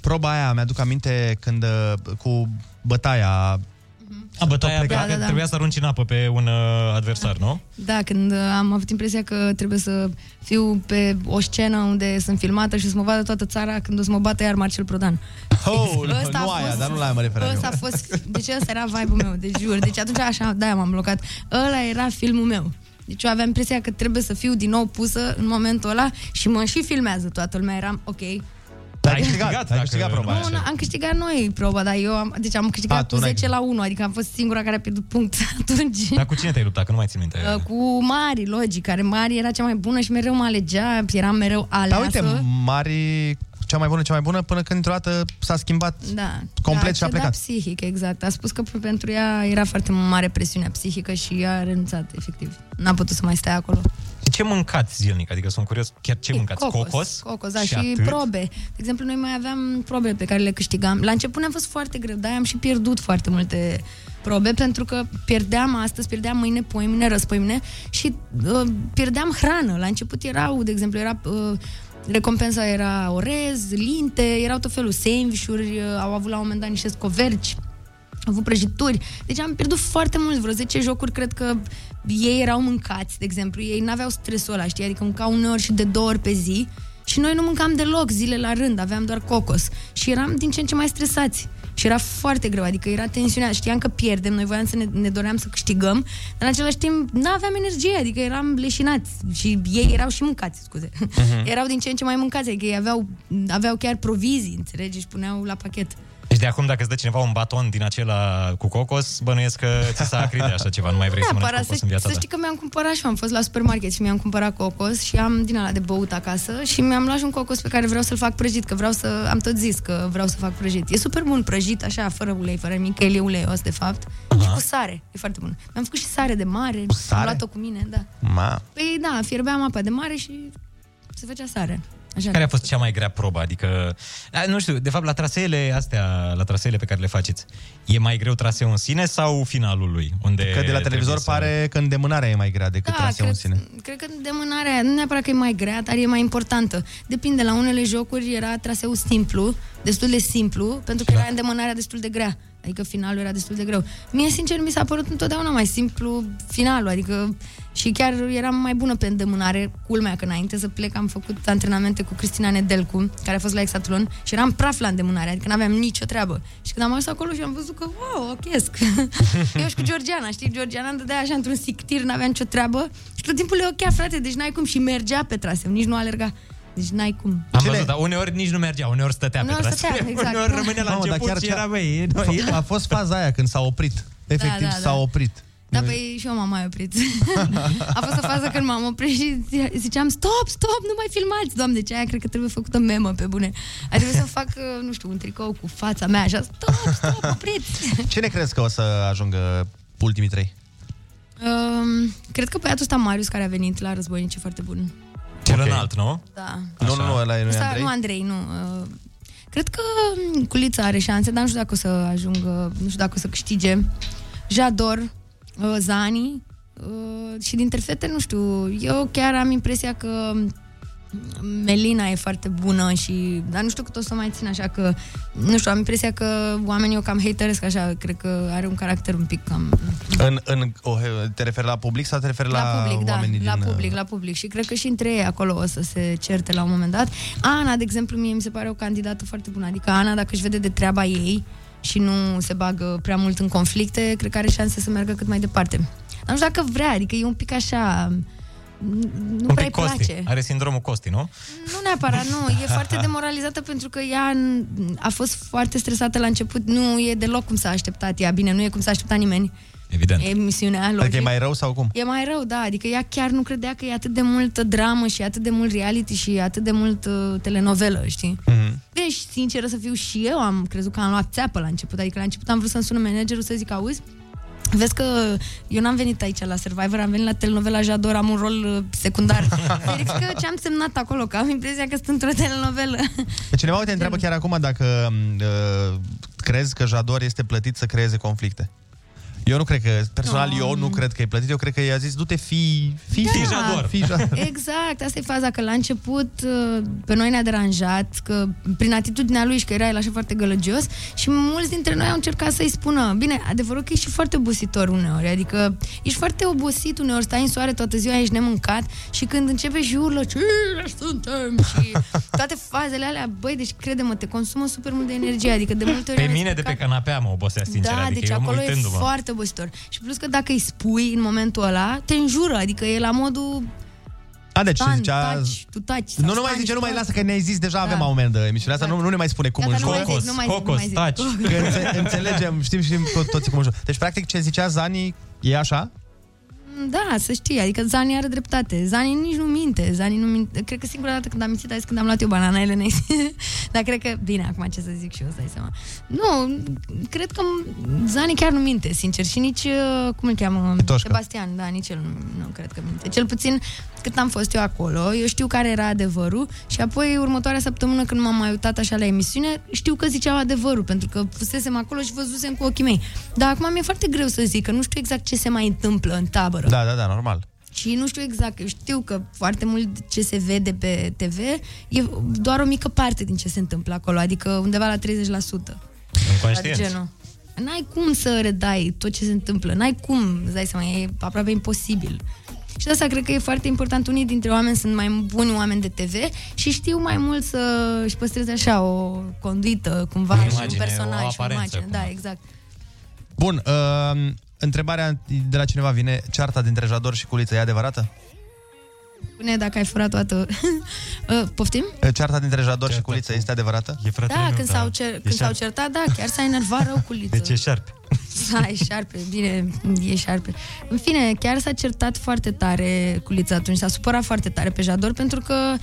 Proba aia, mi-aduc aminte când uh, cu bătaia A, bătaia Da, da, da, da. trebuia să arunci în apă pe un uh, adversar, nu? Da, când uh, am avut impresia că trebuie să fiu pe o scenă unde sunt filmată și să mă vadă toată țara când o să mă bată iar Marcel Prodan. Oh, Ăsta a nu aia, fost- dar nu la aia mă referam Ăsta eu. a fost, deci ăsta era vibe-ul meu, de jur. Deci atunci așa, de-aia m-am blocat. Ăla era filmul meu. Deci eu aveam impresia că trebuie să fiu din nou pusă în momentul ăla și mă și filmează toată lumea. Eram, ok. Dar ai câștigat, ai câștigat proba aia. Nu, nu, am câștigat noi proba, dar eu am, deci am câștigat A, cu tu n-ai 10 la 1, adică am fost singura care a pierdut punct atunci. Dar cu cine te-ai luptat? Că nu mai țin minte. Uh, Cu Mari, logic, care Mari era cea mai bună și mereu mă alegea, eram mereu aleasă. Dar uite, Mari, cea mai bună, cea mai bună, până când într-o dată s-a schimbat Da. complet da, și a cedat plecat. psihic, exact. A spus că pentru ea era foarte mare presiunea psihică și a renunțat, efectiv. N-a putut să mai stea acolo. Ce mâncați zilnic? Adică sunt curios, chiar ce mâncați? Cocos? Cocos, da, și, atât? probe. De exemplu, noi mai aveam probe pe care le câștigam. La început ne-a fost foarte greu, dar am și pierdut foarte multe probe pentru că pierdeam astăzi, pierdeam mâine, poimine, răspoimine și uh, pierdeam hrană. La început erau, de exemplu, era uh, recompensa era orez, linte, erau tot felul sandvișuri, uh, au avut la un moment dat niște scoverci, au avut prăjituri. Deci am pierdut foarte mult, vreo 10 jocuri, cred că ei erau mâncați, de exemplu. Ei n-aveau stresul ăla, știi? Adică mâncau uneori și de două ori pe zi. Și noi nu mâncam deloc zile la rând, aveam doar cocos. Și eram din ce în ce mai stresați. Și era foarte greu, adică era tensiunea, știam că pierdem, noi voiam să ne, ne doream să câștigăm, dar în același timp nu aveam energie, adică eram leșinați și ei erau și mâncați, scuze. Mhm. erau din ce în ce mai mâncați, adică ei aveau, aveau chiar provizii, înțelegi, și puneau la pachet. Deci de acum dacă îți dă cineva un baton din acela cu cocos, bănuiesc că ți s-a acrit de așa ceva, nu mai vrei să mănânci Neapărat, cocos să, în viața să ta. știi că mi-am cumpărat și am fost la supermarket și mi-am cumpărat cocos și am din ala de băut acasă și mi-am luat și un cocos pe care vreau să-l fac prăjit, că vreau să, am tot zis că vreau să fac prăjit. E super bun prăjit, așa, fără ulei, fără nimic, că el e uleios, de fapt, și cu sare, e foarte bun. Mi-am făcut și sare de mare, sare? am luat-o cu mine, da. Ma. Păi da, fierbeam apa de mare și se făcea sare. Așa. Care a fost cea mai grea probă? Adică, a, nu știu, de fapt, la traseele astea, la traseele pe care le faceți, e mai greu traseul în sine sau finalul lui? Unde Că de la televizor trebuie pare că îndemânarea e mai grea decât Da, traseul în cred- sine. Cred că demânarea, nu neapărat că e mai grea, dar e mai importantă. Depinde, la unele jocuri era traseul simplu, destul de simplu, pentru că era îndemânarea destul de grea. Adică finalul era destul de greu. Mie, sincer, mi s-a părut întotdeauna mai simplu finalul, adică și chiar eram mai bună pe îndemânare, culmea că înainte să plec am făcut antrenamente cu Cristina Nedelcu, care a fost la Exatlon și eram praf la îndemânare, adică n-aveam nicio treabă. Și când am ajuns acolo și am văzut că, wow, ochesc. Eu și cu Georgiana, știi, Georgiana îmi dădea așa într-un sictir, n-avea nicio treabă și tot timpul le ochea, frate, deci n-ai cum și mergea pe traseu, nici nu alerga. Deci n-ai cum. Am văzut, dar uneori nici nu mergea, uneori stătea Uneori pe traseu. stătea, exact. Uneori rămânea la Mamă, dar început chiar și ce- era, băi, A, a fost faza aia când s-a oprit. Efectiv Da, da, s-a da. oprit. Da, păi și eu m-am mai oprit. a fost o fază când m-am oprit și zi- ziceam, stop, stop, nu mai filmați, doamne, ce aia cred că trebuie făcută memă pe bune. A trebuit să fac, uh, nu știu, un tricou cu fața mea, așa, stop, stop, opriți. Cine crezi că o să ajungă ultimii trei? Um, cred că băiatul ăsta Marius care a venit la războinic e foarte bun. Cel înalt, nu? Da. Nu, nu, nu, ăla e nu e Ăsta- Andrei? Nu, Andrei, nu. Uh, cred că um, Culița are șanse, dar nu știu dacă o să ajungă, nu știu dacă o să câștige. Jador, uh, Zani uh, și dintre fete, nu știu, eu chiar am impresia că Melina e foarte bună și dar nu știu cât o să mai țin așa că nu știu, am impresia că oamenii o cam hateresc așa, cred că are un caracter un pic cam În, în, o, te referi la public sau te referi la, la public, da, oamenii la din... uh, public, la public. Și cred că și între ei acolo o să se certe la un moment dat. Ana, de exemplu, mie mi se pare o candidată foarte bună. Adică Ana, dacă își vede de treaba ei și nu se bagă prea mult în conflicte, cred că are șanse să meargă cât mai departe. Dar nu știu dacă vrea, adică e un pic așa... Nu Un prea pic îi Costi. place. Are sindromul Costi, nu? Nu neapărat, nu. E foarte demoralizată pentru că ea n- a fost foarte stresată la început. Nu e deloc cum s-a așteptat ea. Bine, nu e cum s-a așteptat nimeni. Evident. Emisiunea, logic. Adică e mai rău sau cum? E mai rău, da. Adică ea chiar nu credea că e atât de multă dramă și atât de mult reality și atât de mult uh, telenovelă, știi? Mhm. Bine, și sinceră să fiu și eu am crezut că am luat țeapă la început. Adică la început am vrut să-mi sună managerul să zic, auzi, Vezi că eu n-am venit aici la Survivor, am venit la telenovela Jador, am un rol uh, secundar. Verifică ce am semnat acolo, că am impresia că sunt într-o telenovelă. Pe cineva te întreabă chiar acum dacă uh, crezi că Jador este plătit să creeze conflicte. Eu nu cred că, personal, Nu. eu nu cred că e plătit, eu cred că i-a zis, du-te, fi, fi, Da. fi Jador. Fi Jador. Exact, asta e faza, că la început uh, pe noi ne-a deranjat, că prin atitudinea lui și că era el așa foarte gălăgios și mulți dintre noi au încercat să-i spună, bine, adevărul că ești și foarte obositor uneori, adică ești foarte obosit uneori, stai în soare toată ziua, ești nemâncat și când începe și urlă, cine suntem? Și toate fazele alea, băi, deci crede-mă, te consumă super mult de energie, adică de multe ori Pe am mine de pe canapea mă obosea, sincer. da, adică deci eu acolo e uitându-mă. Foarte obositor. Și plus că dacă îi spui în momentul ăla, te înjură, adică e la modul A, deci Tan, zicea... taci, tu taci. Nu, sau nu mai stai zice, nu mai mișto. lasă că ne-ai zis deja, Da. avem la un moment de emisiunea asta, nu, nu ne mai spune cum Gata, în nu mai joc. zic, nu mai zic, nu mai zic. Că înțe- înțelegem, știm, știm to- toți cum în joc. Deci, practic, ce zicea Zani e așa? Da, să știi, adică Zani are dreptate. Zani nici nu minte. Zani nu minte. Cred că singura dată când am mințit a zis când am luat eu banana Elenei. Dar cred că, bine, acum ce să zic și eu, îți dai seama. Nu, cred că Zani chiar nu minte, sincer. Și nici, uh, cum îl cheamă? Pitoșcă. Sebastian, da, nici el nu, nu cred că minte. Cel puțin cât am fost eu acolo, eu știu care era adevărul și apoi următoarea săptămână când m-am mai uitat așa la emisiune, știu că ziceau adevărul, pentru că fusesem acolo și văzusem cu ochii mei. Dar acum mi-e foarte greu să zic, că nu știu exact ce se mai întâmplă în tabără. Da, da, da, normal. Și nu știu exact, eu știu că foarte mult ce se vede pe TV e doar o mică parte din ce se întâmplă acolo, adică undeva la 30%. Inconștient. Genul. N-ai cum să redai tot ce se întâmplă, n-ai cum, îți dai seama, e aproape imposibil. Și de asta cred că e foarte important. Unii dintre oameni sunt mai buni oameni de TV și știu mai mult să își păstreze așa o conduită, cumva, O și un imagine, personaj, o o aparență, imagine. Da, exact. Bun, uh, întrebarea de la cineva vine, cearta dintre Jador și Culiță e adevărată? Spune dacă ai furat toată... Uh, Poftim? Uh, Cearta dintre Jador și Culiță este adevărată? E Da, când, s-au, cer, când s-au certat, da, chiar s-a enervat rău cu liță. Deci e șarpe. Da, e șarpe, bine, e șarpe. În fine, chiar s-a certat foarte tare Culiță atunci, s-a supărat foarte tare pe Jador, pentru că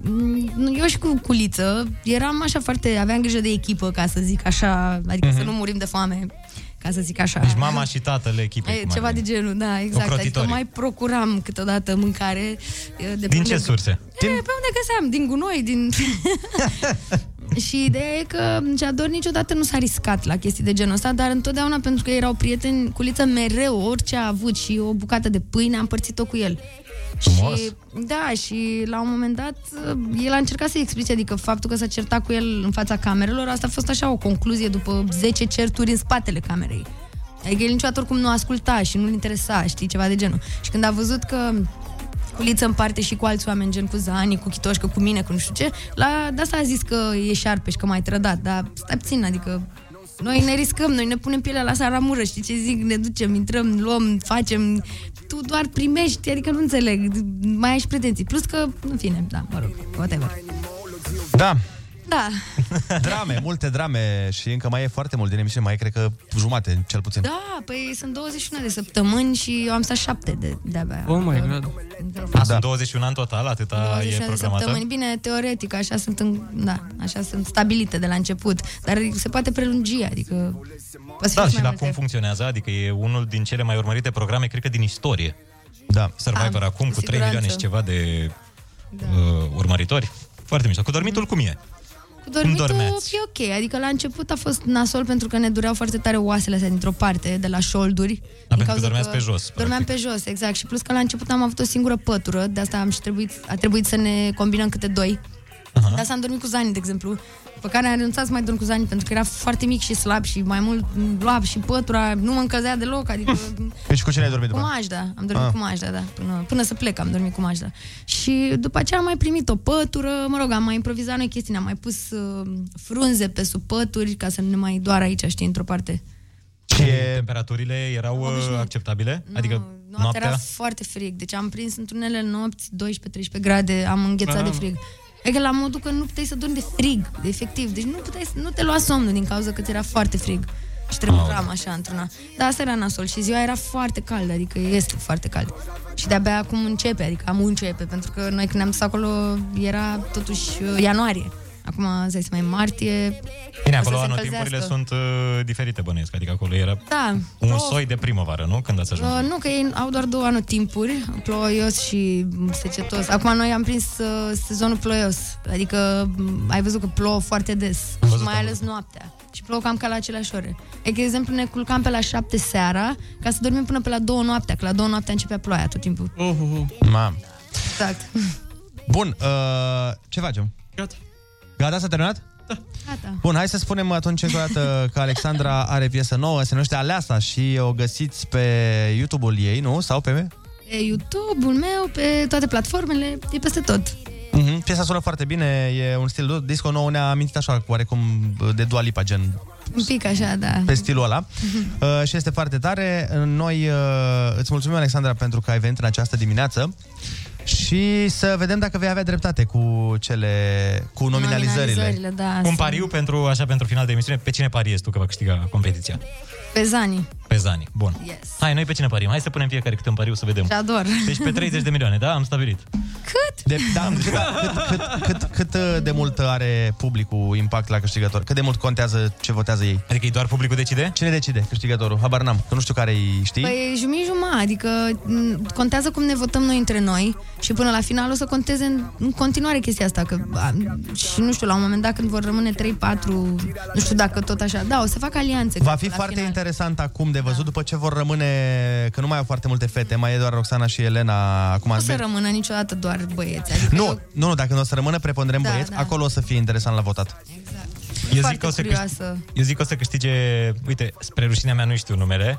mm, eu și cu Culiță eram așa foarte, aveam grijă de echipă, ca să zic așa, adică Mhm. să nu murim de foame, ca să zic așa. Deci mama și tatăl echipei. E, cum ar ceva veni. de genul, da, exact. Adică Ocrotitorii. mai procuram câteodată mâncare. e, De Din ce surse? E, pe unde găseam? Din gunoi, din... și ideea e că Jador niciodată nu s-a riscat la chestii de genul ăsta, dar întotdeauna pentru că erau prieteni, Culiță mereu, orice a avut și o bucată de pâine, a împărțit-o cu el. Frumos. Și, da, și la un moment dat el a încercat să-i explice, adică faptul că s-a certat cu el în fața camerelor, asta a fost așa o concluzie după 10 certuri în spatele camerei. Adică el niciodată oricum nu asculta și nu-l interesa, știi, ceva de genul. Și când a văzut că Culiță în parte și cu alți oameni, gen cu Zani, cu Chitoșcă, cu mine, cu nu știu ce, la, de asta a zis că e șarpe și că m-ai trădat, dar stai puțin, adică noi ne riscăm, noi ne punem pielea la saramură, știi ce zic, ne ducem, intrăm, luăm, facem, tu doar primești, adică nu înțeleg, mai ai și pretenții. Plus că, în fine, da, mă rog, whatever. Da, Da, drame, multe drame și încă mai e foarte mult din emisiune, mai e, cred că jumate, cel puțin. da, păi sunt 21 de săptămâni și eu am stat 7 de, de-abia. Oh my god. Da. Sunt 21 în total, atâta e 21 de programată? săptămâni. Bine, teoretic, așa sunt, în, da, așa sunt stabilite de la început, dar se poate prelungi, adică... poate să Da, fie și mai la multe. cum funcționează, adică e unul din cele mai urmărite programe, cred că din istorie. Da. Survivor Ah, acum cu cu 3 siguranță. milioane și ceva de uh, urmăritori. Foarte mișto. Cu dormitul cum e? Cu dormitul dormeați? e ok, adică la început a fost nasol pentru că ne dureau foarte tare oasele astea dintr-o parte, de la șolduri. din pentru că cauza dormeați pe jos, Dormeam pe jos, exact. Și plus că la început am avut o singură pătură, de asta am și trebuit, a trebuit să ne combinăm câte doi. De asta am dormit cu Zani, de exemplu. Pe care am renunțat să mai dorm cu Zani pentru că era foarte mic și slab și mai mult lua și pătura nu mă încălzea deloc, adică Deci cu cine ai dormit cu după? Majda, am dormit Ah. cu Majda, da, până, până să plec am dormit cu Majda. Și după aceea am mai primit o pătură, mă rog, am mai improvizat noi chestii, am mai pus uh, frunze pe sub pături ca să nu ne mai doară aici, știi, într-o parte. Și temperaturile erau uh, acceptabile? Adică Noaptea noaptea? era foarte frig, deci am prins într unele nopți 12-13 grade, am înghețat Ah. de frig. Adică la modul că nu puteai să dormi de frig, de efectiv. Deci nu puteai, să- nu te lua somnul din cauza că ți era foarte frig. Și tremuram așa într-una. Dar asta era nasol și ziua era foarte caldă, adică este foarte cald. Și de-abia acum începe, adică am începe, pentru că noi când ne-am dus acolo era totuși uh, ianuarie. Acum, îți dai seama, e martie. Bine, o acolo să se anotimpurile încălzească. sunt uh, diferite, bănuiesc. Adică acolo era Da. un plouă soi de primăvară, nu? Când ați ajuns. Uh, nu, că ei au doar două anotimpuri, ploios și secetos. Acum noi am prins uh, sezonul ploios, adică m, ai văzut că plouă foarte des, Am văzut, și mai am ales noaptea. Și plouă cam ca la aceleași ore. E că, de exemplu, ne culcam pe la 7 seara ca să dormim până pe la 2 noaptea, că la 2 noaptea începea ploaia tot timpul. Uh, uh, uh. Mam. Exact. Bun, uh, ce facem? Gata. Gata, s-a terminat? Gata. Bun, hai să spunem atunci încă o dată că Alexandra are piesă nouă, se numește Aleasa și o găsiți pe YouTube-ul ei, nu? Sau pe me? Pe YouTube-ul meu, pe toate platformele, e peste tot. Mm-hmm. Piesa sună foarte bine, e un stil disco nou, ne-a amintit așa, oarecum de Dua Lipa, gen Un pic așa, da. pe stilul ăla uh, și este foarte tare. Noi uh, îți mulțumim, Alexandra, pentru că ai venit în această dimineață și să vedem dacă vei avea dreptate cu cele cu nominalizările. Nominalizările, da. Un pariu pentru, așa, pentru final de emisiune. Pe cine pariezi tu că va câștiga competiția? Pe Zani. Pe Zani. Bun. Yes. Hai, noi pe cine parim? Hai să punem fiecare câte un pariu să vedem. Și ador. Deci pe 30 de milioane, da? Am stabilit. Cât? De, da, cât, cât, cât, cât, cât uh, de mult are publicul impact la câștigător? Cât de mult contează ce votează ei? Adică e doar publicul decide? Cine decide câștigătorul? Habar n-am, că nu știu care îi știi. Păi e jumii jumătate, adică m, contează cum ne votăm noi între noi și până la final o să conteze în, în continuare chestia asta. Că, a, și nu știu, la un moment dat când vor rămâne 3-4, nu știu dacă tot așa, da, o să fac alianțe. Va cred, fi la foarte final. interesant acum de văzut după ce vor rămâne, că nu mai au foarte multe fete, mai e doar Roxana și Elena acum. Nu o să rămână niciodată doar băieți. Adică nu, nu, nu, dacă nu o să rămână preponderent Da, băieți, da. acolo o să fie interesant la votat. Eu Foarte zic, că o să curioasă. câștige, eu zic că o să câștige, uite, spre rușinea mea nu știu numele,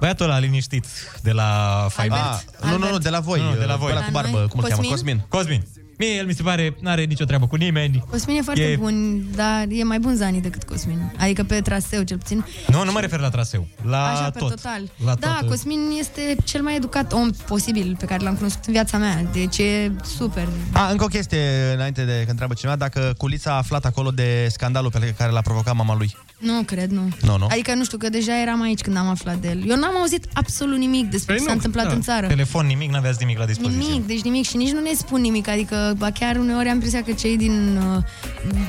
băiatul ăla liniștit de la Faibet. Ah, nu, nu, nu, de la voi, Nu, de la voi. ăla cu barbă, cum îl cheamă? Cosmin? Cosmin. Mie el mi se pare, n-are nicio treabă cu nimeni. Cosmin e foarte E- bun, dar e mai bun Zani decât Cosmin. Adică pe traseu, cel puțin. Nu, nu mă refer la traseu, la Așa, pe tot. total. La da, tot. Cosmin este cel mai educat om posibil pe care l-am cunoscut în viața mea. Deci e super. A, încă o chestie, înainte de că întreabă cineva, dacă Culița a aflat acolo de scandalul pe care l-a provocat mama lui. Nu, cred, nu. Nu, nu. Adică, nu știu, că deja eram aici când am aflat de el. Eu n-am auzit absolut nimic despre Păi ce s-a nu, întâmplat da. în țară. Telefon, nimic, n-aveați nimic la dispoziție. Nimic, deci nimic și nici nu ne spun nimic, adică ba chiar uneori am impresia că cei din uh,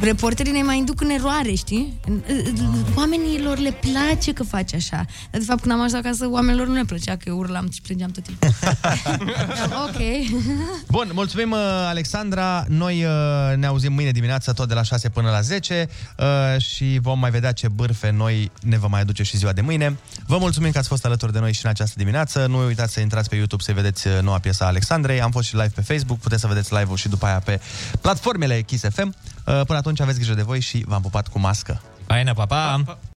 reporterii ne mai induc în eroare, știi? Uh, uh, Oamenilor le place că faci așa. Dar de fapt când am ajuns acasă, oamenilor nu le plăcea că eu urlam și plângeam tot timpul. ok. Bun, mulțumim, uh, Alexandra. Noi uh, ne auzim mâine dimineață, tot de la 6 până la 10 uh, și vom mai vedea ce bârfe noi ne vom mai aduce și ziua de mâine. Vă mulțumim că ați fost alături de noi și în această dimineață. Nu uitați să intrați pe YouTube să vedeți uh, noua piesă a Alexandrei. Am fost și live pe Facebook, puteți să vedeți live-ul și după aia pe platformele Kiss FM. Uh, Până atunci aveți grijă de voi și v-am pupat cu mască. Faină, pa, pa!